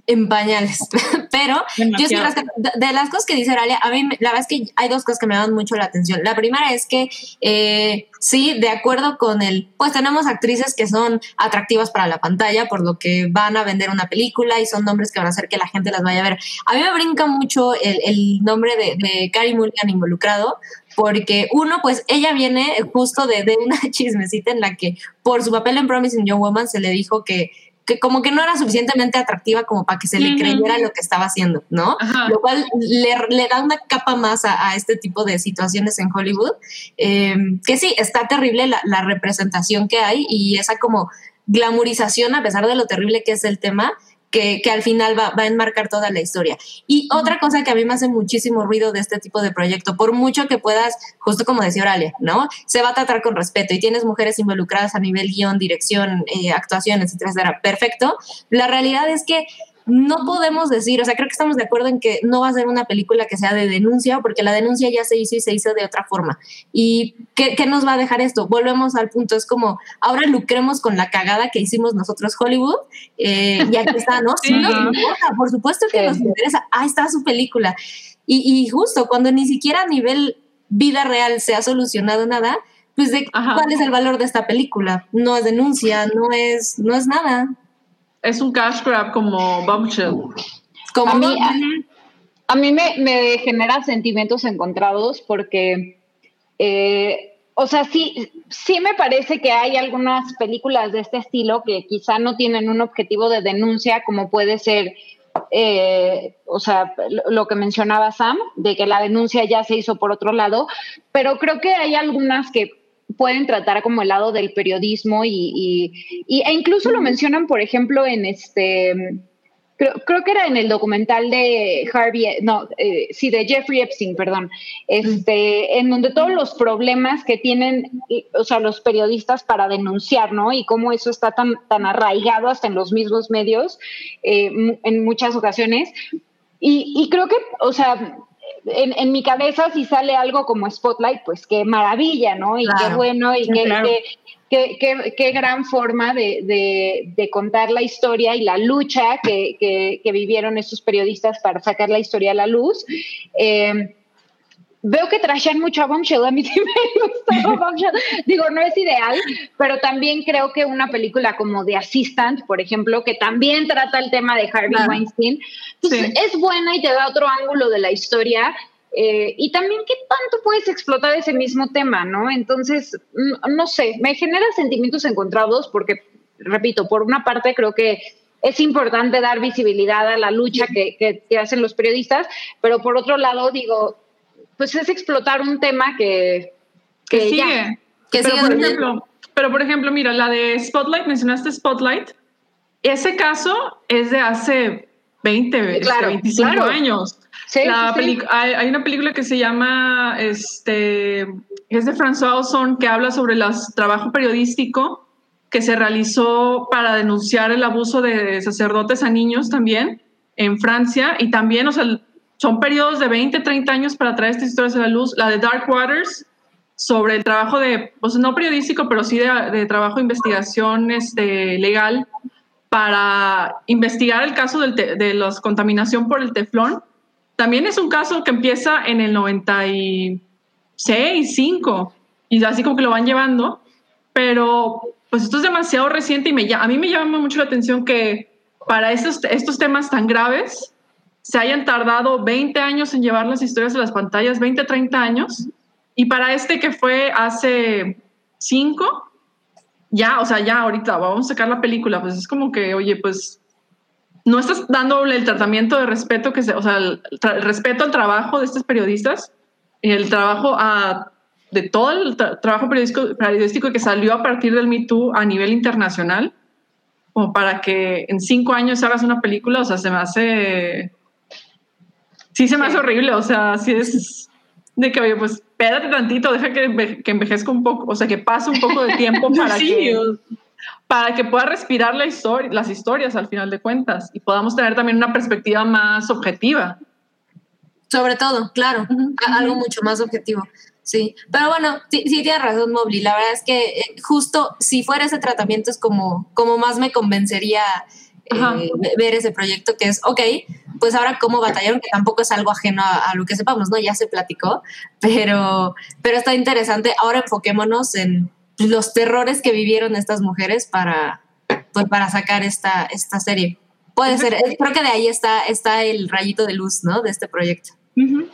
en pañales. Pero yo sí, de las cosas que dice Aralia, a mí la verdad es que hay dos cosas que me dan mucho la atención. La primera es que eh, sí, de acuerdo con el, pues tenemos actrices que son atractivas para la pantalla, por lo que van a vender una película y son nombres que van a hacer que la gente las vaya a ver. A mí me brinca mucho el, nombre de, de Carrie Mulligan involucrado, porque uno, pues ella viene justo de, de, una chismecita en la que por su papel en Promising Young Woman se le dijo que que como que no era suficientemente atractiva como para que se le creyera lo que estaba haciendo, ¿no? Lo cual le, da una capa más a, este tipo de situaciones en Hollywood, em, que sí, está terrible la, la, representación que hay y esa como glamorización, a pesar de lo terrible que es el tema, que, al final va, a enmarcar toda la historia. Y otra cosa que a mí me hace muchísimo ruido de este tipo de proyecto, por mucho que puedas, justo como decía Oralia, ¿no? Se va a tratar con respeto y tienes mujeres involucradas a nivel guion, dirección, eh, actuación, etcétera, etcétera. Perfecto. La realidad es que no podemos decir, o sea, creo que estamos de acuerdo en que no va a ser una película que sea de denuncia, porque la denuncia ya se hizo y se hizo de otra forma. ¿Y qué, nos va a dejar esto? Volvemos al punto, es como, ahora lucremos con la cagada que hicimos nosotros Hollywood, eh, y aquí está, ¿no? Sí, nos importa, por supuesto que nos interesa, ahí está su película. Y, y, justo cuando ni siquiera a nivel vida real se ha solucionado nada, pues de cuál es el valor de esta película. No es denuncia, no es, no es nada es un cash grab como Bombshell. Como a mí, a, mí me, genera sentimientos encontrados porque, eh, o sea, sí, sí me parece que hay algunas películas de este estilo que quizá no tienen un objetivo de denuncia como puede ser eh, o sea, lo que mencionaba Sam, de que la denuncia ya se hizo por otro lado, pero creo que hay algunas que pueden tratar como el lado del periodismo y, e incluso lo mencionan, por ejemplo, en este, creo, creo que era en el documental de Harvey, no, eh, sí, de Jeffrey Epstein, perdón, este, en donde todos los problemas que tienen, o sea, los periodistas para denunciar, ¿no? Y cómo eso está tan, tan arraigado hasta en los mismos medios eh, en muchas ocasiones. Y, y creo que, o sea, en, mi cabeza si sale algo como Spotlight, pues qué maravilla, ¿no? Y qué bueno y qué, qué, gran forma de, contar la historia y la lucha que, vivieron estos periodistas para sacar la historia a la luz. Eh, veo que trashan mucho a Bombshell, a mí sí me gustó Bombshell. Digo, no es ideal, pero también creo que una película como The Assistant, por ejemplo, que también trata el tema de Harvey Weinstein, pues es buena y te da otro ángulo de la historia. Eh, y también qué tanto puedes explotar ese mismo tema, ¿no? Entonces, no, sé, me genera sentimientos encontrados porque, repito, por una parte creo que es importante dar visibilidad a la lucha que, que hacen los periodistas, pero por otro lado digo, pues es explotar un tema que, que, sigue. pero, por ejemplo, pero por ejemplo, mira, la de Spotlight, mencionaste Spotlight, ese caso es de hace 20, 25 este, años. hay, una película que se llama, este, es de François Ozon, que habla sobre el trabajo periodístico que se realizó para denunciar el abuso de sacerdotes a niños también en Francia y también, o sea, son periodos de 20, 30 años para traer estas historias a la luz. La de Dark Waters, sobre el trabajo de, pues no periodístico, pero sí de, trabajo de investigación este, legal para investigar el caso de la contaminación por el teflón. También es un caso que empieza en el 96, 5, y así como que lo van llevando, pero pues esto es demasiado reciente y a mí me llama mucho la atención que para estos, estos temas tan graves, se hayan tardado 20 años en llevar las historias a las pantallas, 20, 30 años, y para este que fue hace 5, ya, o sea, ya ahorita vamos a sacar la película, pues es como que, oye, pues no estás dándole el tratamiento de respeto que se, o sea, el, respeto al trabajo de estos periodistas y el trabajo a, de todo el trabajo periodístico, periodístico que salió a partir del Me Too a nivel internacional, como para que en cinco años hagas una película, o sea, se me hace sí se me hace horrible, o sea, sí es de que, oye, pues espérate tantito, deja que, que envejezca un poco, o sea, que pase un poco de tiempo para que para que pueda respirar la historia, las historias al final de cuentas y podamos tener también una perspectiva más objetiva. Sobre todo, claro, algo mucho más objetivo. Sí, pero bueno, sí, sí tienes razón, Mobley. La verdad es que eh, justo si fuera ese tratamiento es como, como más me convencería. Eh, ve- ver ese proyecto que es, ok, pues ahora cómo batallaron, que tampoco es algo ajeno a, a lo que sepamos, ¿no? Ya se platicó, pero, pero está interesante. Ahora enfoquémonos en los terrores que vivieron estas mujeres para, pues, para sacar esta, esta serie. Puede ser, eh, creo que de ahí está, está el rayito de luz, ¿no? De este proyecto. Ujú.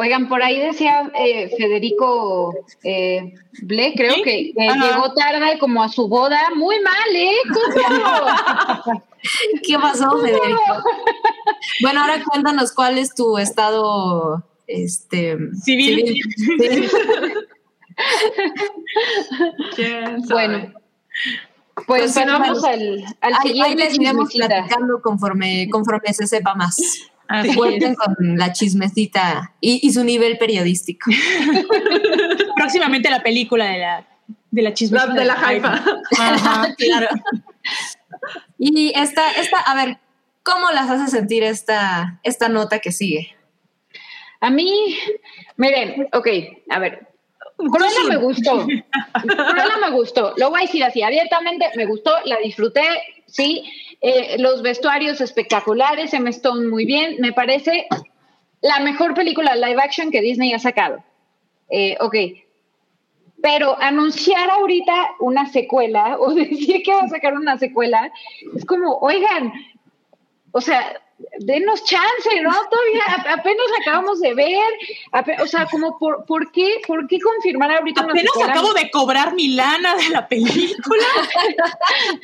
Oigan, por ahí decía eh, Federico eh, Ble, creo ¿Sí? que, llegó tarde como a su boda. Muy mal, ¿eh? ¿Cómo? ¿Qué pasó, Federico? Bueno, ahora cuéntanos cuál es tu estado este, Civil. Sí. ¿Quién sabe? bueno, pues Continuamos. pasamos al, al Ahí, ahí siguiente les iremos chismecita. platicando conforme, conforme se sepa más. Así Cuenten con la chismecita y, y su nivel periodístico. Próximamente la película de la, de la La, chismecita de la. Ajá. claro. Y esta, esta, a ver, ¿cómo las hace sentir esta, esta nota que sigue? A mí, miren, ok, a ver. Cruella me gustó. Cruella me gustó. Lo voy a decir así, abiertamente, me gustó, la disfruté, sí. Eh, los vestuarios espectaculares, Emma Stone muy bien. Me parece la mejor película live action que Disney ha sacado. Eh, ok. Pero anunciar ahorita una secuela o decir que va a sacar una secuela es como, oigan, o sea, denos chance, ¿no? Todavía apenas acabamos de ver, o sea, como por, ¿por qué, por qué confirmar ahorita Apenas acabo de cobrar mi lana de la película.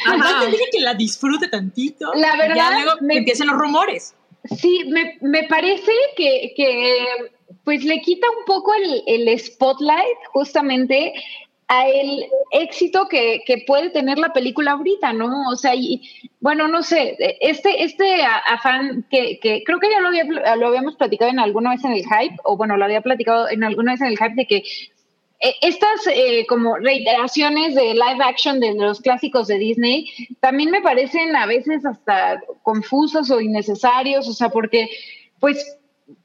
Además Ajá. te dije que la disfrute tantito. La verdad, Ya luego me- empiezan los rumores. Sí, me, me parece que, que, pues le quita un poco el, el spotlight justamente a el éxito que, que puede tener la película ahorita, ¿no? O sea, y bueno, no sé, este, este a- afán que, que creo que ya lo, había, lo habíamos platicado en alguna vez en el hype, o bueno, lo había platicado en alguna vez en el hype de que eh, estas eh, como reiteraciones de live action de los clásicos de Disney también me parecen a veces hasta confusos o innecesarios, o sea, porque pues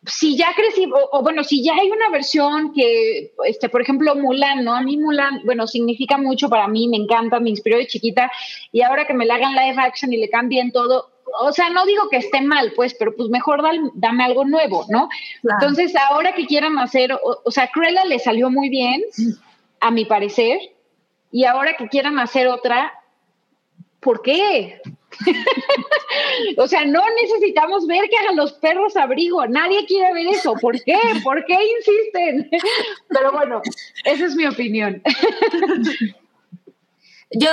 si ya crecí, o, o bueno, si ya hay una versión que, este, por ejemplo, Mulan, ¿no? A mí Mulan, bueno, significa mucho para mí, me encanta, me inspiró de chiquita, y ahora que me la hagan live action y le cambien todo, o sea, no digo que esté mal, pues, pero pues mejor dal- dame algo nuevo, ¿no? Claro. Entonces, ahora que quieran hacer, o, o sea, Cruella le salió muy bien, a mi parecer, y ahora que quieran hacer otra, ¿por qué? o sea, no necesitamos ver que hagan los perros abrigo, nadie quiere ver eso, ¿por qué? ¿Por qué insisten? Pero bueno, esa es mi opinión. Yo,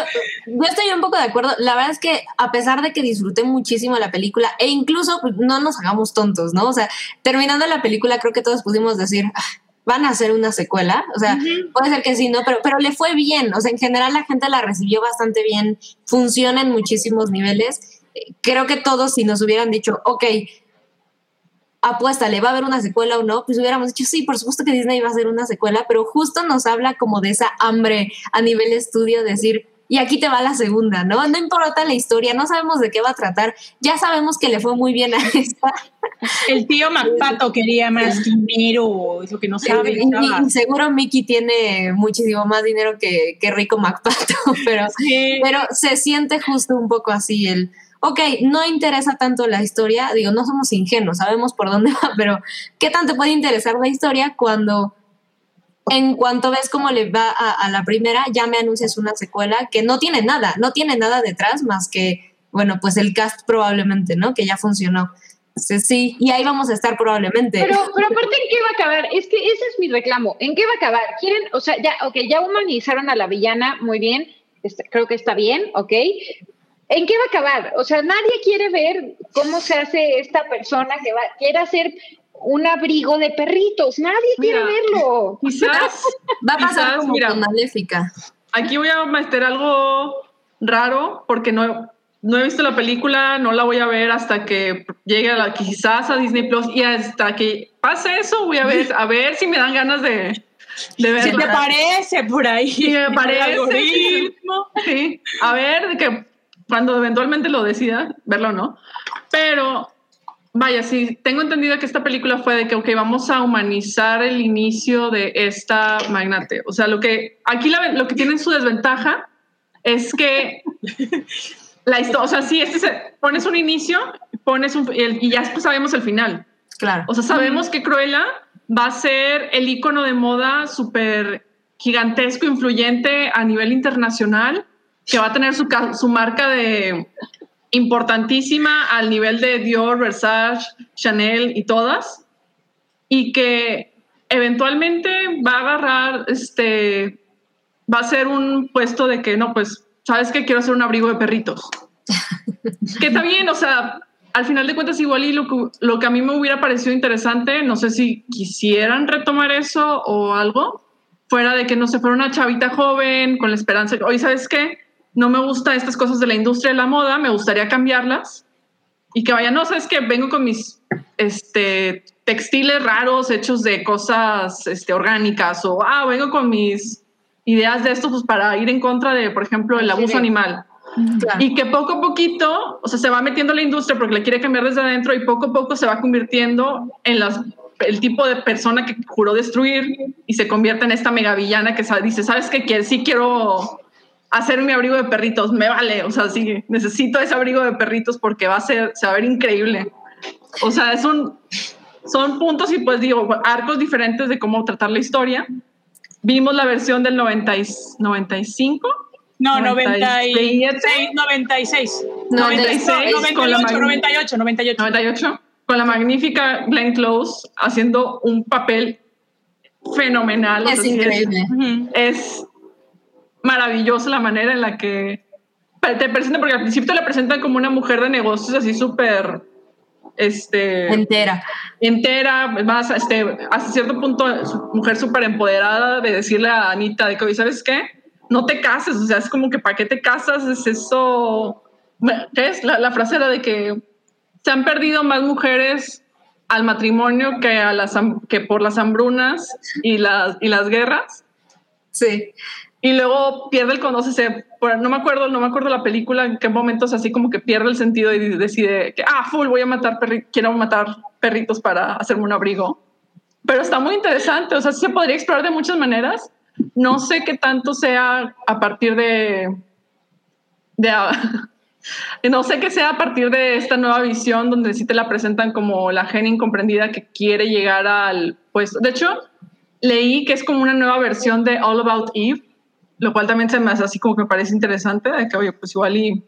yo estoy un poco de acuerdo. La verdad es que a pesar de que disfruté muchísimo la película, e incluso pues, no nos hagamos tontos, ¿no? O sea, terminando la película creo que todos pudimos decir, "Ah, van a hacer una secuela. O sea, puede ser que sí, ¿no? Pero, pero le fue bien. O sea, en general la gente la recibió bastante bien. Funciona en muchísimos niveles. Creo que todos si nos hubieran dicho, ok, apuéstale, ¿va a haber una secuela o no? Pues hubiéramos dicho, sí, por supuesto que Disney va a hacer una secuela, pero justo nos habla como de esa hambre a nivel estudio, decir, y aquí te va la segunda, ¿no? No importa la historia, no sabemos de qué va a tratar, ya sabemos que le fue muy bien a esta, El tío Macpato quería más dinero, eso que no sabe. y, seguro Mickey tiene muchísimo más dinero que, que Rico MacPato, pero, Sí. pero se siente justo un poco así el, ok, no interesa tanto la historia, digo, no somos ingenuos, sabemos por dónde va, pero ¿qué tanto puede interesar la historia cuando en cuanto ves cómo le va a, a la primera, ya me anuncias una secuela que no tiene nada, no tiene nada detrás más que, bueno, pues el cast probablemente, ¿no? Que ya funcionó. Entonces, sí, y ahí vamos a estar probablemente. Pero, pero aparte, ¿en qué va a acabar? Es que ese es mi reclamo. ¿En qué va a acabar? Quieren, o sea, ya, ok, ya humanizaron a la villana, muy bien, está- creo que está bien, ok. ¿En qué va a acabar? O sea, nadie quiere ver cómo se hace esta persona que va, quiere hacer un abrigo de perritos. Nadie quiere Mira. verlo. Quizás, va a pasar quizás, como mira, con Maléfica. aquí voy a meter algo raro porque no, no he visto la película, no la voy a ver hasta que llegue a la, quizás a Disney Plus y hasta que pase eso voy a ver, a ver si me dan ganas de, de verla. Si te aparece por ahí. Sí, me parece. Sí, a ver, de que cuando eventualmente lo decida, verlo o no. Pero, vaya, sí, tengo entendido que esta película fue de que, ok, vamos a humanizar el inicio de esta magnate. O sea, lo que aquí la- lo que tiene su desventaja es que la historia, o sea, sí, este se, pones un inicio, pones un, y, el- y ya después sabemos el final. Claro. O sea, sabemos que Cruella va a ser el icono de moda súper gigantesco, influyente a nivel internacional, que va a tener su marca de importantísima al nivel de Dior, Versace, Chanel y todas, y que eventualmente va a agarrar, este, va a ser un puesto de que no, pues, sabes que quiero hacer un abrigo de perritos. que está bien, o sea, al final de cuentas igual y lo que, lo que a mí me hubiera parecido interesante, no sé si quisieran retomar eso o algo, fuera de que no se fuera una chavita joven con la esperanza oye, ¿sabes qué? No me gustan estas cosas de la industria de la moda, me gustaría cambiarlas y que vaya, no, ¿sabes qué? Vengo con mis este, textiles raros hechos de cosas este, orgánicas o, ah, vengo con mis ideas de esto pues, para ir en contra de, por ejemplo, el abuso animal. Claro. Y que poco a poquito, o sea, se va metiendo la industria porque le quiere cambiar desde adentro y poco a poco se va convirtiendo en las, el tipo de persona que juró destruir y se convierte en esta mega villana que dice, ¿sabes qué? Que sí quiero hacer mi abrigo de perritos, me vale, o sea, sí, necesito ese abrigo de perritos porque va a ser, se va a ver increíble. O sea, es un, son puntos y pues digo, arcos diferentes de cómo tratar la historia. Vimos la versión del 90 y- 95. No, 97. 96. 96. 96 con la 98, mag- 98, 98. 98, con la magnífica Glenn Close haciendo un papel fenomenal. o Es sea, sí increíble. Ujú. Es, maravillosa la manera en la que te presentan, porque al principio te la presentan como una mujer de negocios así súper, este, Entera. entera, más, este, hasta cierto punto, su- mujer súper empoderada de decirle a Anita de que, "Oye, ¿sabes qué? No te cases, o sea, es como que ¿para qué te casas? Es eso, ¿qué es? La, la frase era de que se han perdido más mujeres al matrimonio que, a las, que por las hambrunas y las, y las guerras. Sí. Y luego pierde el conoce, no me acuerdo, no me acuerdo la película en qué momentos así como que pierde el sentido y decide que, ah, full, voy a matar perritos, quiero matar perritos para hacerme un abrigo. Pero está muy interesante, o sea, se podría explorar de muchas maneras. No sé qué tanto sea a partir de, de no sé qué sea a partir de esta nueva visión donde sí te la presentan como la gen incomprendida que quiere llegar al puesto. De hecho, leí que es como una nueva versión de All About Eve, lo cual también se me hace así como que me parece interesante, de que, oye, pues igual y,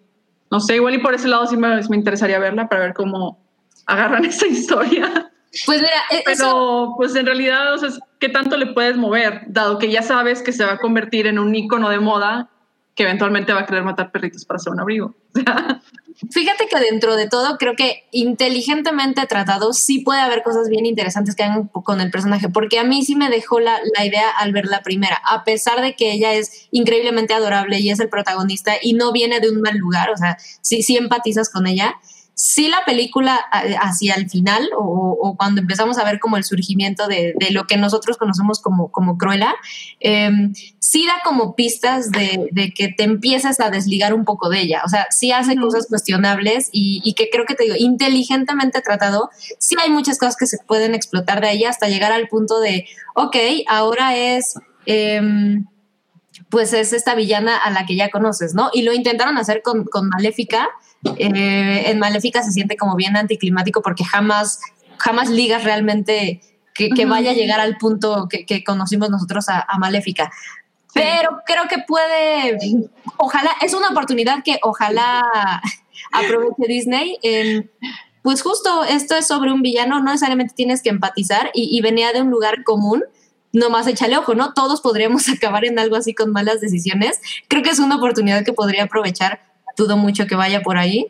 no sé, igual y por ese lado sí me, me interesaría verla para ver cómo agarran esa historia. Pues mira, e- Pero eso, pues en realidad, o sea, ¿qué tanto le puedes mover? Dado que ya sabes que se va a convertir en un icono de moda que eventualmente va a querer matar perritos para hacer un abrigo. fíjate que dentro de todo, creo que inteligentemente tratado, sí puede haber cosas bien interesantes que hagan con el personaje, porque a mí sí me dejó la, la idea al ver la primera, a pesar de que ella es increíblemente adorable y es el protagonista y no viene de un mal lugar, o sea, sí, sí empatizas con ella. Sí, la película a- hacia el final o, o cuando empezamos a ver como el surgimiento de, de lo que nosotros conocemos como, como Cruella, eh, sí da como pistas de, de que te empiezas a desligar un poco de ella. O sea, sí hace cosas cuestionables y, y que creo que te digo, inteligentemente tratado, sí hay muchas cosas que se pueden explotar de ella hasta llegar al punto de, ok, ahora es... em, pues es esta villana a la que ya conoces, ¿no? Y lo intentaron hacer con, con Maléfica. Eh, en Maléfica se siente como bien anticlimático porque jamás, jamás ligas realmente que, que Ujú. vaya a llegar al punto que, que conocimos nosotros a, a Maléfica. Pero creo que puede, ojalá, es una oportunidad que ojalá aproveche Disney. pues justo esto es sobre un villano, no necesariamente tienes que empatizar y, y venía de un lugar común nomás échale ojo, ¿no? Todos podríamos acabar en algo así con malas decisiones. Creo que es una oportunidad que podría aprovechar. Dudo mucho que vaya por ahí,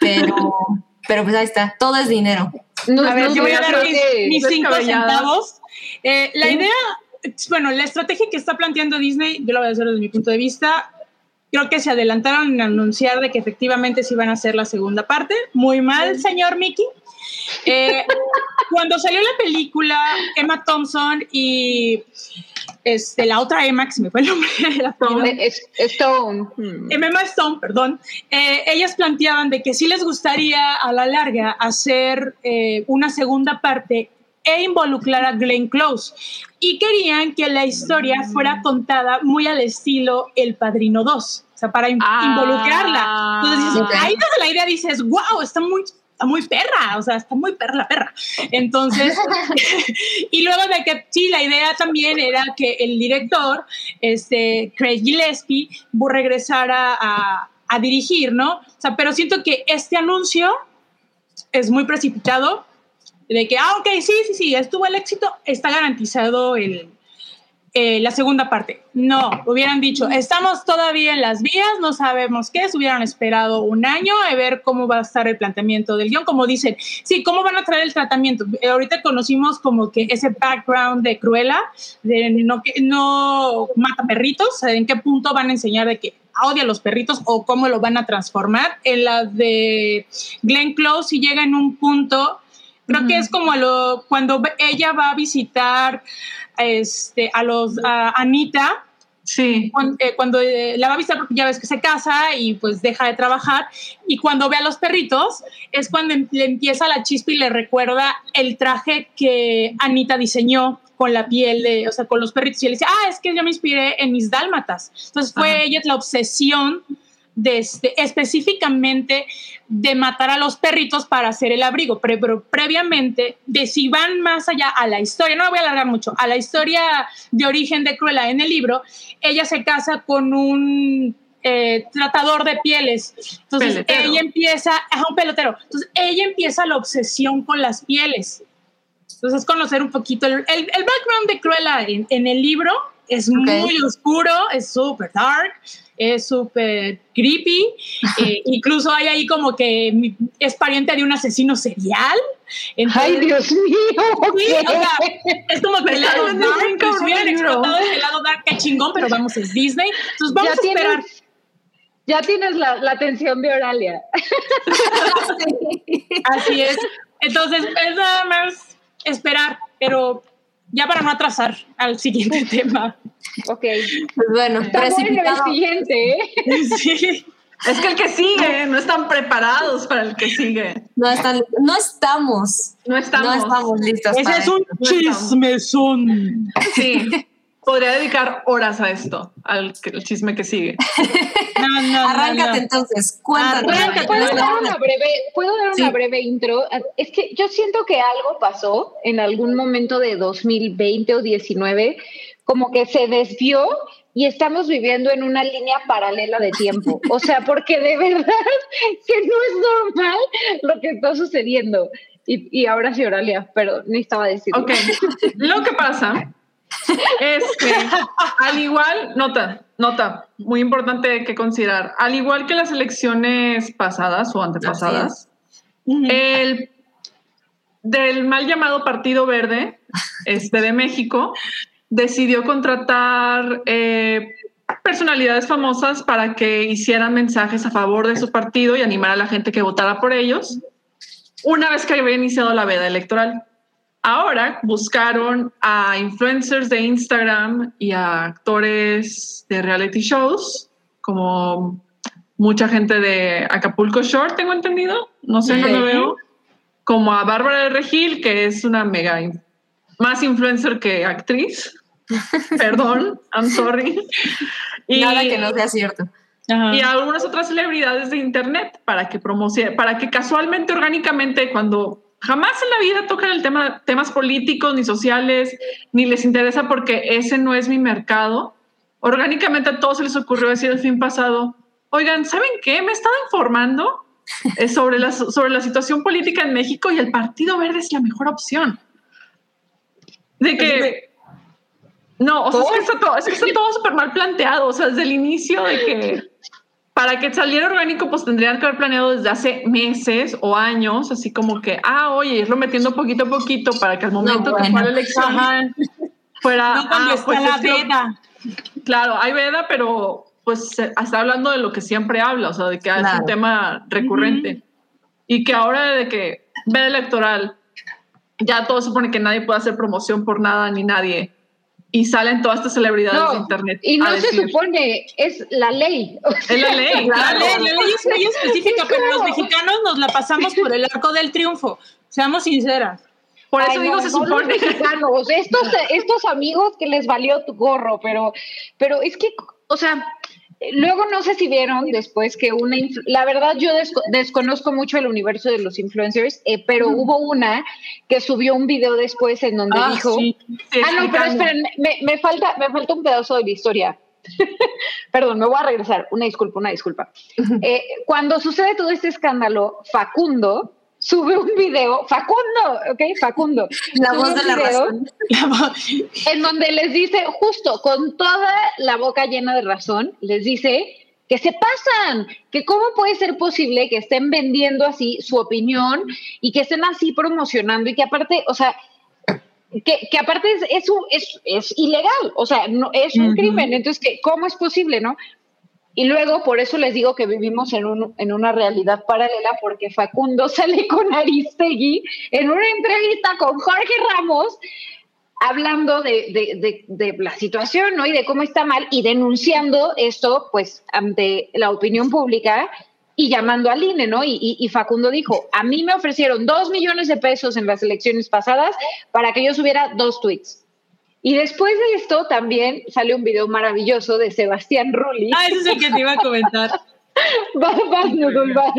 pero, pero pues ahí está. Todo es dinero. No, A ver, no yo voy a dar mis, cinco centavos. Eh, la Sí. idea, bueno, la estrategia que está planteando Disney, yo lo voy a hacer desde mi punto de vista. Creo que se adelantaron en anunciar de que efectivamente se iban a hacer la segunda parte. Muy mal, señor Mickey. Eh, cuando salió la película, Emma Thompson y este, la otra Emma, que se me fue el nombre, Eh, es- Stone. Hmm. Emma Stone, perdón, eh, ellas planteaban de que sí les gustaría a la larga hacer eh, una segunda parte e involucrar a Glenn Close. Y querían que la historia fuera contada muy al estilo El Padrino 2. o sea, para Ah. involucrarla. Entonces, dices, Ok. ahí desde la idea dices, wow, está muy, está muy perra, o sea, está muy perra la perra. Entonces, y luego de que sí, la idea también era que el director, este, Craig Gillespie, regresara a, a dirigir, ¿no? O sea, pero siento que este anuncio es muy precipitado, de que, ah, ok, sí, sí, sí, estuvo el éxito, está garantizado el, eh, la segunda parte. No, hubieran dicho, estamos todavía en las vías, no sabemos qué es, hubieran esperado un año a ver cómo va a estar el planteamiento del guion, como dicen, sí, cómo van a traer el tratamiento. Eh, ahorita conocimos como que ese background de Cruella, de no, que no mata perritos, en qué punto van a enseñar de que odia a los perritos o cómo lo van a transformar. En la de Glenn Close, si llega en un punto, creo que es como a lo, cuando ella va a visitar este, a los a Anita, Sí. cuando, eh, cuando, eh, la va a visitar porque ya ves que se casa y pues deja de trabajar y cuando ve a los perritos es cuando le empieza la chispa y le recuerda el traje que Anita diseñó con la piel de, o sea, con los perritos y él dice, ah, es que yo me inspiré en mis dálmatas. Entonces fue Ajá. ella la obsesión de este, específicamente de matar a los perritos para hacer el abrigo, pero, pero previamente, de si van más allá a la historia, no voy a alargar mucho, a la historia de origen de Cruella en el libro, ella se casa con un eh, tratador de pieles. Entonces ella empieza, a un pelotero. Entonces ella empieza la obsesión con las pieles. Entonces conocer un poquito el, el- el background de Cruella en, en el libro es muy oscuro, es súper dark, es súper creepy. eh, incluso hay ahí como que es pariente de un asesino serial. Entonces, Ay, Dios mío. Sí, o sea, es como que el lado dark, cabrón hubieran el explotado ese lado dark, qué chingón, pero vamos, es Disney. Entonces vamos ya a esperar. tienes, ya tienes la, la atención de Oralia. Así es. Entonces, es nada más esperar, pero ya para no atrasar al siguiente tema. Ok. Pues bueno, Está bueno el precipitado. siguiente, ¿eh? Sí. Es que el que sigue, no están preparados para el que sigue. No, están, no estamos. No estamos. No estamos listos. Ese para es un No chismezón. Sí. Podría dedicar horas a esto, al chisme que sigue. No, no, Arráncate no. entonces, cuéntanos. Arráncate. ¿Puedo dar una breve, ¿puedo dar una Sí. breve intro? Es que yo siento que algo pasó en algún momento de 2020 o 19, como que se desvió y estamos viviendo en una línea paralela de tiempo. O sea, porque de verdad que no es normal lo que está sucediendo. Y, y ahora sí, Oralia, pero necesitaba decirlo. Ok. Lo que pasa es que, al igual, nota, nota, muy importante que considerar, al igual que las elecciones pasadas o antepasadas, el del mal llamado Partido Verde este, de México decidió contratar eh, personalidades famosas para que hicieran mensajes a favor de su partido y animar a la gente que votara por ellos una vez que había iniciado la veda electoral. Ahora buscaron a influencers de Instagram y a actores de reality shows, como mucha gente de Acapulco Short, tengo entendido, no sé, no lo veo, como a Bárbara de Regil, que es una mega más influencer que actriz. Perdón, I'm sorry. Y, Nada que no sea cierto. Ajá. y a algunas otras celebridades de internet para que promocione, para que casualmente, orgánicamente, cuando jamás en la vida tocan el tema, temas políticos ni sociales, ni les interesa porque ese no es mi mercado, orgánicamente a todos se les ocurrió decir el fin pasado, oigan, ¿saben qué? Me he estado informando eh, sobre, la, sobre la situación política en México y el Partido Verde es la mejor opción. De que... No, o sea, es que está todo, es que está todo súper mal planteado. O sea, desde el inicio de que para que saliera orgánico, pues tendrían que haber planeado desde hace meses o años, así como que, ah, oye, irlo metiendo poquito a poquito para que al momento que bueno. fuera la elección Ajá. fuera. No cuando ah, está pues la es que- veda. Claro, hay veda, pero pues está hablando de lo que siempre habla, o sea, de que es Claro. un tema recurrente. Y que ahora de que veda electoral, ya todo supone que nadie puede hacer promoción por nada ni nadie. Y salen todas estas celebridades de No, internet. y no a se decir, supone, es la ley. O sea, Es la ley, La claro. ley, la ley es muy específica, pero los Claro. mexicanos nos la pasamos por el arco del triunfo. Seamos sinceras. Por eso Ay, digo, no, se no los supone. mexicanos, estos, estos amigos que les valió tu gorro, pero, pero es que, o sea, Luego no sé si vieron después que una, la verdad yo desco- desconozco mucho el universo de los influencers, eh, pero hubo una que subió un video después en donde Ah, dijo, sí. Sí, ah no, pero esperen, me, me falta, me falta un pedazo de la historia. Perdón, me voy a regresar. Una disculpa, una disculpa. Eh, cuando sucede todo este escándalo, Facundo sube un video, Facundo, ¿ok? Facundo. La voz de la video razón. en donde les dice, justo con toda la boca llena de razón, les dice que se pasan, que cómo puede ser posible que estén vendiendo así su opinión y que estén así promocionando y que aparte, o sea, que, que aparte es, es, un- es, es ilegal, o sea, no, es un crimen, entonces, que ¿cómo es posible, no? Y luego, por eso les digo que vivimos en, un, en una realidad paralela, porque Facundo sale con Aristegui en una entrevista con Jorge Ramos, hablando de, de- de- la situación, ¿no? Y de cómo está mal y denunciando esto, pues, ante la opinión pública y llamando al INE, ¿no? Y Facundo dijo, a mí me ofrecieron dos millones de pesos en las elecciones pasadas para que yo subiera dos tweets. Y después de esto también sale un video maravilloso de Sebastián Rulli. Ah, ese es el que te iba a comentar. Vas, vas, Nudul, vas.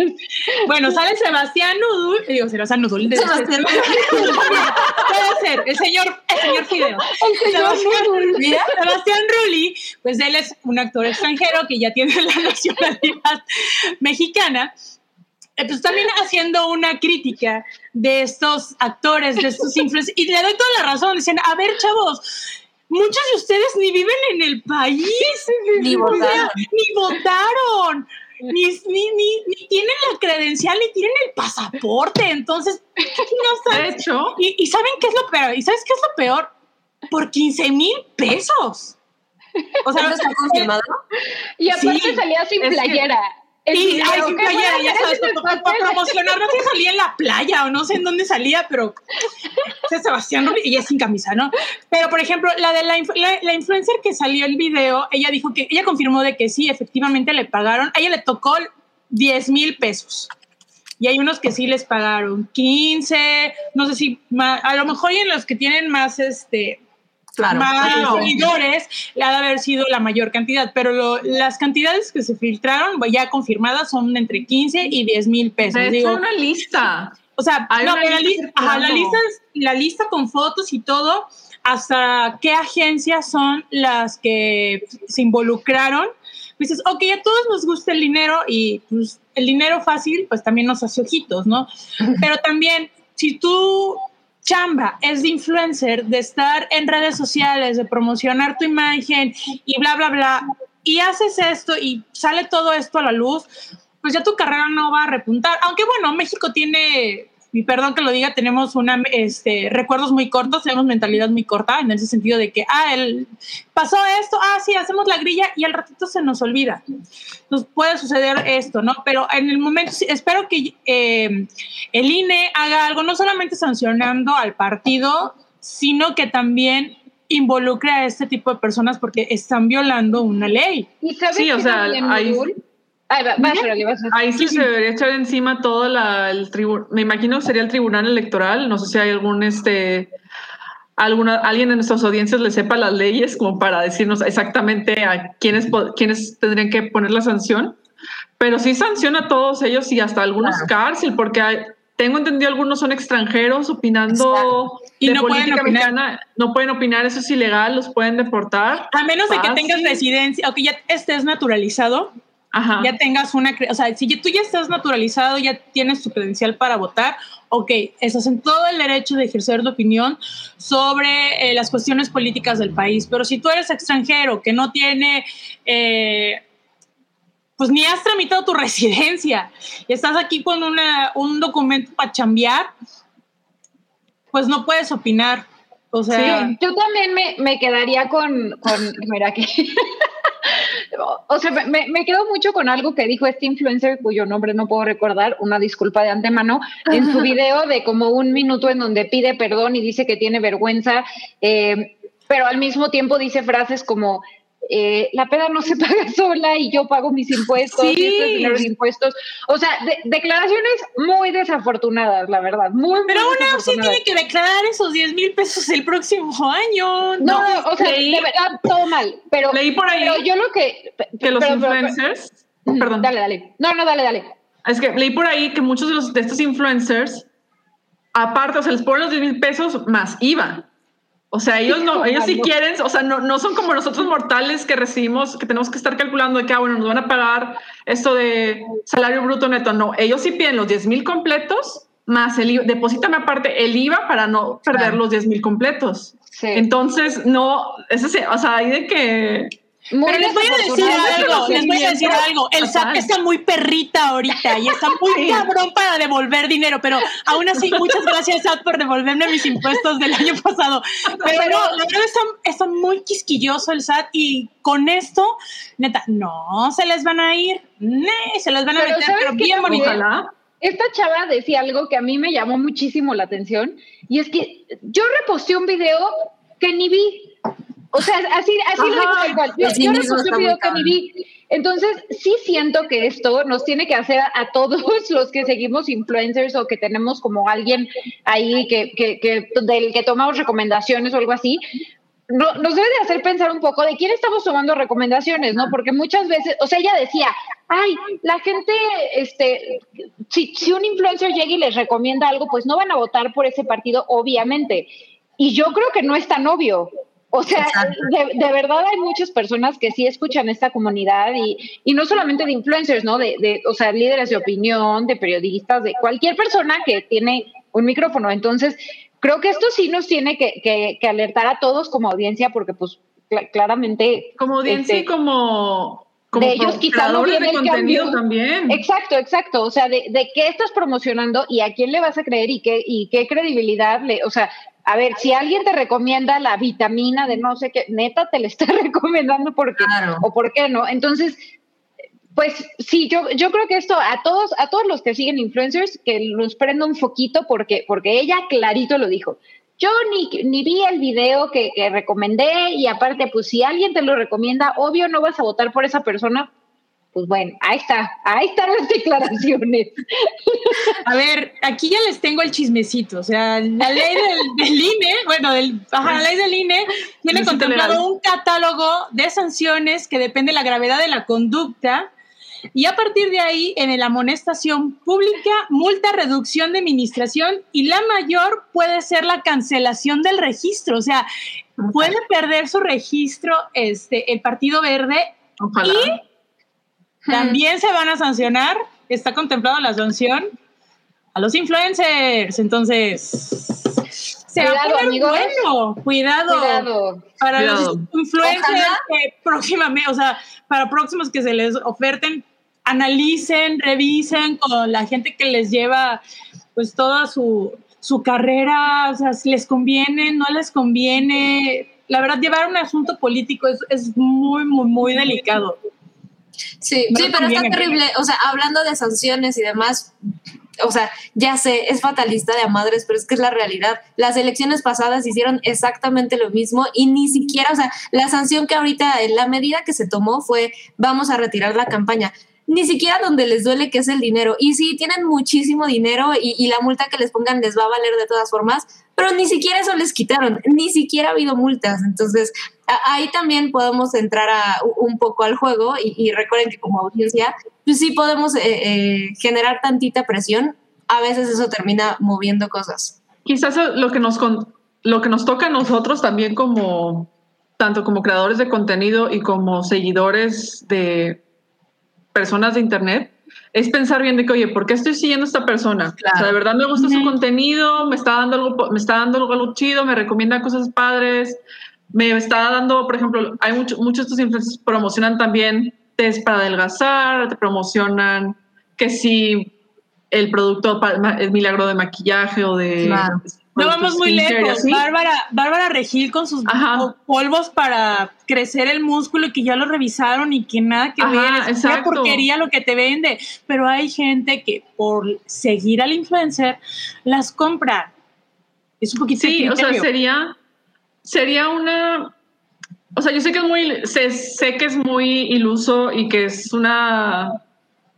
Bueno, sale Sebastián Nudul, digo, Sebastián Nudul. Sebastián Puede ser, el señor, el señor Fideo. Sebastián, Mira. Sebastián Rulli, pues él es un actor extranjero que ya tiene la nacionalidad mexicana. Eh, Pues también haciendo una crítica de estos actores, de estos influencers, y le doy toda la razón, dicen, a ver, chavos, muchos de ustedes ni viven en el país, Ni votaron. ni votaron, ni, ni, ni, ni tienen la credencial, ni tienen el pasaporte, entonces, ¿qué no De sabes? hecho, ¿Y, y saben qué es lo peor? ¿Y sabes qué es lo peor? Por 15 mil pesos. O sea, ¿Eso está confirmado? Y aparte Sí, salía sin playera. Sí, ay, ¿qué playera, ya sabes, para, papel? promocionar, no sé si salía en la playa o no sé en dónde salía, pero Sebastián y es sin camisa, ¿no? Pero, por ejemplo, la de la, la, la influencer que salió el video, ella dijo que, ella confirmó de que sí, efectivamente le pagaron, a ella le tocó 10 mil pesos. Y hay unos que sí les pagaron 15, no sé si, ma- a lo mejor y en los que tienen más, este, Claro. más seguidores, le ha de haber sido la mayor cantidad, pero lo- las cantidades que se filtraron ya confirmadas son entre 15 y 10 mil pesos. hay una lista. o sea, hay no, pero la, li- ajá, la lista es la lista con fotos y todo, hasta qué agencias son las que se involucraron. Dices, ok, a todos nos gusta el dinero y pues, el dinero fácil, pues también nos hace ojitos, ¿no? Pero también, si tú chamba es de influencer, de estar en redes sociales, de promocionar tu imagen y bla, bla, bla, y haces esto y sale todo esto a la luz, pues ya tu carrera no va a repuntar. Aunque bueno, México tiene, y perdón que lo diga, tenemos una, este, recuerdos muy cortos, tenemos mentalidad muy corta en ese sentido de que, ah, el, pasó esto, ah, sí, hacemos la grilla y al ratito se nos olvida. Nos puede suceder esto, ¿no? Pero en el momento, espero que eh, el INE haga algo, no solamente sancionando al partido, sino que también involucre a este tipo de personas porque están violando una ley. ¿Y sabes Sí, o sea, Nudul? Ay, va- vas. Ahí sí se debería echar encima todo la, el tribunal. Me imagino que sería el tribunal electoral. No sé si hay algún este alguna alguien de nuestras audiencias le sepa las leyes como para decirnos exactamente a quiénes quiénes tendrían que poner la sanción. Pero sí sanciona a todos ellos y hasta algunos Claro. cárcel, porque hay- tengo entendido algunos son extranjeros opinando Exacto. Y de no pueden política opinar. mexicana. No pueden opinar, eso es ilegal, los pueden deportar. A menos de que Fácil. tengas residencia o que ya estés naturalizado, Ajá. ya tengas una, o sea, si tú ya estás naturalizado, ya tienes tu credencial para votar, ok, estás en todo el derecho de ejercer tu opinión sobre eh, las cuestiones políticas del país, pero si tú eres extranjero que no tiene, eh, pues ni has tramitado tu residencia y estás aquí con una, un documento para chambear, pues no puedes opinar. O sea, Sí, yo también me, me quedaría con, con mira que, o sea, me, me quedo mucho con algo que dijo este influencer cuyo nombre no puedo recordar, una disculpa de antemano, en su video de como un minuto en donde pide perdón y dice que tiene vergüenza, eh, pero al mismo tiempo dice frases como, eh, la peda no se paga sola y yo pago mis impuestos Sí. y esto es dinero de impuestos. O sea, de- declaraciones muy desafortunadas, la verdad. Muy, Pero muy aún así desafortunadas. tiene que declarar esos 10 mil pesos el próximo año. No, no, o sea, leí- de verdad, todo mal. Pero, Leí por ahí pero yo lo que. que los pero- influencers, pero- perdón, Dale, dale. No, no, dale, dale. es que leí por ahí que muchos de, los, de estos influencers, aparte, o sea, les ponen los 10 mil pesos más IVA. O sea, ellos no, ellos sí Mano. quieren, o sea, no, no son como nosotros mortales que recibimos, que tenemos que estar calculando de que, ah, bueno, nos van a pagar esto de salario bruto neto. No, ellos sí piden los 10 mil completos más el IVA, deposítame aparte el IVA para no perder Claro. los 10 mil completos. Sí. Entonces, no, es ese, o sea, hay de que Muy Pero les voy a decir algo, les voy a decir algo. El SAT está muy perrita ahorita y está muy Sí. cabrón para devolver dinero, pero aún así, muchas gracias SAT por devolverme mis impuestos del año pasado. Pero no, la verdad está, está muy quisquilloso el SAT y con esto, neta, no se les van a ir, ne, se les van a Pero meter, ¿sabes pero bien bonito. Esta chava decía algo que a mí me llamó muchísimo la atención y es que yo reposté un video que ni vi. O sea, así, así lo digo Ajá. tal cual. Yo, El yo está un video que vi. Entonces, sí siento que esto nos tiene que hacer a todos los que seguimos influencers o que tenemos como alguien ahí que, que, que del que tomamos recomendaciones o algo así, no- nos debe de hacer pensar un poco de quién estamos tomando recomendaciones, ¿no? Porque muchas veces, o sea, ella decía, ay, la gente, este, si, si un influencer llega y les recomienda algo, pues no van a votar por ese partido, obviamente. Y yo creo que no es tan obvio. O sea, de, de verdad hay muchas personas que sí escuchan esta comunidad y, y no solamente de influencers, ¿no? De, de, o sea, líderes de opinión, de periodistas, de cualquier persona que tiene un micrófono. Entonces, creo que esto sí nos tiene que, que- que alertar a todos como audiencia porque pues cla- claramente... Como audiencia este, y como, como de ellos quizá no viene de el contenido cambio. también. Exacto, exacto. O sea, de, de qué estás promocionando y a quién le vas a creer y qué, y qué credibilidad le, o sea, a ver, si alguien te recomienda la vitamina de no sé qué, neta te le está recomendando porque, Claro. o por qué no. Entonces, pues sí, yo, yo creo que esto a todos, a todos los que siguen influencers, que los prenda un foquito porque, porque ella clarito lo dijo. Yo ni, ni vi el video que, que recomendé y aparte, pues si alguien te lo recomienda, obvio no vas a votar por esa persona. Pues bueno, ahí está, ahí están las declaraciones. A ver, aquí ya les tengo el chismecito. O sea, la ley del, del INE, bueno, del, ajá, la ley del INE tiene contemplado Legal. un catálogo de sanciones que depende de la gravedad de la conducta. Y a partir de ahí, en la amonestación pública, multa, reducción de administración y la mayor puede ser la cancelación del registro. O sea, puede perder su registro este, el Partido Verde Ojalá. También se van a sancionar, está contemplada la sanción a los influencers. Entonces, se va a Cuidado, poner amigos. bueno. Cuidado. Cuidado. Para los Cuidado. influencers Ojalá. que próximamente, o sea, para próximos que se les oferten, analicen, revisen con la gente que les lleva pues toda su, su carrera, o sea, si les conviene, no les conviene. La verdad, llevar un asunto político es, es muy, muy, muy delicado. Sí, No sí, pero está terrible. O sea, hablando de sanciones y demás, o sea, ya sé, es fatalista de a madres, pero es que es la realidad. Las elecciones pasadas hicieron exactamente lo mismo y ni siquiera, o sea, la sanción que ahorita, la medida que se tomó fue vamos a retirar la campaña. Ni siquiera donde les duele que es el dinero. Y sí, tienen muchísimo dinero y, y la multa que les pongan les va a valer de todas formas, pero ni siquiera eso les quitaron, ni siquiera ha habido multas. Entonces, ahí también podemos entrar a, un poco al juego y, y recuerden que como audiencia, pues sí podemos eh, eh, generar tantita presión. A veces eso termina moviendo cosas. Quizás lo que nos con- lo que nos toca a nosotros también como tanto como creadores de contenido y como seguidores de personas de internet es pensar bien de que oye ¿por qué estoy siguiendo a esta persona? Claro. O sea, de verdad me gusta su contenido, me está dando algo me está dando algo, chido, me recomienda cosas padres, me está dando, por ejemplo, hay mucho- muchos de estos influencers promocionan también test para adelgazar, te promocionan que si el producto el milagro de maquillaje o de Claro. No vamos muy lejos. Bárbara, Bárbara Regil con sus Ajá. polvos para crecer el músculo y que ya lo revisaron y que nada que ver. Es una porquería lo que te vende. Pero hay gente que por seguir al influencer las compra. Es un poquito Sí, o sea, sería, sería una, o sea, yo sé que es muy, sé, sé que es muy iluso y que es una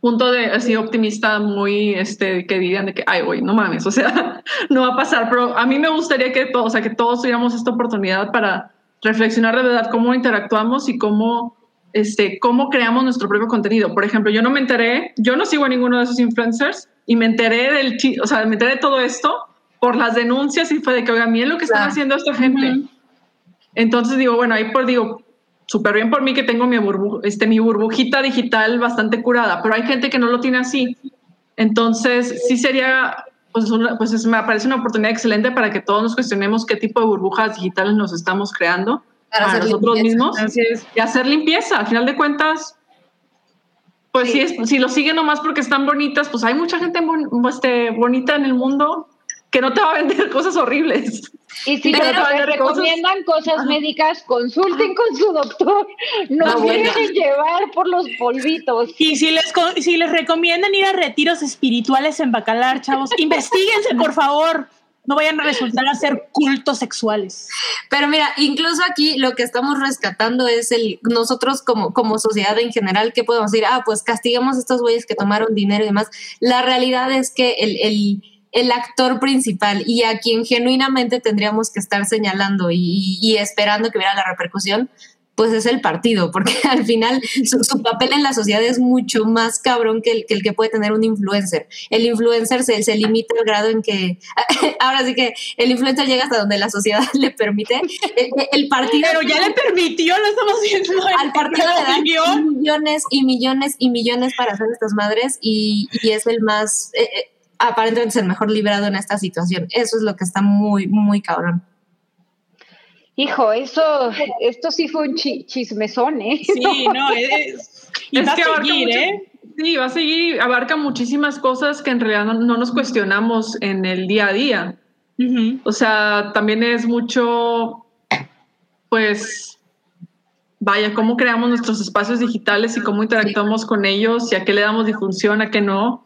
punto de así optimista muy este que digan de que ay güey no mames o sea no va a pasar pero a mí me gustaría que todos o sea que todos tuviéramos esta oportunidad para reflexionar de verdad cómo interactuamos y cómo este cómo creamos nuestro propio contenido. Por ejemplo yo no me enteré yo no sigo a ninguno de esos influencers y me enteré del o sea me enteré de todo esto por las denuncias y fue de que oiga miren lo que están haciendo esta gente entonces digo bueno ahí por digo súper bien por mí que tengo mi, burbu- este, mi burbujita digital bastante curada, pero hay gente que no lo tiene así. Entonces, sí sería, pues, una- pues es- me parece una oportunidad excelente para que todos nos cuestionemos qué tipo de burbujas digitales nos estamos creando Para nosotros limpieza. mismos y hacer limpieza. Al final de cuentas, pues Sí. si, es, si lo siguen nomás porque están bonitas, pues hay mucha gente bon- este, bonita en el mundo que no te va a vender cosas horribles. Y si Pero te te cosas- recomiendan cosas, médicas, consulten con su doctor. No Ah, se bueno. dejen llevar por los polvitos. Y si les, si les recomiendan ir a retiros espirituales en Bacalar, chavos, investiguense, por favor. No vayan a resultar a ser cultos sexuales. Pero mira, incluso aquí lo que estamos rescatando es el nosotros como, como sociedad en general, que podemos decir, ah, pues castigamos a estos güeyes que tomaron dinero y demás. La realidad es que el, el, el actor principal y a quien genuinamente tendríamos que estar señalando y, y esperando que hubiera la repercusión, pues es el partido, porque al final su, su papel en la sociedad es mucho más cabrón que el, que el que puede tener un influencer. El influencer se, se limita al grado en que, ahora sí que el influencer llega hasta donde la sociedad le permite. El, el partido... Pero ya le permitió, lo estamos viendo. en al partido le dan millones y millones y millones para hacer estas madres y, y es el más, eh, eh, aparentemente es el mejor librado en esta situación. Eso es lo que está muy, muy cabrón. Hijo, eso, esto sí fue un chi- chismezón, ¿eh? Sí, no, es. Y Es va a que abarca seguir, mucho- ¿eh? Sí, va a seguir, abarca muchísimas cosas que en realidad no, no nos cuestionamos en el día a día. O sea, también es mucho, pues, vaya, cómo creamos nuestros espacios digitales y cómo interactuamos con ellos y a qué le damos difusión, a qué no.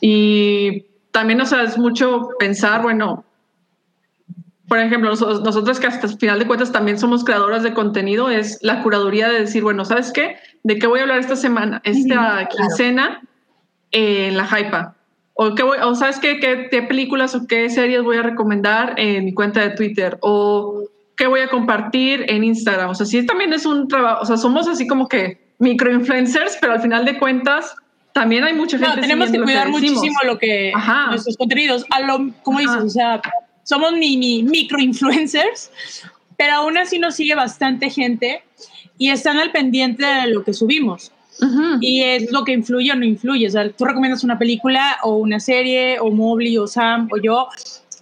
Y también, o sea, es mucho pensar, bueno, por ejemplo, nosotros, nosotros que hasta el final de cuentas también somos creadoras de contenido, es la curaduría de decir, bueno, ¿sabes qué? ¿De qué voy a hablar esta semana, esta quincena en la Hypa? O, qué voy, o sabes qué, qué, qué películas o qué series voy a recomendar en mi cuenta de Twitter o qué voy a compartir en Instagram. O sea, sí también es un trabajo, o sea, somos así como que microinfluencers, pero al final de cuentas también hay mucha gente. No, tenemos que siguiendo lo cuidar decimos. muchísimo lo que Ajá. nuestros contenidos. A lo, como dices, o sea, somos mini microinfluencers, pero aún así nos sigue bastante gente y están al pendiente de lo que subimos. Ujú. Y es lo que influye o no influye. O sea, tú recomiendas una película o una serie, o Mobley, o Sam, o yo,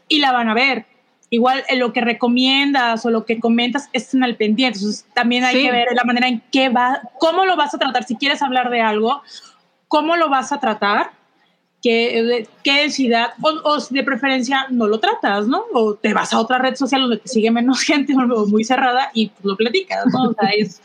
y la van a ver. Igual en lo que recomiendas o lo que comentas están al pendiente. Entonces, también hay Sí. que ver la manera en que va, cómo lo vas a tratar. Si quieres hablar de algo, cómo lo vas a tratar, qué, qué densidad, o, o de preferencia no lo tratas, ¿no? O te vas a otra red social donde te sigue menos gente o muy cerrada y pues, lo platicas, ¿no? O sea, es,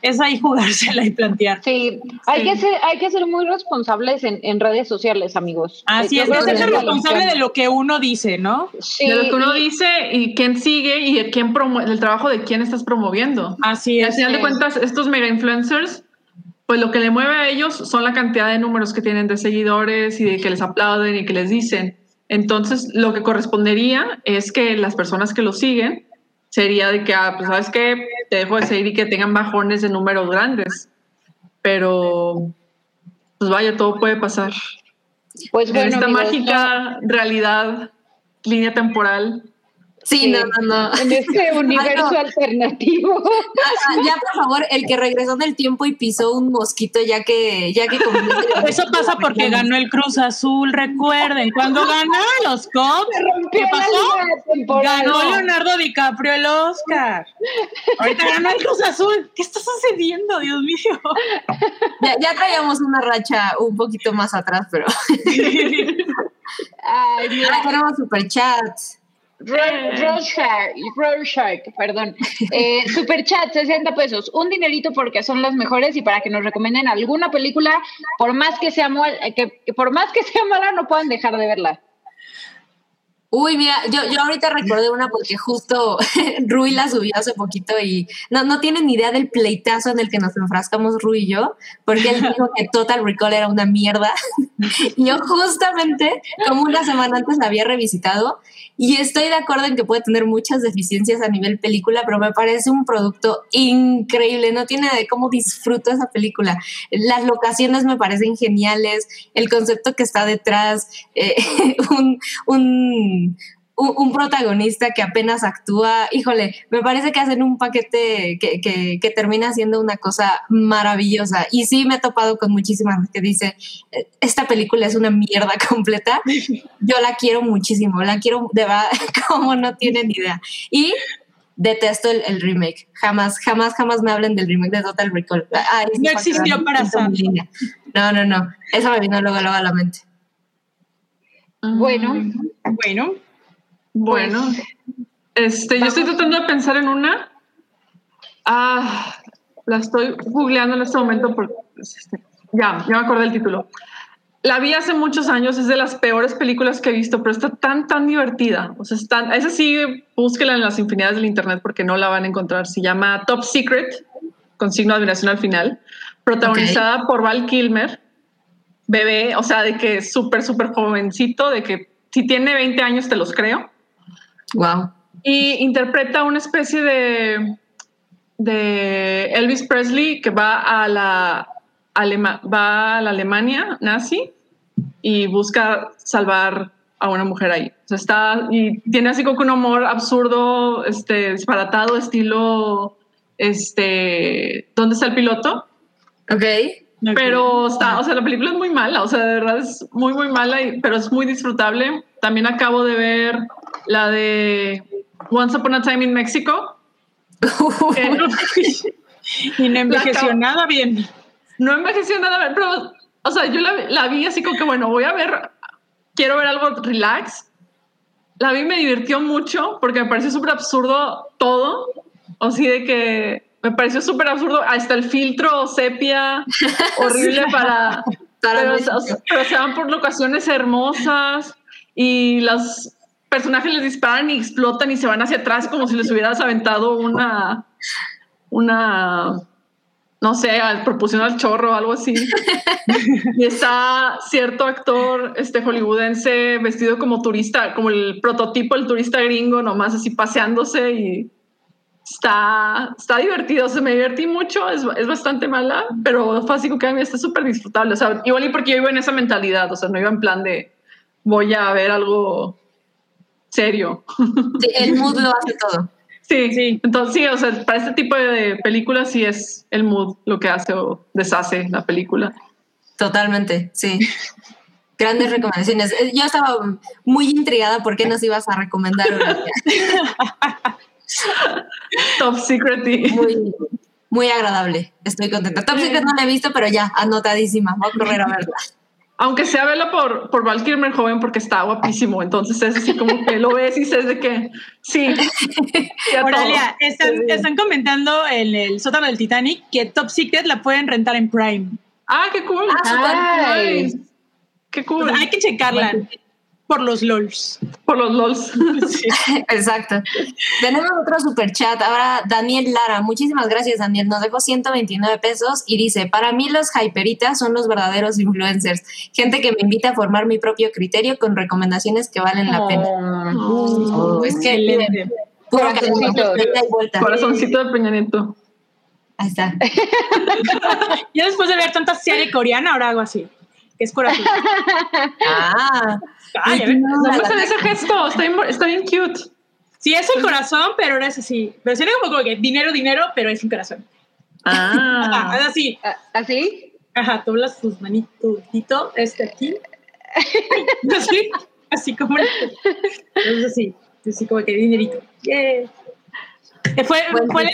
es ahí jugársela y plantear. Sí, hay, Sí. Que ser, hay que ser muy responsables en, en redes sociales, amigos. Así Yo es, es que ser es responsable de lo que uno dice, ¿no? Sí, de lo que uno y- dice y quién sigue y de quién del trabajo de quién estás promoviendo. Así Y al es. final de cuentas, estos mega influencers, pues lo que le mueve a ellos son la cantidad de números que tienen de seguidores y de que les aplauden y que les dicen. Entonces, lo que correspondería es que las personas que lo siguen sería de que, ah, pues sabes que te dejo de seguir y que tengan bajones de números grandes. Pero, pues vaya, todo puede pasar. Pues en bueno, esta amigos, mágica realidad, línea temporal. Sí, no, no, no. no, en este universo Ay, no. alternativo. Ah, Ya, por favor, el que regresó en el tiempo y pisó un mosquito ya que, ya que Eso pasa porque ganó el Cruz Azul, recuerden. Cuando ganaron los Cubs, ¿qué pasó? Ganó Leonardo DiCaprio el Oscar. Ahorita ganó el Cruz Azul. ¿Qué está sucediendo, Dios mío? Ya, ya traíamos una racha un poquito más atrás, pero Ay, mira, Ah, tenemos superchats. Ro- Rorschach, Rorschach, perdón. Eh, Superchat, 60 pesos. Un dinerito porque son los mejores y para que nos recomienden alguna película, por más que sea, mal- que, que por más que sea mala, no puedan dejar de verla. Uy, mira, yo, yo ahorita recordé una porque justo Rui la subió hace poquito y no, no tienen idea del pleitazo en el que nos enfrascamos Rui y yo, porque él dijo que Total Recall era una mierda. y yo justamente, como una semana antes la había revisitado y estoy de acuerdo en que puede tener muchas deficiencias a nivel película, pero me parece un producto increíble. No tiene de cómo disfruto esa película. Las locaciones me parecen geniales, el concepto que está detrás, eh, un, un un, protagonista que apenas actúa, híjole, me parece que hacen un paquete que, que, termina siendo una cosa maravillosa. Y sí me he topado con muchísimas que dice, esta película es una mierda completa. Yo la quiero muchísimo, la quiero de verdad como no tienen idea. Y detesto el, remake. Jamás, jamás, jamás me hablen del remake de Total Recall. no existió para No, no, no. Eso me vino luego, luego a la mente. Bueno. Bueno. Bueno. Este, yo estoy tratando de pensar en una. Ah, la estoy googleando en este momento porque este, ya, ya me acordé del título. La vi hace muchos años, es de las peores películas que he visto, pero está tan, tan divertida. O sea, está, esa sí, búsquela en las infinidades del internet porque no la van a encontrar. Se llama Top Secret, con signo de admiración al final, protagonizada por Val Kilmer bebé, o sea, de que es súper, súper jovencito, de que si tiene 20 años te los creo. Wow. Y interpreta una especie de, de Elvis Presley que va a la, va a la Alemania nazi y busca salvar a una mujer ahí. O sea, está y tiene así como un humor absurdo, este, disparatado, estilo, este, ¿dónde está el piloto? Ok. Pero está, o sea, la película es muy mala, o sea, de verdad es muy, muy mala, y, pero es muy disfrutable. También acabo de ver la de Once Upon a Time in Mexico. y no envejeció nada bien. No envejeció nada bien, pero, o sea, yo la, la, vi así como que, bueno, voy a ver, quiero ver algo relax. La vi, me divirtió mucho porque me pareció súper absurdo todo. O sí, de que me pareció súper absurdo. Hasta el filtro sepia, horrible para. pero, se van por locaciones hermosas y los personajes les disparan y explotan y se van hacia atrás como si les hubieras aventado una. Una. No sé, propulsión al chorro o algo así. y está cierto actor este hollywoodense vestido como turista, como el prototipo del turista gringo, nomás así paseándose y está, está divertido, se me divertí mucho, es, es, bastante mala, pero fue así que a mí está súper disfrutable, o sea, igual y porque yo iba en esa mentalidad, o sea, no iba en plan de voy a ver algo serio. el mood lo hace todo. Sí, sí. Entonces, sí, o sea, para este tipo de películas sí es el mood lo que hace o deshace la película. Totalmente, sí. Grandes recomendaciones. Yo estaba muy intrigada por qué nos ibas a recomendar. Top Secret. Muy, muy agradable. Estoy contenta. Top Secret no la he visto, pero ya, anotadísima. Voy a correr a verla. Aunque sea verla por, por Val Kilmer joven porque está guapísimo. Entonces es así como que lo ves y dices de que sí. Oralia, están, están, comentando en el sótano del Titanic que Top Secret la pueden rentar en Prime. Ah, qué cool. Ah, Qué cool. hay que checarla. Por los LOLs. Por los LOLs. Exacto. Tenemos otro super chat. Ahora, Daniel Lara. Muchísimas gracias, Daniel. Nos dejó 129 pesos y dice: Para mí, los hyperitas son los verdaderos influencers. Gente que me invita a formar mi propio criterio con recomendaciones que valen la pena. Oh, es que. Corazoncito. Corazoncito de Peña Nieto. Ahí está. Yo después de ver tanta serie coreana, ahora hago así. Que es corazón. ah. Ay, no me hacer ese gesto, está bien, cute. Sí, es un corazón, pero ahora es así. Pero sería como, como que dinero, dinero, pero es un corazón. Ah. es así. ¿Así? Ajá, doblas tus manitos, este aquí. así, así como. Es así, así como que dinerito. Yeah. Fue, fue,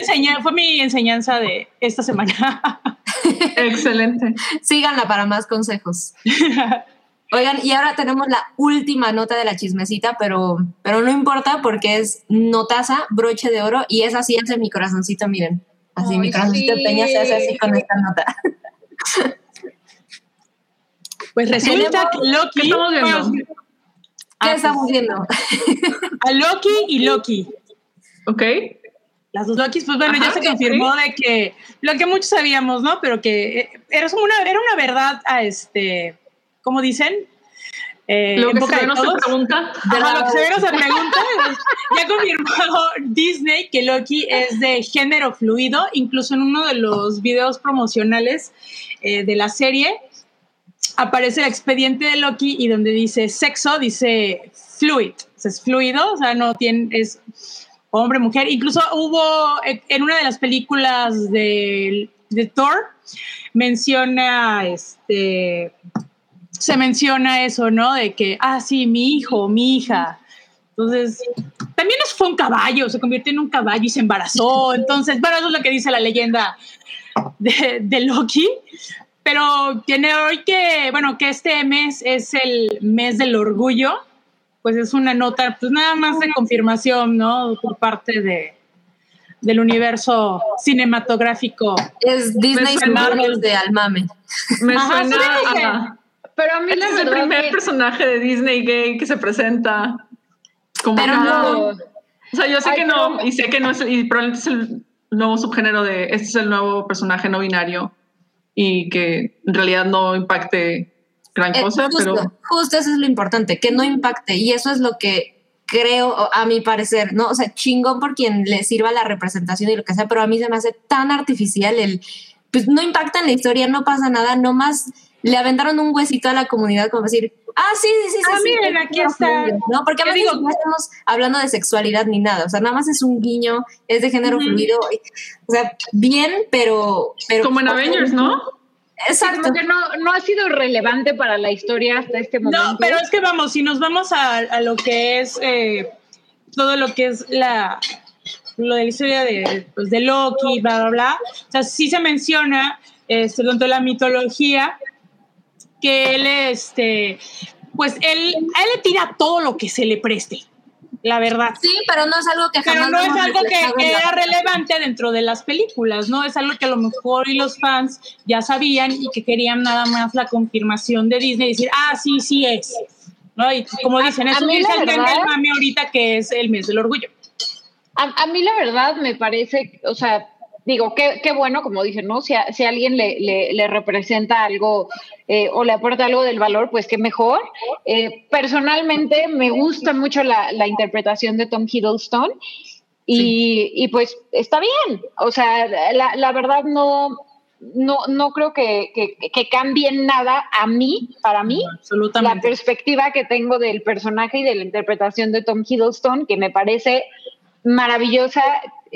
fue mi enseñanza de esta semana. Excelente. Síganla para más consejos. Oigan, y ahora tenemos la última nota de la chismecita, pero, pero no importa porque es notaza, broche de oro, y es así hace mi corazoncito, miren. Así mi corazoncito peña se hace así con esta nota. Pues resulta que Loki, ¿Qué Ah, estamos pues, viendo? A Loki y Loki. Ok. Las dos Lokis, pues bueno, ya se sí, confirmó de que lo que muchos sabíamos, ¿no? Pero que eh, era una, era una verdad a este, ¿cómo dicen? Eh, Lo que se de no se pregunta. Ajá, lo que se ve no se pregunta. ya confirmó Disney que Loki es de género fluido, incluso en uno de los videos promocionales eh, de la serie aparece el expediente de Loki y donde dice sexo, dice fluid, o sea, es fluido, o sea, no tiene, es hombre, mujer. Incluso hubo en en una de las películas de, de Thor, menciona este se menciona eso, ¿no? De que, ah, sí, mi hijo, mi hija. Entonces, también eso fue un caballo, se convirtió en un caballo y se embarazó. Entonces, bueno, eso es lo que dice la leyenda de, de Loki. Pero tiene hoy que, bueno, que este mes es el mes del orgullo, pues es una nota, pues nada más de confirmación, ¿no? Por parte de, del universo cinematográfico. Es Disney suena- Marvel de Almame. Me Ajá, suena a. Pero a mí Este es el primer que- personaje de Disney gay que se presenta como Pero no. O sea, yo sé Ay, que no, pero- y sé que no es, y probablemente es el nuevo subgénero de, este es el nuevo personaje no binario y que en realidad no impacte gran Eh, cosa, justo, pero justo eso es lo importante, que no impacte. Y eso es lo que creo, a mi parecer, ¿no? O sea, chingón por quien le sirva la representación y lo que sea, pero a mí se me hace tan artificial el, pues no impacta en la historia, no pasa nada, nomás le aventaron un huesito a la comunidad como decir, ah, sí, sí, sí, Ah, sí, miren, sí, aquí está. fluido", ¿no? Porque digo- ni siquiera estamos hablando de sexualidad ni nada, o sea, nada más es un guiño, es de género fluido, y- o sea, bien, pero... pero como en Avengers, ¿no? Exacto. como que no, no ha sido relevante para la historia hasta este momento. No, pero es que vamos, si nos vamos a, a lo que es eh, todo lo que es la lo de la historia de, pues, de Loki, bla, bla, bla. O sea, sí se menciona este, dentro de la mitología que él, este, pues él, a él le tira todo lo que se le preste, la verdad. Sí, pero no es algo que Pero jamás no es algo que, era relevante dentro de las películas, ¿no? Es algo que a lo mejor y los fans ya sabían y que querían nada más la confirmación de Disney y decir, ah, sí, sí es. ¿No? Y como dicen, eso la el verdad- del mame ahorita que es el mes del orgullo. A, a mí la verdad me parece, o sea, digo, qué, qué bueno, como dicen, ¿no? Si a, si alguien le, le, le representa algo eh, o le aporta algo del valor, pues qué mejor. Eh, personalmente me gusta mucho la, la interpretación de Tom Hiddleston y, y pues está bien. O sea, la, la verdad no, no, no creo que, que, que cambie nada a mí, para mí, la perspectiva que tengo del personaje y de la interpretación de Tom Hiddleston, que me parece maravillosa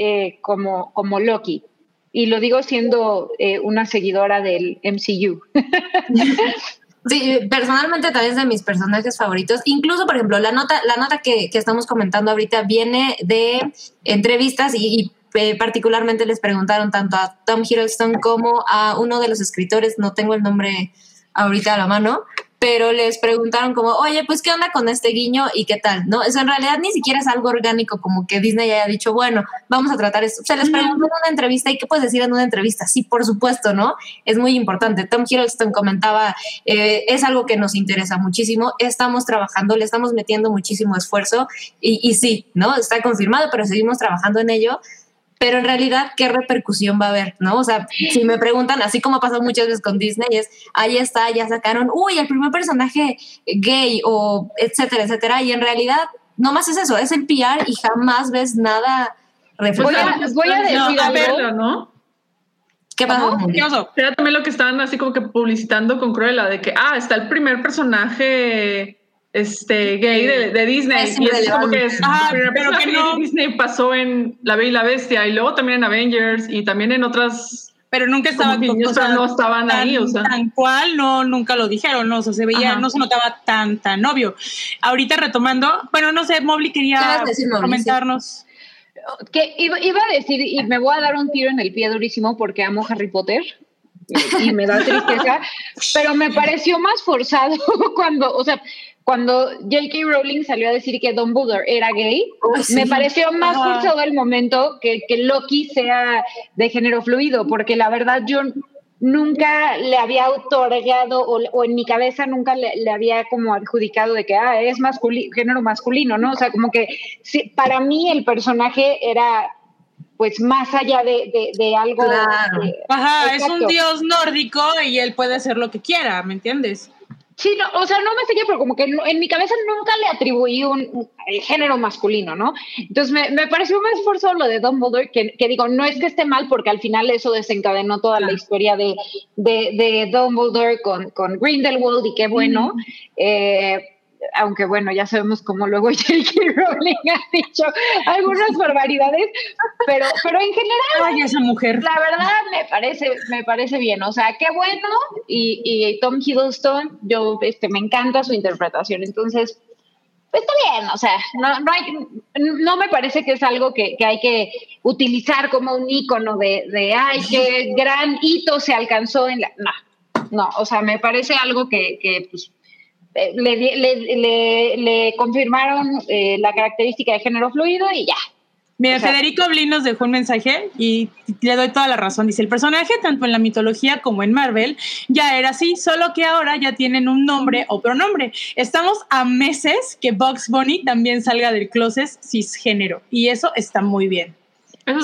eh, como, como Loki. Y lo digo siendo eh, una seguidora del MCU. Sí, personalmente también es de mis personajes favoritos. Incluso, por ejemplo, la nota, la nota que, estamos comentando ahorita viene de entrevistas y, y, eh, particularmente les preguntaron tanto a Tom Hiddleston como a uno de los escritores, no tengo el nombre ahorita a la mano, pero les preguntaron como, oye, pues qué onda con este guiño y qué tal, ¿no? Eso en realidad ni siquiera es algo orgánico, como que Disney haya dicho, bueno, vamos a tratar esto. Se les preguntó en una entrevista, ¿y qué puedes decir en una entrevista? Sí, por supuesto, ¿no? Es muy importante. Tom Hiddleston comentaba, eh, es algo que nos interesa muchísimo, estamos trabajando, le estamos metiendo muchísimo esfuerzo y, y sí, ¿no? Está confirmado, pero seguimos trabajando en ello pero en realidad, ¿qué repercusión va a haber? ¿No? O sea, si me preguntan, así como ha pasado muchas veces con Disney, es, ahí está, ya sacaron, uy, el primer personaje gay o etcétera, etcétera, y en realidad, no más es eso, es el PR y jamás ves nada Voy reflejado. a, voy a decir No, a verlo, ¿no? ¿Qué pasó? ¿Qué oso? Era también lo que estaban así como que publicitando con Cruella, de que, ah, está el primer personaje este, gay de, de Disney. Es y es como que es primer pero que no- Disney pasó en La Bella y la Bestia y luego también en Avengers y también en otras Pero nunca estaba como o sea, pero no estaban tan, ahí, o sea. tan cual, no, nunca lo dijeron, no, o sea, se veía, Ajá. no se notaba tan, tan obvio. Ahorita retomando, bueno, no sé, Mobley ¿Qué quería decir, comentarnos. Que iba, iba a decir, y me voy a dar un tiro en el pie durísimo porque amo Harry Potter y, y me da tristeza, pero me pareció más forzado cuando, o sea, cuando J.K. Rowling salió a decir que Dumbledore era gay, Uy, sí. me pareció más Ajá. forzado el momento que, que Loki sea de género fluido, porque la verdad yo nunca le había otorgado o, o en mi cabeza nunca le, le, había como adjudicado de que ah, es masculino, género masculino, ¿no? O sea, como que sí, para mí el personaje era pues más allá de, de, de algo. Claro. de- Ajá, es un Exacto. dios nórdico y él puede hacer lo que quiera, ¿me entiendes? Sí, no, o sea, no me seguía, pero como que no- en mi cabeza nunca le atribuí un, un- el género masculino, ¿no? Entonces me, me pareció más esfuerzo lo de Dumbledore, que, que digo, no es que esté mal, porque al final eso desencadenó toda la historia de, de, de Dumbledore con, con Grindelwald y qué bueno. Eh, aunque bueno, ya sabemos cómo luego J.K. Rowling ha dicho algunas barbaridades, pero, pero en general Ay, esa mujer. la verdad me parece, me parece bien, o sea, qué bueno y, y Tom Hiddleston, yo este, me encanta su interpretación, entonces pues, está bien, o sea, no, no, hay, no me parece que es algo que, que hay que utilizar como un ícono de, de, ay, qué gran hito se alcanzó en la... No, no, o sea, me parece algo que, que pues, eh, le, le, le, le confirmaron eh, la característica de género fluido y ya. Mira, O sea- Federico Blin nos dejó un mensaje y le doy toda la razón. Dice, el personaje, tanto en la mitología como en Marvel, ya era así, solo que ahora ya tienen un nombre o pronombre. Estamos a meses que Bugs Bunny también salga del closet cisgénero y eso está muy bien.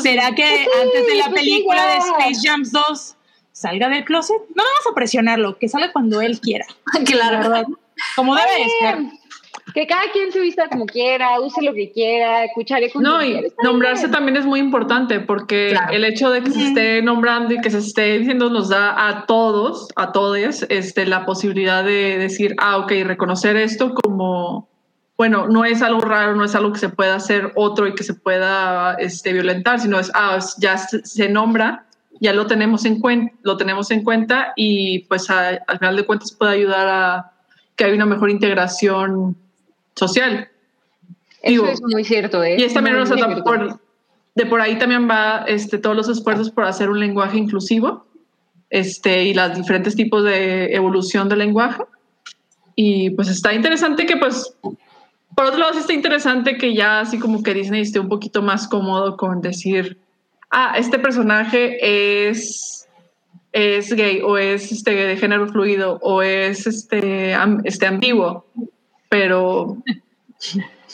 ¿Será que Pues sí, antes de la pues sí, película de. Space Jam 2 salga del closet? No vamos a presionarlo, que salga cuando él quiera. La claro. verdad. Como debe de ser. Que cada quien se vista como quiera, use lo que quiera, escucharé con No, y nombrarse bien. también es muy importante porque Claro. el hecho de que se esté nombrando y que se esté diciendo nos da a todos, a todos, este, la posibilidad de decir, ah, ok, reconocer esto como, bueno, no es algo raro, no es algo que se pueda hacer otro y que se pueda este, violentar, sino es, ah, ya se, se nombra, ya lo tenemos en cuenta, lo tenemos en cuenta y pues a- al final de cuentas puede ayudar a que haya una mejor integración social. Eso digo, es muy cierto, ¿eh? Y es también, Muy cierto. por- de por ahí también va este, todos los esfuerzos por hacer un lenguaje inclusivo este, y los diferentes tipos de evolución del lenguaje. Y pues está interesante que pues, por otro lado sí está interesante que ya así como que Disney esté un poquito más cómodo con decir, ah, este personaje es, es gay o es este, de género fluido o es este, am- este ambiguo, pero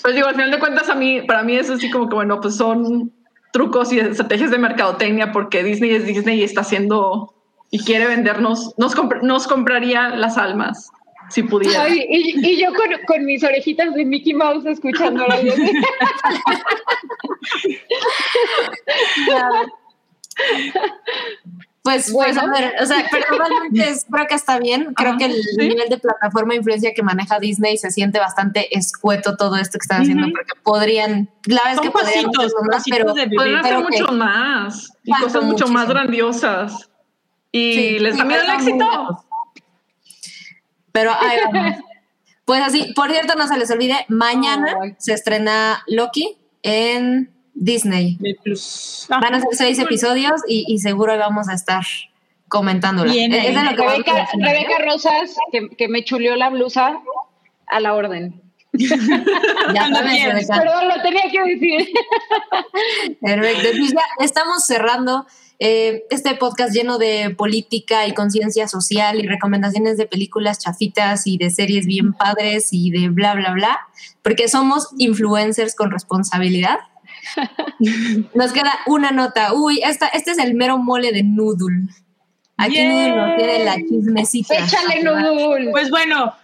pues digo, al final de cuentas, a mí, para mí es así como que, bueno, pues son trucos y estrategias de mercadotecnia porque Disney es Disney y está haciendo y quiere vendernos, nos, compr- nos compraría las almas si pudiera. Ay, y, y yo con, con mis orejitas de Mickey Mouse escuchando la Pues, Bueno. pues, a ver, o sea, personalmente es- creo que está bien. Creo Ajá, que el sí. nivel de plataforma e influencia que maneja Disney se siente bastante escueto todo esto que están haciendo, Ujú. porque podrían, la vez Son que podrían pasitos, más, pero de hacer pero que- mucho más y cosas mucho más grandiosas. Y Sí, les sí, da miedo el éxito. Pero ahí vamos. Pues así, por cierto, no se les olvide, mañana se estrena Loki en Disney. Ah, Van a ser seis episodios y, y seguro ahí vamos a estar comentándola. Bien Es ahí. de lo que Rebeca, Rosas, que, que me chuleó la blusa a la orden. Ya sabes. Perdón, lo tenía que decir. Perfecto. Pues ya estamos cerrando eh, este podcast lleno de política y conciencia social y recomendaciones de películas chafitas y de series bien padres y de bla, bla, bla, porque somos influencers con responsabilidad. Nos queda una nota. Uy, esta, este es el mero mole de Noodle. Aquí Yay. Noodle nos tiene la chismecita. Échale nudul. Pues bueno,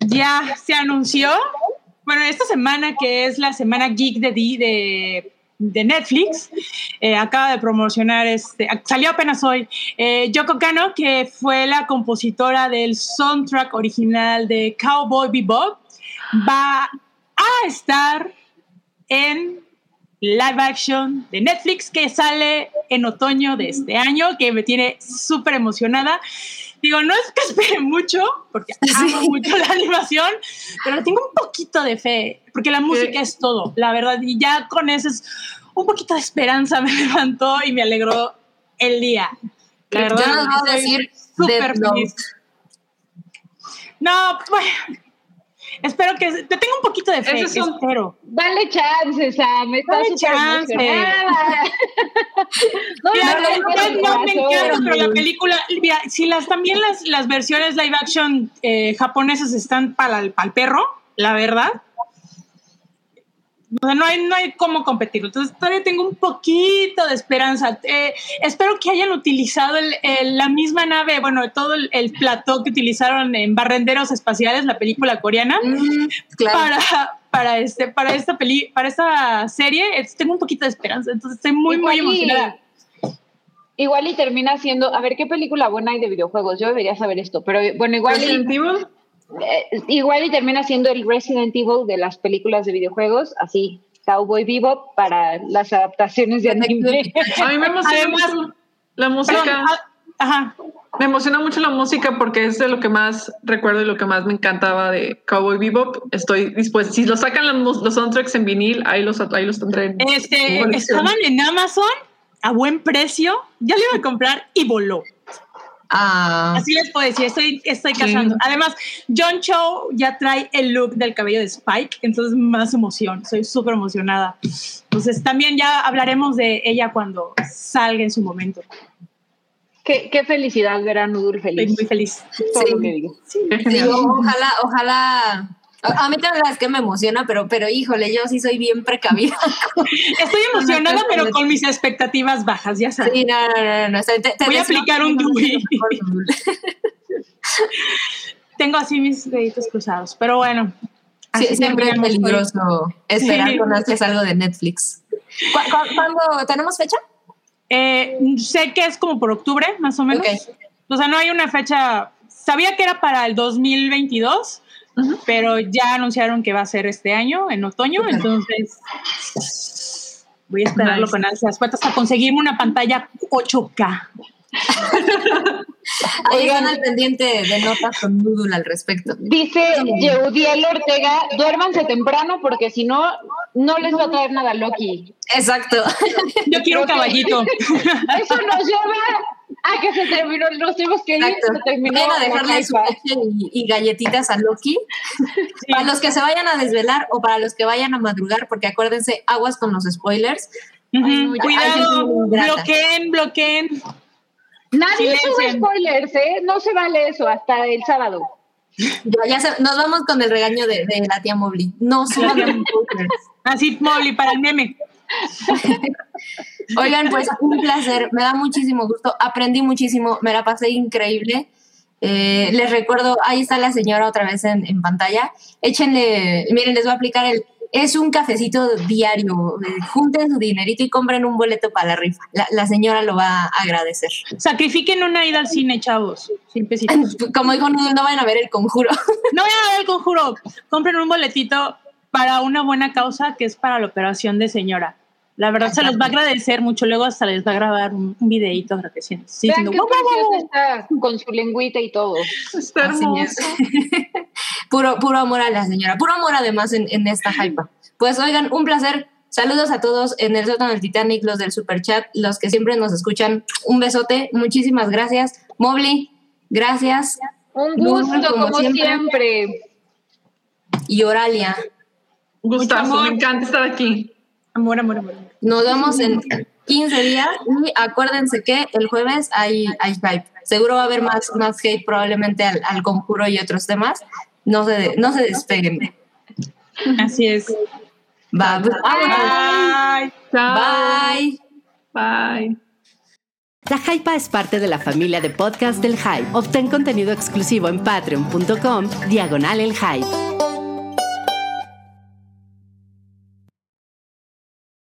ya se anunció. Bueno, esta semana que es la semana geek de, Di- de, de Netflix, eh, acaba de promocionar, este, salió apenas hoy, eh, Yoko Kano, que fue la compositora del soundtrack original de Cowboy Bebop, va a estar en live action de Netflix que sale en otoño de este año, que me tiene súper emocionada. Digo, no es que espere mucho, porque amo mucho la animación, pero tengo un poquito de fe, porque la música es todo, la verdad, y ya con eso es un poquito de esperanza me levantó y me alegró el día. La Yo verdad, nos voy a decir súper feliz. No, bueno, espero que te tengo un poquito de fe, Esos son- espero. Dale chance, Sam. Está Dale chance. no, Mira, no, la no, verdad no, no me encanta, pero la película, mira, si las también las, las versiones live action eh, japonesas están para el, perro, la verdad. O sea, no hay, no hay cómo competir. Entonces, todavía tengo un poquito de esperanza. Eh, espero que hayan utilizado el- el- la misma nave, bueno, todo el, el plató que utilizaron en Barrenderos Espaciales, la película coreana, Mm, claro. para, para, este, para, esta peli, para esta serie. Entonces, tengo un poquito de esperanza. Entonces, estoy muy, muy y- emocionada. Igual y termina siendo, a ver qué película buena hay de videojuegos. Yo debería saber esto, pero bueno, igual y, Resident Evil. Eh, igual y termina siendo el Resident Evil de las películas de videojuegos, así Cowboy Bebop para las adaptaciones de anime. A mí me emociona Además- mucho la música. ah, ajá. Me emociona mucho la música porque es de lo que más recuerdo y lo que más me encantaba de Cowboy Bebop. Estoy dispuesta. Si lo sacan los, los soundtracks en vinil, ahí los, ahí los tendré. en Este, estaban en Amazon a buen precio. Ya lo iba a comprar y voló. Ah, Así les puedo decir, estoy, estoy Sí. cazando. Además, John Cho ya trae el look del cabello de Spike, entonces más emoción. Estoy súper emocionada. Entonces, también ya hablaremos de ella cuando salga en su momento. Qué, qué felicidad ver a Estoy feliz. muy feliz. Todo Sí. lo que digo. Sí, genial. ojalá, ojalá. A a mí también es que me emociona, pero, pero híjole, yo sí soy bien precavida. Estoy emocionada, pero con mis expectativas bajas, ya sabes. Sí, no, no, no, no. te- te Voy a aplicar un Nudul. Tengo así mis deditos cruzados, pero bueno. Sí, siempre es peligroso esperar Sí. con haces algo de Netflix. ¿Cu- cu- ¿Cuándo tenemos fecha? Eh, sé que es como por octubre, más o menos. Ok. O sea, no hay una fecha. Sabía que era para el 2022, Pero ya anunciaron que va a ser este año, en otoño. Entonces, voy a esperarlo Nice. con ansias. Hasta conseguirme una pantalla 8K. Ahí Oigan. están al pendiente de notas con Noodle al respecto. Dice Yeudiel Ortega, duérmanse temprano porque si no, no les va a traer nada Loki. Exacto. Yo quiero un caballito. Eso nos lleva a que se terminó, nos tenemos que ir, Exacto. se terminó Vayan a dejarle su leche y, y galletitas a Loki. Para los que se vayan a desvelar o para los que vayan a madrugar, porque acuérdense, aguas con los spoilers. No, ya- Cuidado, bloqueen, bloqueen. Nadie sube spoilers, ¿eh? No se vale eso hasta el sábado. Ya, ya se- nos vamos con el regaño de, de la tía Mobley. No suban los spoilers. Así, Molly, para el meme. Oigan, pues un placer, me da muchísimo gusto, aprendí muchísimo, me la pasé increíble. Eh, les recuerdo, ahí está la señora otra vez en, en pantalla. Échenle, miren, les voy a aplicar el. Es un cafecito diario. eh, junten su dinerito y compren un boleto para la rifa. La, la señora lo va a agradecer. Sacrifiquen una ida al cine, chavos. Como dijo no vayan a ver el conjuro. No vayan a ver el conjuro. Compren un boletito para una buena causa que es para la operación de señora. La verdad se les va a agradecer mucho. Luego hasta les va a grabar un, un videito agradeciendo. Sí, Vean diciendo, qué "Guau, guau, preciosa guau". está con su lengüita y todo. Está Así hermoso. puro, puro amor a la señora. Puro amor además en, en esta hypa. Pues oigan, un placer. Saludos a todos en el sótano del Titanic, los del super chat, los que siempre nos escuchan. Un besote, muchísimas gracias. Mobley, gracias. Un gusto, como como, siempre. siempre. Y Oralia. Amor. me encanta estar aquí. Amor, amor, amor. Nos vemos en 15 días y acuérdense que el jueves hay, hay hype. Seguro va a haber más, más hate probablemente al, al conjuro y otros temas. No se, no se despeguen. Así es. Bye. Chao. bye. Bye. La Hypa es parte de la familia de podcast del Hype. Obtén contenido exclusivo en patreon.com, diagonal el Hype.